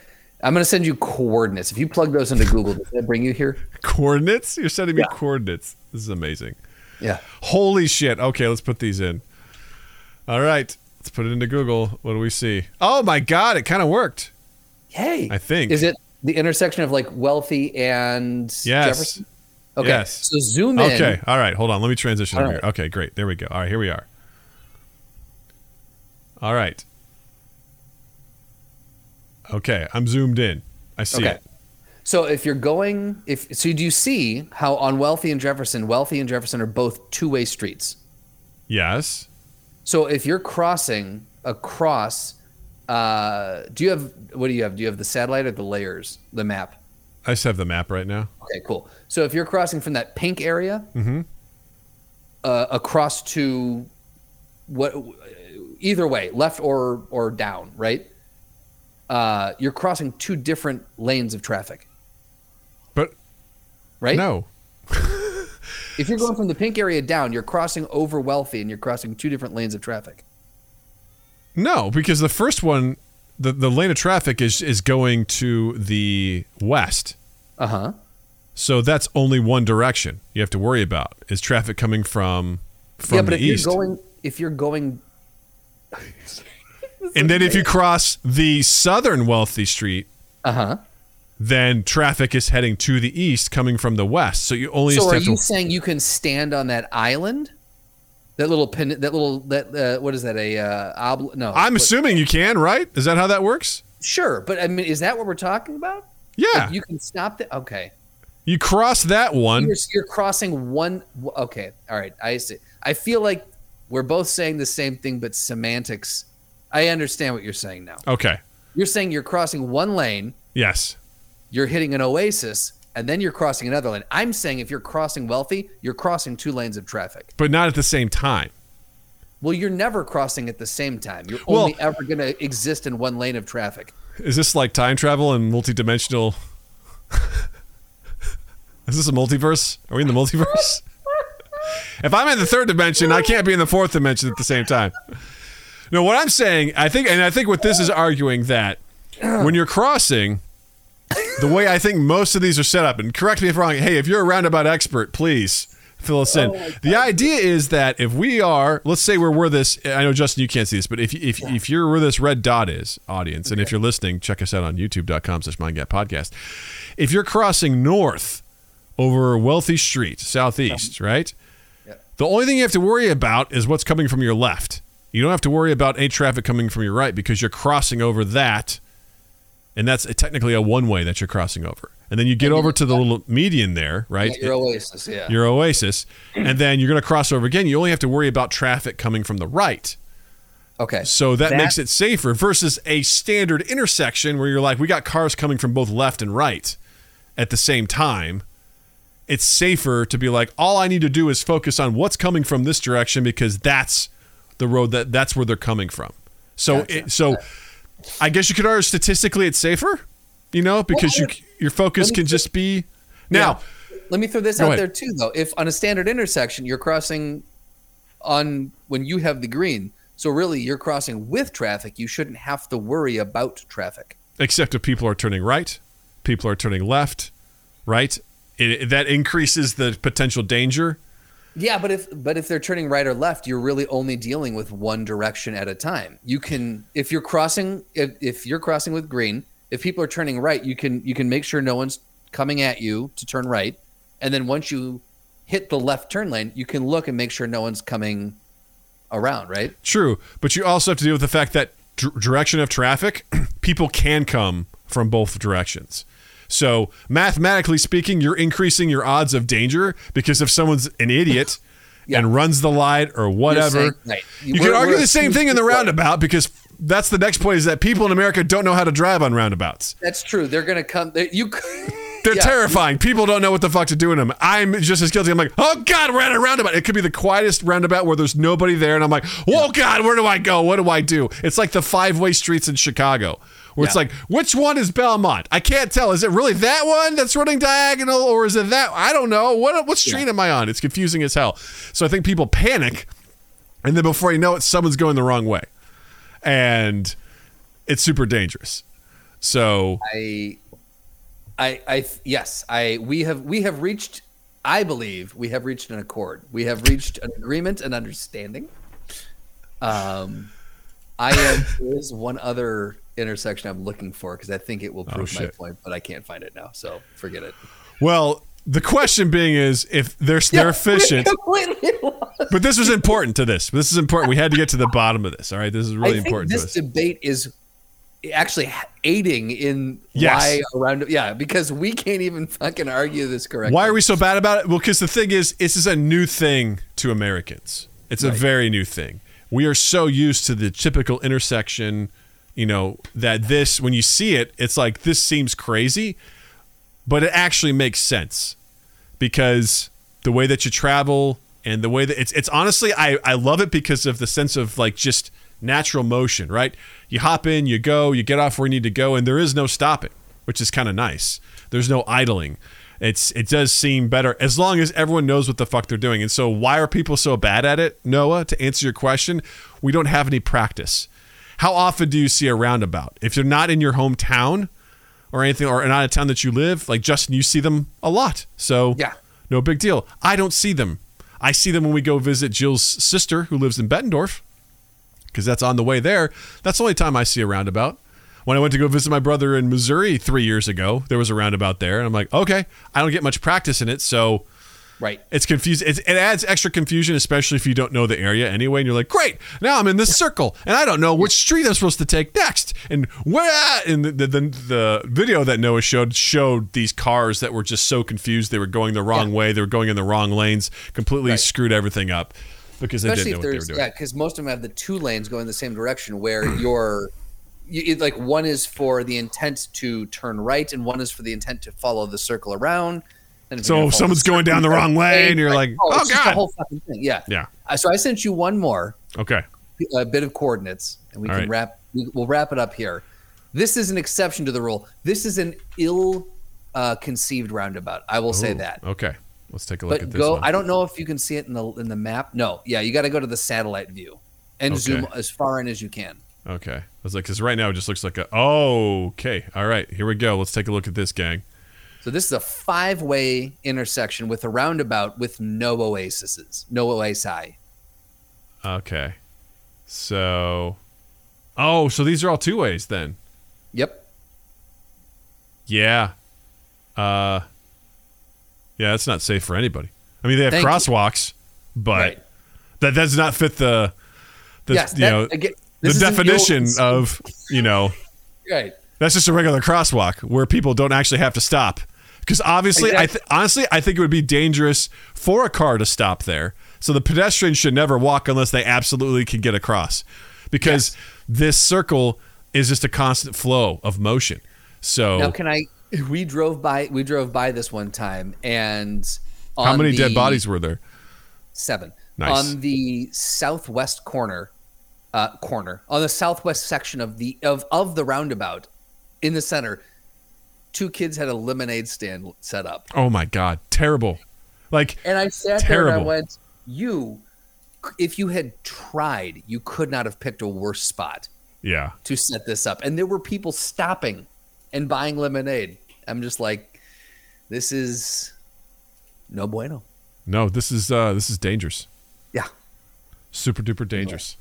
[SPEAKER 3] I'm going to send you coordinates. If you plug those into Google, does that bring you here?
[SPEAKER 1] coordinates, you're sending me
[SPEAKER 3] Yeah.
[SPEAKER 1] coordinates. This is amazing.
[SPEAKER 3] Yeah.
[SPEAKER 1] Holy shit. Okay, let's put these in. All right, let's put it into Google. What do we see? Oh my god, it kind of worked.
[SPEAKER 3] Hey,
[SPEAKER 1] I think.
[SPEAKER 3] is it the intersection of like wealthy and
[SPEAKER 1] Yes.
[SPEAKER 3] Jefferson? Okay,
[SPEAKER 1] Yes.
[SPEAKER 3] so zoom in.
[SPEAKER 1] Okay. All right. Hold on. Let me transition
[SPEAKER 3] All
[SPEAKER 1] over
[SPEAKER 3] right.
[SPEAKER 1] here. Okay. Great. There we go. All right. Here we are. All right. Okay. I'm zoomed in. I see
[SPEAKER 3] Okay.
[SPEAKER 1] it.
[SPEAKER 3] So if you're going, if so, do you see how on Wealthy and Jefferson, Wealthy and Jefferson are both two-way streets?
[SPEAKER 1] Yes.
[SPEAKER 3] So if you're crossing across, uh, do you have what do you have? Do you have the satellite or the layers, the map?
[SPEAKER 1] I just have the map right now.
[SPEAKER 3] Okay, cool. So if you're crossing from that pink area
[SPEAKER 1] Mm-hmm.
[SPEAKER 3] uh, across to what, either way, left or or down, right? Uh, you're crossing two different lanes of traffic,
[SPEAKER 1] But
[SPEAKER 3] right?
[SPEAKER 1] no.
[SPEAKER 3] If you're going from the pink area down, you're crossing over Wealthy, and you're crossing two different lanes of traffic.
[SPEAKER 1] No, because the first one, the, the lane of traffic is is going to the west.
[SPEAKER 3] Uh huh.
[SPEAKER 1] So that's only one direction you have to worry about is traffic coming from from
[SPEAKER 3] Yeah, but
[SPEAKER 1] the
[SPEAKER 3] if
[SPEAKER 1] east.
[SPEAKER 3] you're going if you're going
[SPEAKER 1] And then if you cross the southern wealthy street,
[SPEAKER 3] uh-huh
[SPEAKER 1] then traffic is heading to the east coming from the west. So you only
[SPEAKER 3] so are
[SPEAKER 1] have to
[SPEAKER 3] you saying you can stand on that island that little pin that little that uh, what is that a uh obl- no
[SPEAKER 1] I'm
[SPEAKER 3] what-
[SPEAKER 1] assuming you can, right? Is that how that works?
[SPEAKER 3] sure but i mean is that what we're talking about
[SPEAKER 1] Yeah.
[SPEAKER 3] Like, you can stop the okay
[SPEAKER 1] You cross that one.
[SPEAKER 3] you're, you're crossing one okay all right i see i feel like we're both saying the same thing but semantics i understand what you're saying now
[SPEAKER 1] Okay.
[SPEAKER 3] you're saying you're crossing one lane
[SPEAKER 1] Yes.
[SPEAKER 3] you're hitting an oasis and then you're crossing another lane i'm saying if you're crossing wealthy you're crossing two lanes of traffic
[SPEAKER 1] But not at the same time.
[SPEAKER 3] well you're never crossing at the same time you're
[SPEAKER 1] Well-
[SPEAKER 3] only ever going to exist in one lane of traffic
[SPEAKER 1] Is this like time travel and multidimensional? Is this a multiverse? Are we in the multiverse? if I'm in the third dimension, I can't be in the fourth dimension at the same time. No, what I'm saying, I think, and I think what this is arguing that when you're crossing, the way I think most of these are set up, and correct me if I'm wrong. Hey, if you're a roundabout expert, please fill us in. Oh the idea is that if we are, let's say we're where this. I know Justin, you can't see this, but if if if you're where this red dot is, audience, and if you're listening, check us out on YouTube.com/slash MindGap Podcast. If you're crossing north over a Wealthy Street, southeast, right? The only thing you have to worry about is what's coming from your left. You don't have to worry about any traffic coming from your right because you're crossing over that, and that's technically a one way that you're crossing over. And then you get over to the little median there, right?
[SPEAKER 3] your oasis yeah
[SPEAKER 1] Your oasis, and then you're going to cross over again. You only have to worry about traffic coming from the right.
[SPEAKER 3] okay
[SPEAKER 1] So that,
[SPEAKER 3] That-
[SPEAKER 1] makes it safer versus a standard intersection where you're like, we got cars coming from both left and right at the same time. It's safer to be like, all I need to do is focus on what's coming from this direction because that's the road that that's where they're coming from. So,
[SPEAKER 3] Gotcha.
[SPEAKER 1] it, so I guess you could argue statistically it's safer, you know, because you your focus can just be now.
[SPEAKER 3] Let me throw this out
[SPEAKER 1] ahead.
[SPEAKER 3] there too, though. If on a standard intersection you're crossing on when you have the green, so really you're crossing with traffic, you shouldn't have to worry about traffic.
[SPEAKER 1] except if people are turning right, people are turning left, right? It- that increases the potential danger.
[SPEAKER 3] Yeah, but if but if they're turning right or left, you're really only dealing with one direction at a time. You can if you're crossing if, if you're crossing with green, if people are turning right, you can you can make sure no one's coming at you to turn right, and then once you hit the left turn lane, you can look and make sure no one's coming around, right?
[SPEAKER 1] True, but you also have to deal with the fact that d- direction of traffic, people can come from both directions. So mathematically speaking, you're increasing your odds of danger because if someone's an idiot
[SPEAKER 3] Yeah.
[SPEAKER 1] and runs the light or whatever,
[SPEAKER 3] saying- right.
[SPEAKER 1] you
[SPEAKER 3] We're-
[SPEAKER 1] can argue the same thing in the roundabout because that's the next point is that people in America don't know how to drive on roundabouts.
[SPEAKER 3] That's true. They're gonna come. They, you.
[SPEAKER 1] They're
[SPEAKER 3] Yeah.
[SPEAKER 1] terrifying. People don't know what the fuck to do in them. I'm just as guilty. I'm like, oh God, we're at a roundabout. It could be the quietest roundabout where there's nobody there, and I'm like, oh God, where do I go? What do I do? It's like the five way streets in Chicago, where it's like, which one is Belmont? I can't tell. Is it really that one that's running diagonal, or is it that? I don't know. What what street am I on? It's confusing as hell. So I think people panic, and then before you know it, someone's going the wrong way, and it's super dangerous. So
[SPEAKER 3] I, I, I, yes, I. We have we have reached. I believe we have reached an accord. We have reached an agreement, an understanding. Um, I am. There is one other intersection I'm looking for because I think it will oh, prove my
[SPEAKER 1] Oh, shit.
[SPEAKER 3] point, but I can't find it now. So forget it.
[SPEAKER 1] Well, the question being is if they're they're efficient, but this was important to this. This is important. We had to get to the bottom of this. All right, this is really
[SPEAKER 3] I think
[SPEAKER 1] important to
[SPEAKER 3] this
[SPEAKER 1] us.
[SPEAKER 3] debate is actually aiding in
[SPEAKER 1] Yes.
[SPEAKER 3] why around yeah because we can't even fucking argue this correctly.
[SPEAKER 1] Why are we so bad about it? Well, because the thing is, this is a new thing to Americans. It's a very new thing. We are so used to the typical intersection, you know, that this when you see it, it's like this seems crazy, but it actually makes sense because the way that you travel and the way that it's it's honestly I I love it because of the sense of like just natural motion, right? You hop in, you go, you get off where you need to go and there is no stopping, which is kind of nice. There's no idling. It's it does seem better as long as everyone knows what the fuck they're doing. And so why are people so bad at it? Noah, to answer your question, we don't have any practice. How often do you see a roundabout? If you're not in your hometown or anything or not a town that you live, like Justin, you see them a lot. So
[SPEAKER 3] Yeah.
[SPEAKER 1] no big deal. I don't see them. I see them when we go visit Jill's sister who lives in Bettendorf because that's on the way there. That's the only time I see a roundabout. When I went to go visit my brother in Missouri three years ago, there was a roundabout there, and I'm like, okay, I don't get much practice in it, so
[SPEAKER 3] Right.
[SPEAKER 1] it's confusing. It's, it adds extra confusion, especially if you don't know the area anyway. And you're like, great, now I'm in this circle, and I don't know which street I'm supposed to take next. And where? And the, the, the, the video that Noah showed showed these cars that were just so confused. They were going the wrong way. They were going in the wrong lanes. Completely
[SPEAKER 3] Right.
[SPEAKER 1] screwed everything up because they
[SPEAKER 3] Especially
[SPEAKER 1] didn't
[SPEAKER 3] if
[SPEAKER 1] know what they were doing.
[SPEAKER 3] yeah, because most of them have the two lanes going the same direction, where you're you, it, like one is for the intent to turn right, and one is for the intent to follow the circle around.
[SPEAKER 1] So if someone's going down the wrong way, and you're like,
[SPEAKER 3] oh,
[SPEAKER 1] oh,
[SPEAKER 3] it's just
[SPEAKER 1] God.
[SPEAKER 3] the whole fucking thing. Yeah.
[SPEAKER 1] Yeah.
[SPEAKER 3] Uh, so I sent you one more.
[SPEAKER 1] Okay.
[SPEAKER 3] a bit of coordinates, and we
[SPEAKER 1] All
[SPEAKER 3] can
[SPEAKER 1] right.
[SPEAKER 3] wrap. we- We'll wrap it up here. This is an exception to the rule. This is an ill uh, conceived roundabout. I will say that.
[SPEAKER 1] Okay. Let's take a look
[SPEAKER 3] But
[SPEAKER 1] at this
[SPEAKER 3] go.
[SPEAKER 1] one.
[SPEAKER 3] I don't know if you can see it in the in the map. No. Yeah, you got to go to the satellite view and
[SPEAKER 1] Okay.
[SPEAKER 3] zoom as far in as you can.
[SPEAKER 1] Okay. I was like, because right now it just looks like a. Oh, okay. All right. Here we go. Let's take a look at this, gang.
[SPEAKER 3] So this is a five-way intersection with a roundabout with no oases, no oasi.
[SPEAKER 1] Okay. So. Oh, so these are all two ways then.
[SPEAKER 3] Yep.
[SPEAKER 1] Yeah. Uh. Yeah, that's not safe for anybody. I mean, they have
[SPEAKER 3] Thank you.
[SPEAKER 1] crosswalks, but
[SPEAKER 3] Right.
[SPEAKER 1] that does not fit the. the
[SPEAKER 3] yes.
[SPEAKER 1] you
[SPEAKER 3] that-
[SPEAKER 1] know
[SPEAKER 3] again,
[SPEAKER 1] the
[SPEAKER 3] this is an
[SPEAKER 1] definition of you know
[SPEAKER 3] right.
[SPEAKER 1] That's just a regular crosswalk where people don't actually have to stop. Because obviously, I th- honestly, I think it would be dangerous for a car to stop there. So the pedestrian should never walk unless they absolutely can get across. Because this circle is just a constant flow of motion. So
[SPEAKER 3] Now, can I? We drove by. We drove by this one time, and
[SPEAKER 1] how many dead bodies were there?
[SPEAKER 3] Seven.
[SPEAKER 1] Nice.
[SPEAKER 3] On the southwest corner, uh, corner on the southwest section of the of of the roundabout, in the center, two kids had a lemonade stand set up,
[SPEAKER 1] Oh my god, terrible! Like
[SPEAKER 3] and I sat there and I went, "You, if you had tried, you could not have picked a worse spot
[SPEAKER 1] yeah,
[SPEAKER 3] to set this up." And there were people stopping and buying lemonade. I'm just like, this is no bueno.
[SPEAKER 1] no, this is uh this is dangerous,
[SPEAKER 3] Yeah.
[SPEAKER 1] super duper dangerous.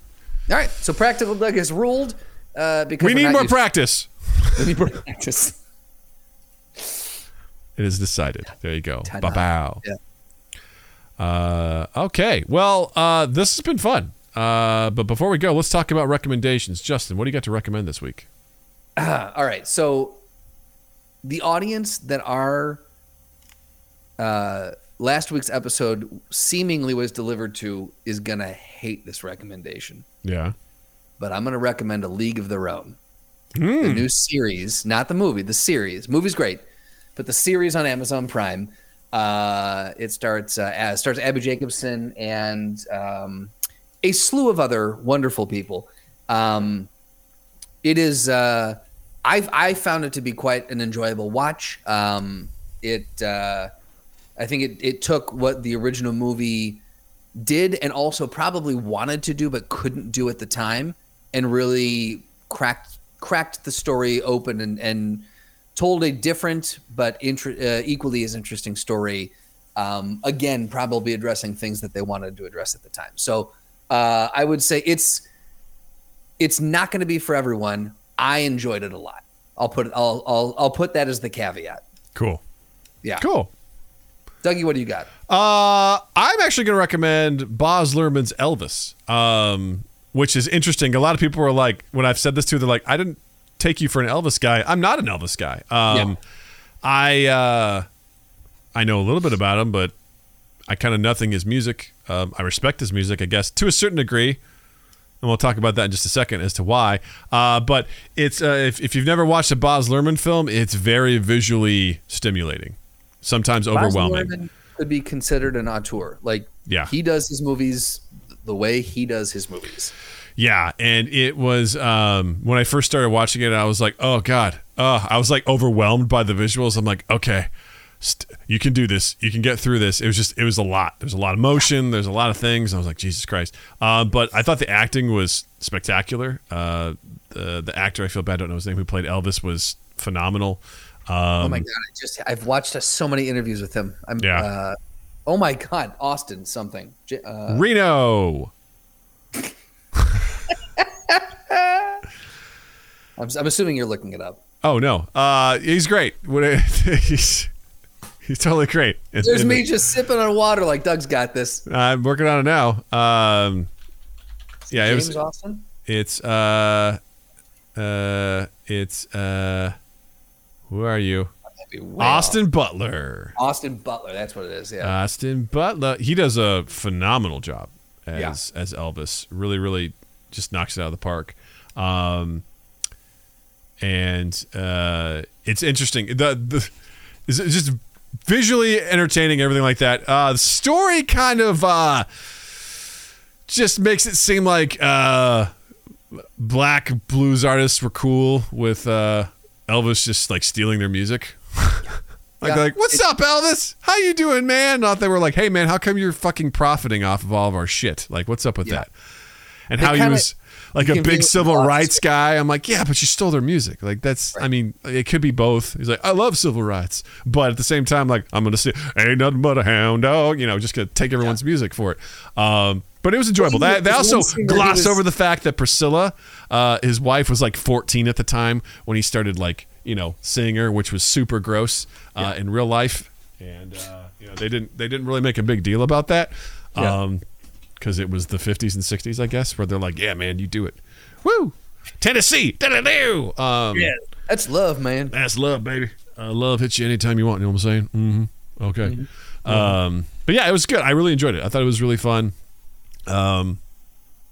[SPEAKER 3] All right. So practical Doug has ruled. Uh, because
[SPEAKER 1] We need more practice.
[SPEAKER 3] We need more practice.
[SPEAKER 1] It is decided. There you go.
[SPEAKER 3] Ta-da.
[SPEAKER 1] Bow.
[SPEAKER 3] Yeah.
[SPEAKER 1] Uh, okay. Well, uh, this has been fun. Uh, but before we go, let's talk about recommendations. Justin, what do you got to recommend this week?
[SPEAKER 3] All right. So the audience that our uh, last week's episode seemingly was delivered to is gonna hate this recommendation.
[SPEAKER 1] Yeah.
[SPEAKER 3] But I'm gonna recommend a League of Their Own, the new series, not the movie. The series. Movie's great, but the series on Amazon Prime. Uh, it starts uh, as starts Abbi Jacobson and um, a slew of other wonderful people. Um, it is uh i i found it to be quite an enjoyable watch um it uh i think it it took what the original movie did and also probably wanted to do but couldn't do at the time and really cracked cracked the story open and and told a different but inter- uh, equally as interesting story um again probably addressing things that they wanted to address at the time so uh i would say it's it's not going to be for everyone. I enjoyed it a lot. I'll put it. I'll I'll I'll put that as the caveat.
[SPEAKER 1] Cool.
[SPEAKER 3] Yeah.
[SPEAKER 1] Cool.
[SPEAKER 3] Dougie, what do you got?
[SPEAKER 1] Uh, I'm actually going to recommend Baz Luhrmann's Elvis, um, which is interesting. A lot of people were like, when I've said this to, they're like, I didn't take you for an Elvis guy. I'm not an Elvis guy. Um,
[SPEAKER 3] Yeah.
[SPEAKER 1] I uh, I know a little bit about him, but I kind of nothing his music. Um, I respect his music, I guess, to a certain degree. And we'll talk about that in just a second as to why. Uh, but it's uh, if, if you've never watched a Baz Luhrmann film, it's very visually stimulating, sometimes overwhelming.
[SPEAKER 3] Baz Luhrmann could be considered an auteur. Like,
[SPEAKER 1] Yeah.
[SPEAKER 3] he does his movies the way he does his movies.
[SPEAKER 1] Yeah, and it was um, when I first started watching it, I was like, "Oh God!" Uh, I was like overwhelmed by the visuals. I'm like, "Okay, st- you can do this. You can get through this." It was just, it was a lot. There's a lot of motion. There's a lot of things. I was like, "Jesus Christ!" Uh, but I thought the acting was spectacular. Uh, the the actor, I feel bad, I don't know his name, who played Elvis, was phenomenal. Um,
[SPEAKER 3] oh my god! I just I've watched uh, so many interviews with him. I'm
[SPEAKER 1] Yeah.
[SPEAKER 3] uh, Oh my God, Austin something. Uh,
[SPEAKER 1] Reno.
[SPEAKER 3] I'm, I'm assuming you're looking it up.
[SPEAKER 1] Oh no, uh, he's great. He's he's totally great.
[SPEAKER 3] There's
[SPEAKER 1] in
[SPEAKER 3] me
[SPEAKER 1] the-
[SPEAKER 3] just sipping on water like Doug's got this.
[SPEAKER 1] I'm working on it now. Um, yeah, it was.
[SPEAKER 3] Austin.
[SPEAKER 1] It's uh, uh, it's uh, who are you?
[SPEAKER 3] That'd be way
[SPEAKER 1] Austin Butler.
[SPEAKER 3] Austin Butler. That's what it is. Yeah.
[SPEAKER 1] Austin Butler. He does a phenomenal job as as Elvis. Really, really, just knocks it out of the park. Um, and uh, it's interesting. The the is it just visually entertaining, everything like that. Uh, the story kind of uh, just makes it seem like uh, black blues artists were cool with uh, Elvis just like stealing their music. Like,
[SPEAKER 3] Yeah.
[SPEAKER 1] like, what's up, Elvis? How you doing, man? Not they were like, hey, man, how come you're fucking profiting off of all of our shit? Like, what's up with
[SPEAKER 3] Yeah.
[SPEAKER 1] that? And
[SPEAKER 3] They
[SPEAKER 1] how he
[SPEAKER 3] kinda-
[SPEAKER 1] was like a big civil rights guy. I'm like, yeah, but you stole their music. Like, that's, I mean, it could be both. He's like, I love civil rights, but at the same time, like, I'm gonna say, ain't nothing but a hound dog. You know, just gonna take everyone's music for it. Um, but it was enjoyable. They, they also
[SPEAKER 3] one scene where he
[SPEAKER 1] glossed over the fact that Priscilla, uh, his wife, was like 14 at the time when he started like you know seeing her, which was super gross uh, in real life, and uh, you know they didn't they didn't really make a big deal about that,
[SPEAKER 3] Yeah.
[SPEAKER 1] um, because it was the 50s and 60s, I guess, where they're like, yeah, man, you do it, woo, Tennessee, da-da-doo. Um,
[SPEAKER 3] yeah. That's love, man.
[SPEAKER 1] that's love, baby. Uh, love hits you anytime you want. You know what I'm saying? Mm-hmm. Okay. Um, but yeah, it was good. I really enjoyed it. I thought it was really fun. Um,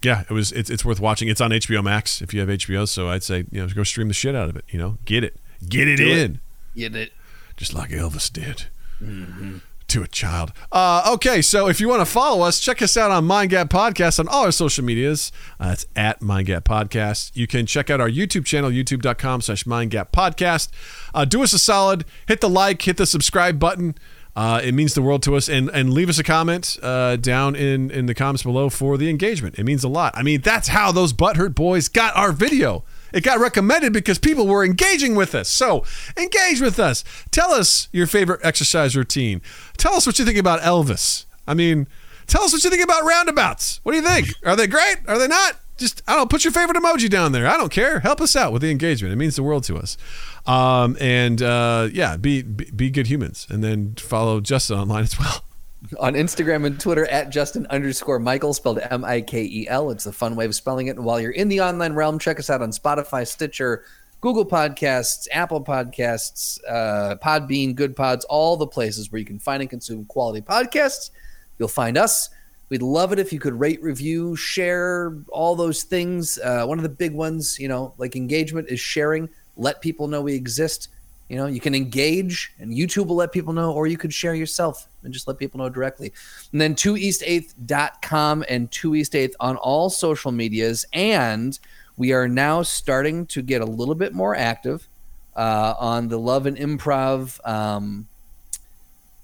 [SPEAKER 1] yeah, it was. It's, it's worth watching. It's on HBO Max if you have HBO. So I'd say you know go stream the shit out of it. You know, get it, get it
[SPEAKER 3] Do it.
[SPEAKER 1] in,
[SPEAKER 3] You did.
[SPEAKER 1] just like Elvis did. To a child. Uh, okay, so if you want to follow us, check us out on Mind Gap Podcast on all our social medias. Uh, it's at Mind Gap Podcast. You can check out our YouTube channel, youtube.com slash Mind Gap Podcast. Uh, do us a solid, hit the like, hit the subscribe button. Uh, it means the world to us. And, and leave us a comment uh, down in, in the comments below for the engagement. It means a lot. I mean, that's how those Butthurt Boys got our video. It got recommended because people were engaging with us. So engage with us. Tell us your favorite exercise routine. Tell us what you think about Elvis. I mean, tell us what you think about roundabouts. What do you think? Are they great? Are they not? Just I don't put your favorite emoji down there. I don't care. Help us out with the engagement. It means the world to us. Um, and uh, yeah, be, be be good humans, and then follow Justin online as well.
[SPEAKER 3] on Instagram and Twitter at Justin underscore Mikel, spelled M I K E L. It's a fun way of spelling it. And while you're in the online realm, check us out on Spotify, Stitcher, Google Podcasts, Apple Podcasts, uh, Podbean, Good Pods, all the places where you can find and consume quality podcasts. You'll find us. We'd love it if you could rate, review, share, all those things. Uh, one of the big ones, you know, like engagement is sharing. Let people know we exist. You know, you can engage and YouTube will let people know, or you could share yourself and just let people know directly. And then 2east8th.com and 2east8th on all social medias. And we are now starting to get a little bit more active uh, on the Love and Improv um,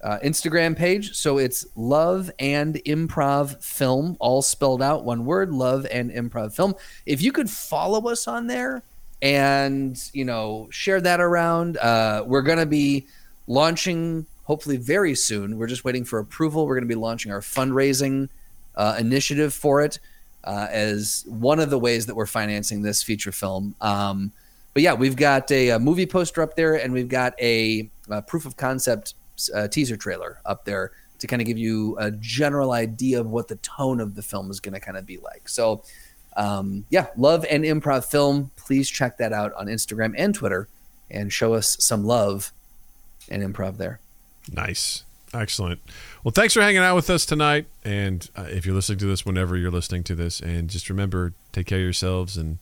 [SPEAKER 3] uh, Instagram page. So it's Love and Improv Film, all spelled out, one word, Love and Improv Film. If you could follow us on there and, you know, share that around, uh, we're to be launching hopefully very soon. We're just waiting for approval. We're to be launching our fundraising uh, initiative for it uh, as one of the ways that we're financing this feature film. Um, but yeah, we've got a, a movie poster up there, and we've got a, a proof of concept uh, teaser trailer up there to kind of give you a general idea of what the tone of the film is going to kind of be like. So, um, yeah, love and improv film. Please check that out on Instagram and Twitter, and show us some love and improv there.
[SPEAKER 1] Nice. Excellent. Well, thanks for hanging out with us tonight. And uh, if you're listening to this, whenever you're listening to this, and just remember, take care of yourselves and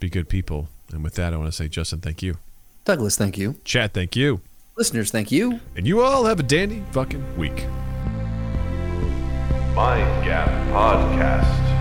[SPEAKER 1] be good people. And with that, I want to say, Justin, thank you.
[SPEAKER 3] Douglas, thank you.
[SPEAKER 1] Chad, thank you.
[SPEAKER 3] Listeners, thank you.
[SPEAKER 1] And you all have a dandy fucking week.
[SPEAKER 2] Mind Gap Podcast.